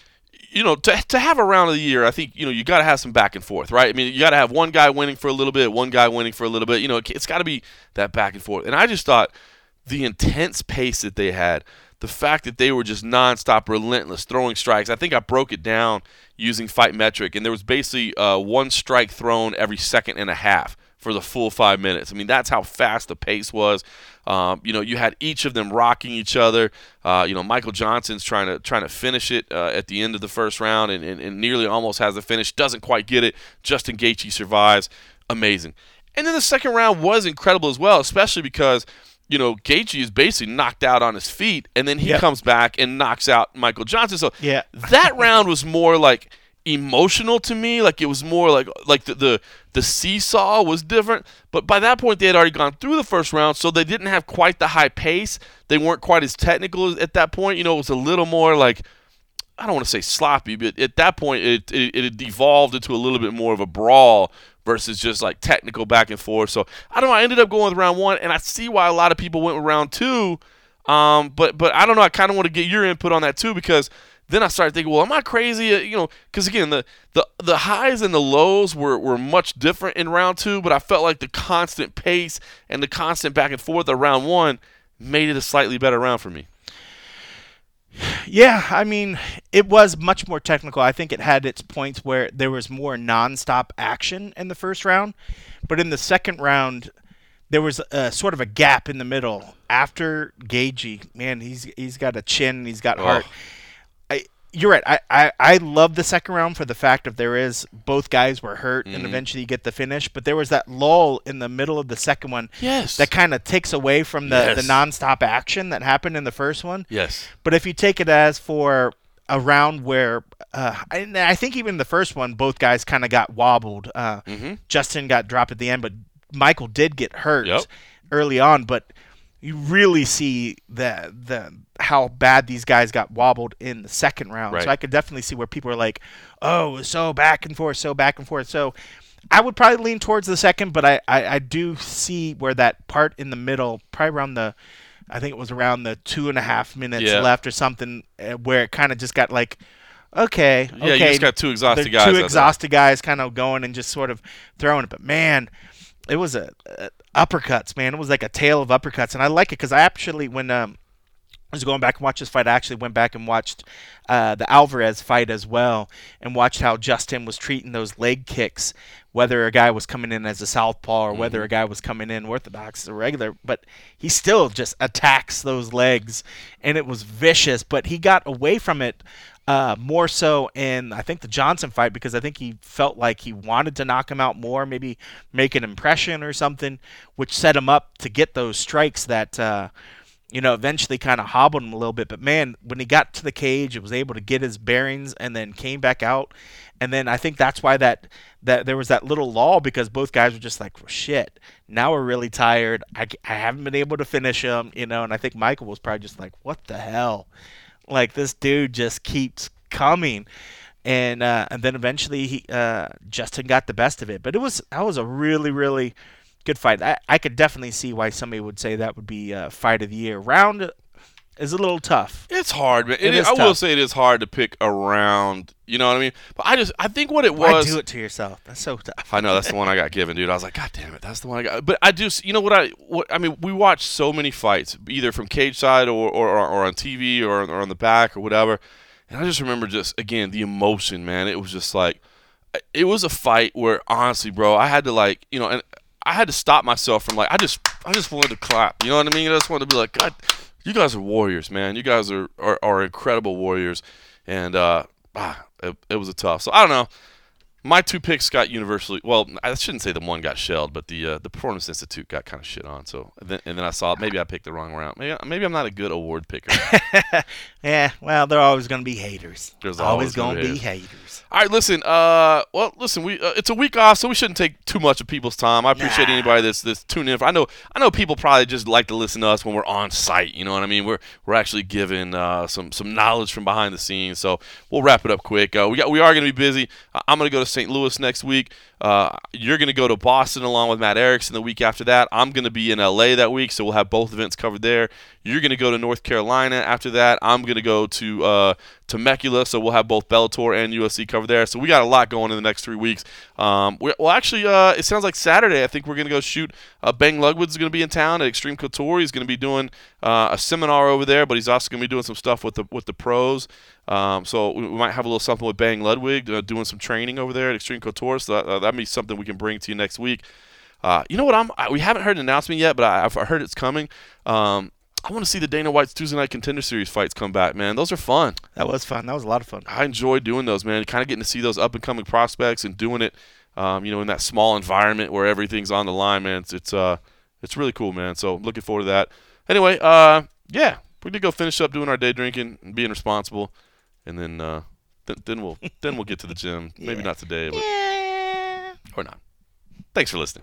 Speaker 1: you know, to, to have a round of the year, I think, you know, you got to have some back and forth, right? I mean, you got to have one guy winning for a little bit, one guy winning for a little bit. You know, it's got to be that back and forth. And I just thought the intense pace that they had, the fact that they were just nonstop, relentless, throwing strikes. I think I broke it down using Fight Metric, and there was basically uh, one strike thrown every second and a half for the full five minutes. I mean, that's how fast the pace was. Um, you know, you had each of them rocking each other. Uh, you know, Michael Johnson's trying to trying to finish it uh, at the end of the first round, and, and, and, nearly almost has the finish. Doesn't quite get it. Justin Gaethje survives. Amazing. And then the second round was incredible as well, especially because you know, Gaethje is basically knocked out on his feet, and then he yep. comes back and knocks out Michael Johnson. So
Speaker 2: yeah.
Speaker 1: that round was more like emotional to me. Like it was more like like the, the the seesaw was different. But by that point, they had already gone through the first round, so they didn't have quite the high pace. They weren't quite as technical at that point. You know, it was a little more like I don't want to say sloppy, but at that point, it it, it devolved into a little bit more of a brawl versus just like technical back and forth. So I don't know. I ended up going with round one, and I see why a lot of people went with round two. Um, but but I don't know. I kind of want to get your input on that too because then I started thinking, well, am I crazy? Uh, you know, because again, the, the the highs and the lows were, were much different in round two, but I felt like the constant pace and the constant back and forth of round one made it a slightly better round for me.
Speaker 2: Yeah, I mean, it was much more technical. I think it had its points where there was more nonstop action in the first round, but in the second round, there was a sort of a gap in the middle after Gaethje. Man, he's he's got a chin, and he's got heart. Oh you're right. I, I, I love the second round for the fact of there is both guys were hurt mm-hmm. and eventually you get the finish, but there was that lull in the middle of the second one.
Speaker 1: Yes.
Speaker 2: That kind of takes away from the, yes. the nonstop action that happened in the first one.
Speaker 1: Yes.
Speaker 2: But if you take it as for a round where uh, I, I think even the first one, both guys kind of got wobbled. Uh, mm-hmm. Justin got dropped at the end, but Michael did get hurt
Speaker 1: yep.
Speaker 2: early on. But you really see the the how bad these guys got wobbled in the second round.
Speaker 1: Right.
Speaker 2: So I could definitely see where people are like, "Oh, so back and forth, so back and forth." So I would probably lean towards the second, but I, I, I do see where that part in the middle, probably around the, I think it was around the two and a half minutes
Speaker 1: yeah.
Speaker 2: left or something, uh, where it kind of just got like, okay,
Speaker 1: yeah,
Speaker 2: okay,
Speaker 1: you just got two exhausted guys,
Speaker 2: two exhausted guys, kind of going and just sort of throwing it. But man, it was a, a uppercuts, man. It was like a tale of uppercuts, and I like it because I actually when um I was going back and watched this fight. I actually went back and watched uh, the Alvarez fight as well, and watched how Justin was treating those leg kicks, whether a guy was coming in as a southpaw or mm-hmm. whether a guy was coming in orthodox a regular. But he still just attacks those legs, and it was vicious. But he got away from it uh, more so in I think the Johnson fight because I think he felt like he wanted to knock him out more, maybe make an impression or something, which set him up to get those strikes that uh, you know eventually kind of hobbled him a little bit. But man, when he got to the cage, it was able to get his bearings and then came back out. And then I think that's why that that there was that little lull because both guys were just like, well, shit. Now we're really tired. I, I haven't been able to finish him, you know. And I think Michael was probably just like, what the hell like this dude just keeps coming. And uh, and then eventually he uh, Justin got the best of it, but it was that was a really really good fight. I, I could definitely see why somebody would say that would be fight of the year. Round is a little tough.
Speaker 1: It's hard, man. It, it is, I tough. will say it is hard to pick around. You know what I mean? But I just I think what it was. Why
Speaker 2: do it to yourself? That's so tough.
Speaker 1: I know that's the one I got given, dude. I was like, God damn it, that's the one I got. But I do. You know what I? What I mean? We watch so many fights, either from cage side or or, or on TV or, or on the back or whatever. And I just remember just again the emotion, man. It was just like it was a fight where honestly, bro, I had to like you know, and I had to stop myself from like I just I just wanted to clap. You know what I mean? I just wanted to be like, God you guys are warriors, man. You guys are are, are incredible warriors, and uh, ah, it, it was a tough. So I don't know. My two picks got universally. Well, I shouldn't say the one got shelled, but the uh, the Performance Institute got kind of shit on. So and then, and then I saw maybe I picked the wrong round. Maybe maybe I'm not a good award picker.
Speaker 2: yeah, well, they're always going to be haters.
Speaker 1: There's
Speaker 2: always,
Speaker 1: always
Speaker 2: going to be haters.
Speaker 1: All right, listen. Uh, well, listen. We uh, it's a week off, so we shouldn't take too much of people's time. I appreciate
Speaker 2: Nah.
Speaker 1: anybody that's that's tuning in. I know I know people probably just like to listen to us when we're on site. You know what I mean? We're we're actually giving uh, some some knowledge from behind the scenes. So we'll wrap it up quick. Uh, we got we are going to be busy. I'm going to go to St. Louis next week. Uh, you're going to go to Boston along with Matt Erickson the week after that. I'm going to be in LA that week, so we'll have both events covered there. You're going to go to North Carolina after that. I'm going to go to uh, Temecula, so we'll have both Bellator and UFC covered there. So we got a lot going in the next three weeks. Um, we well, actually, uh, it sounds like Saturday. I think we're going to go shoot. Uh, Bang Ludwig's going to be in town at Extreme Couture. He's going to be doing uh, a seminar over there, but he's also going to be doing some stuff with the with the pros. Um, so we, we might have a little something with Bang Ludwig uh, doing some training over there at Extreme Couture. So that, uh, that'd be something we can bring to you next week. Uh, you know what? I'm I, we haven't heard an announcement yet, but I, I've heard it's coming. Um, I want to see the Dana White's Tuesday Night Contender Series fights come back, man. Those are fun.
Speaker 2: That was fun. That was a lot of fun.
Speaker 1: I enjoy doing those, man. Kind of getting to see those up and coming prospects and doing it, um, you know, in that small environment where everything's on the line, man. It's it's uh it's really cool, man. So looking forward to that. Anyway, uh, yeah, we're gonna go finish up doing our day drinking and being responsible, and then uh, th- then we'll then we'll get to the gym. Maybe not today, but
Speaker 2: Yeah.
Speaker 1: or not. Thanks for listening.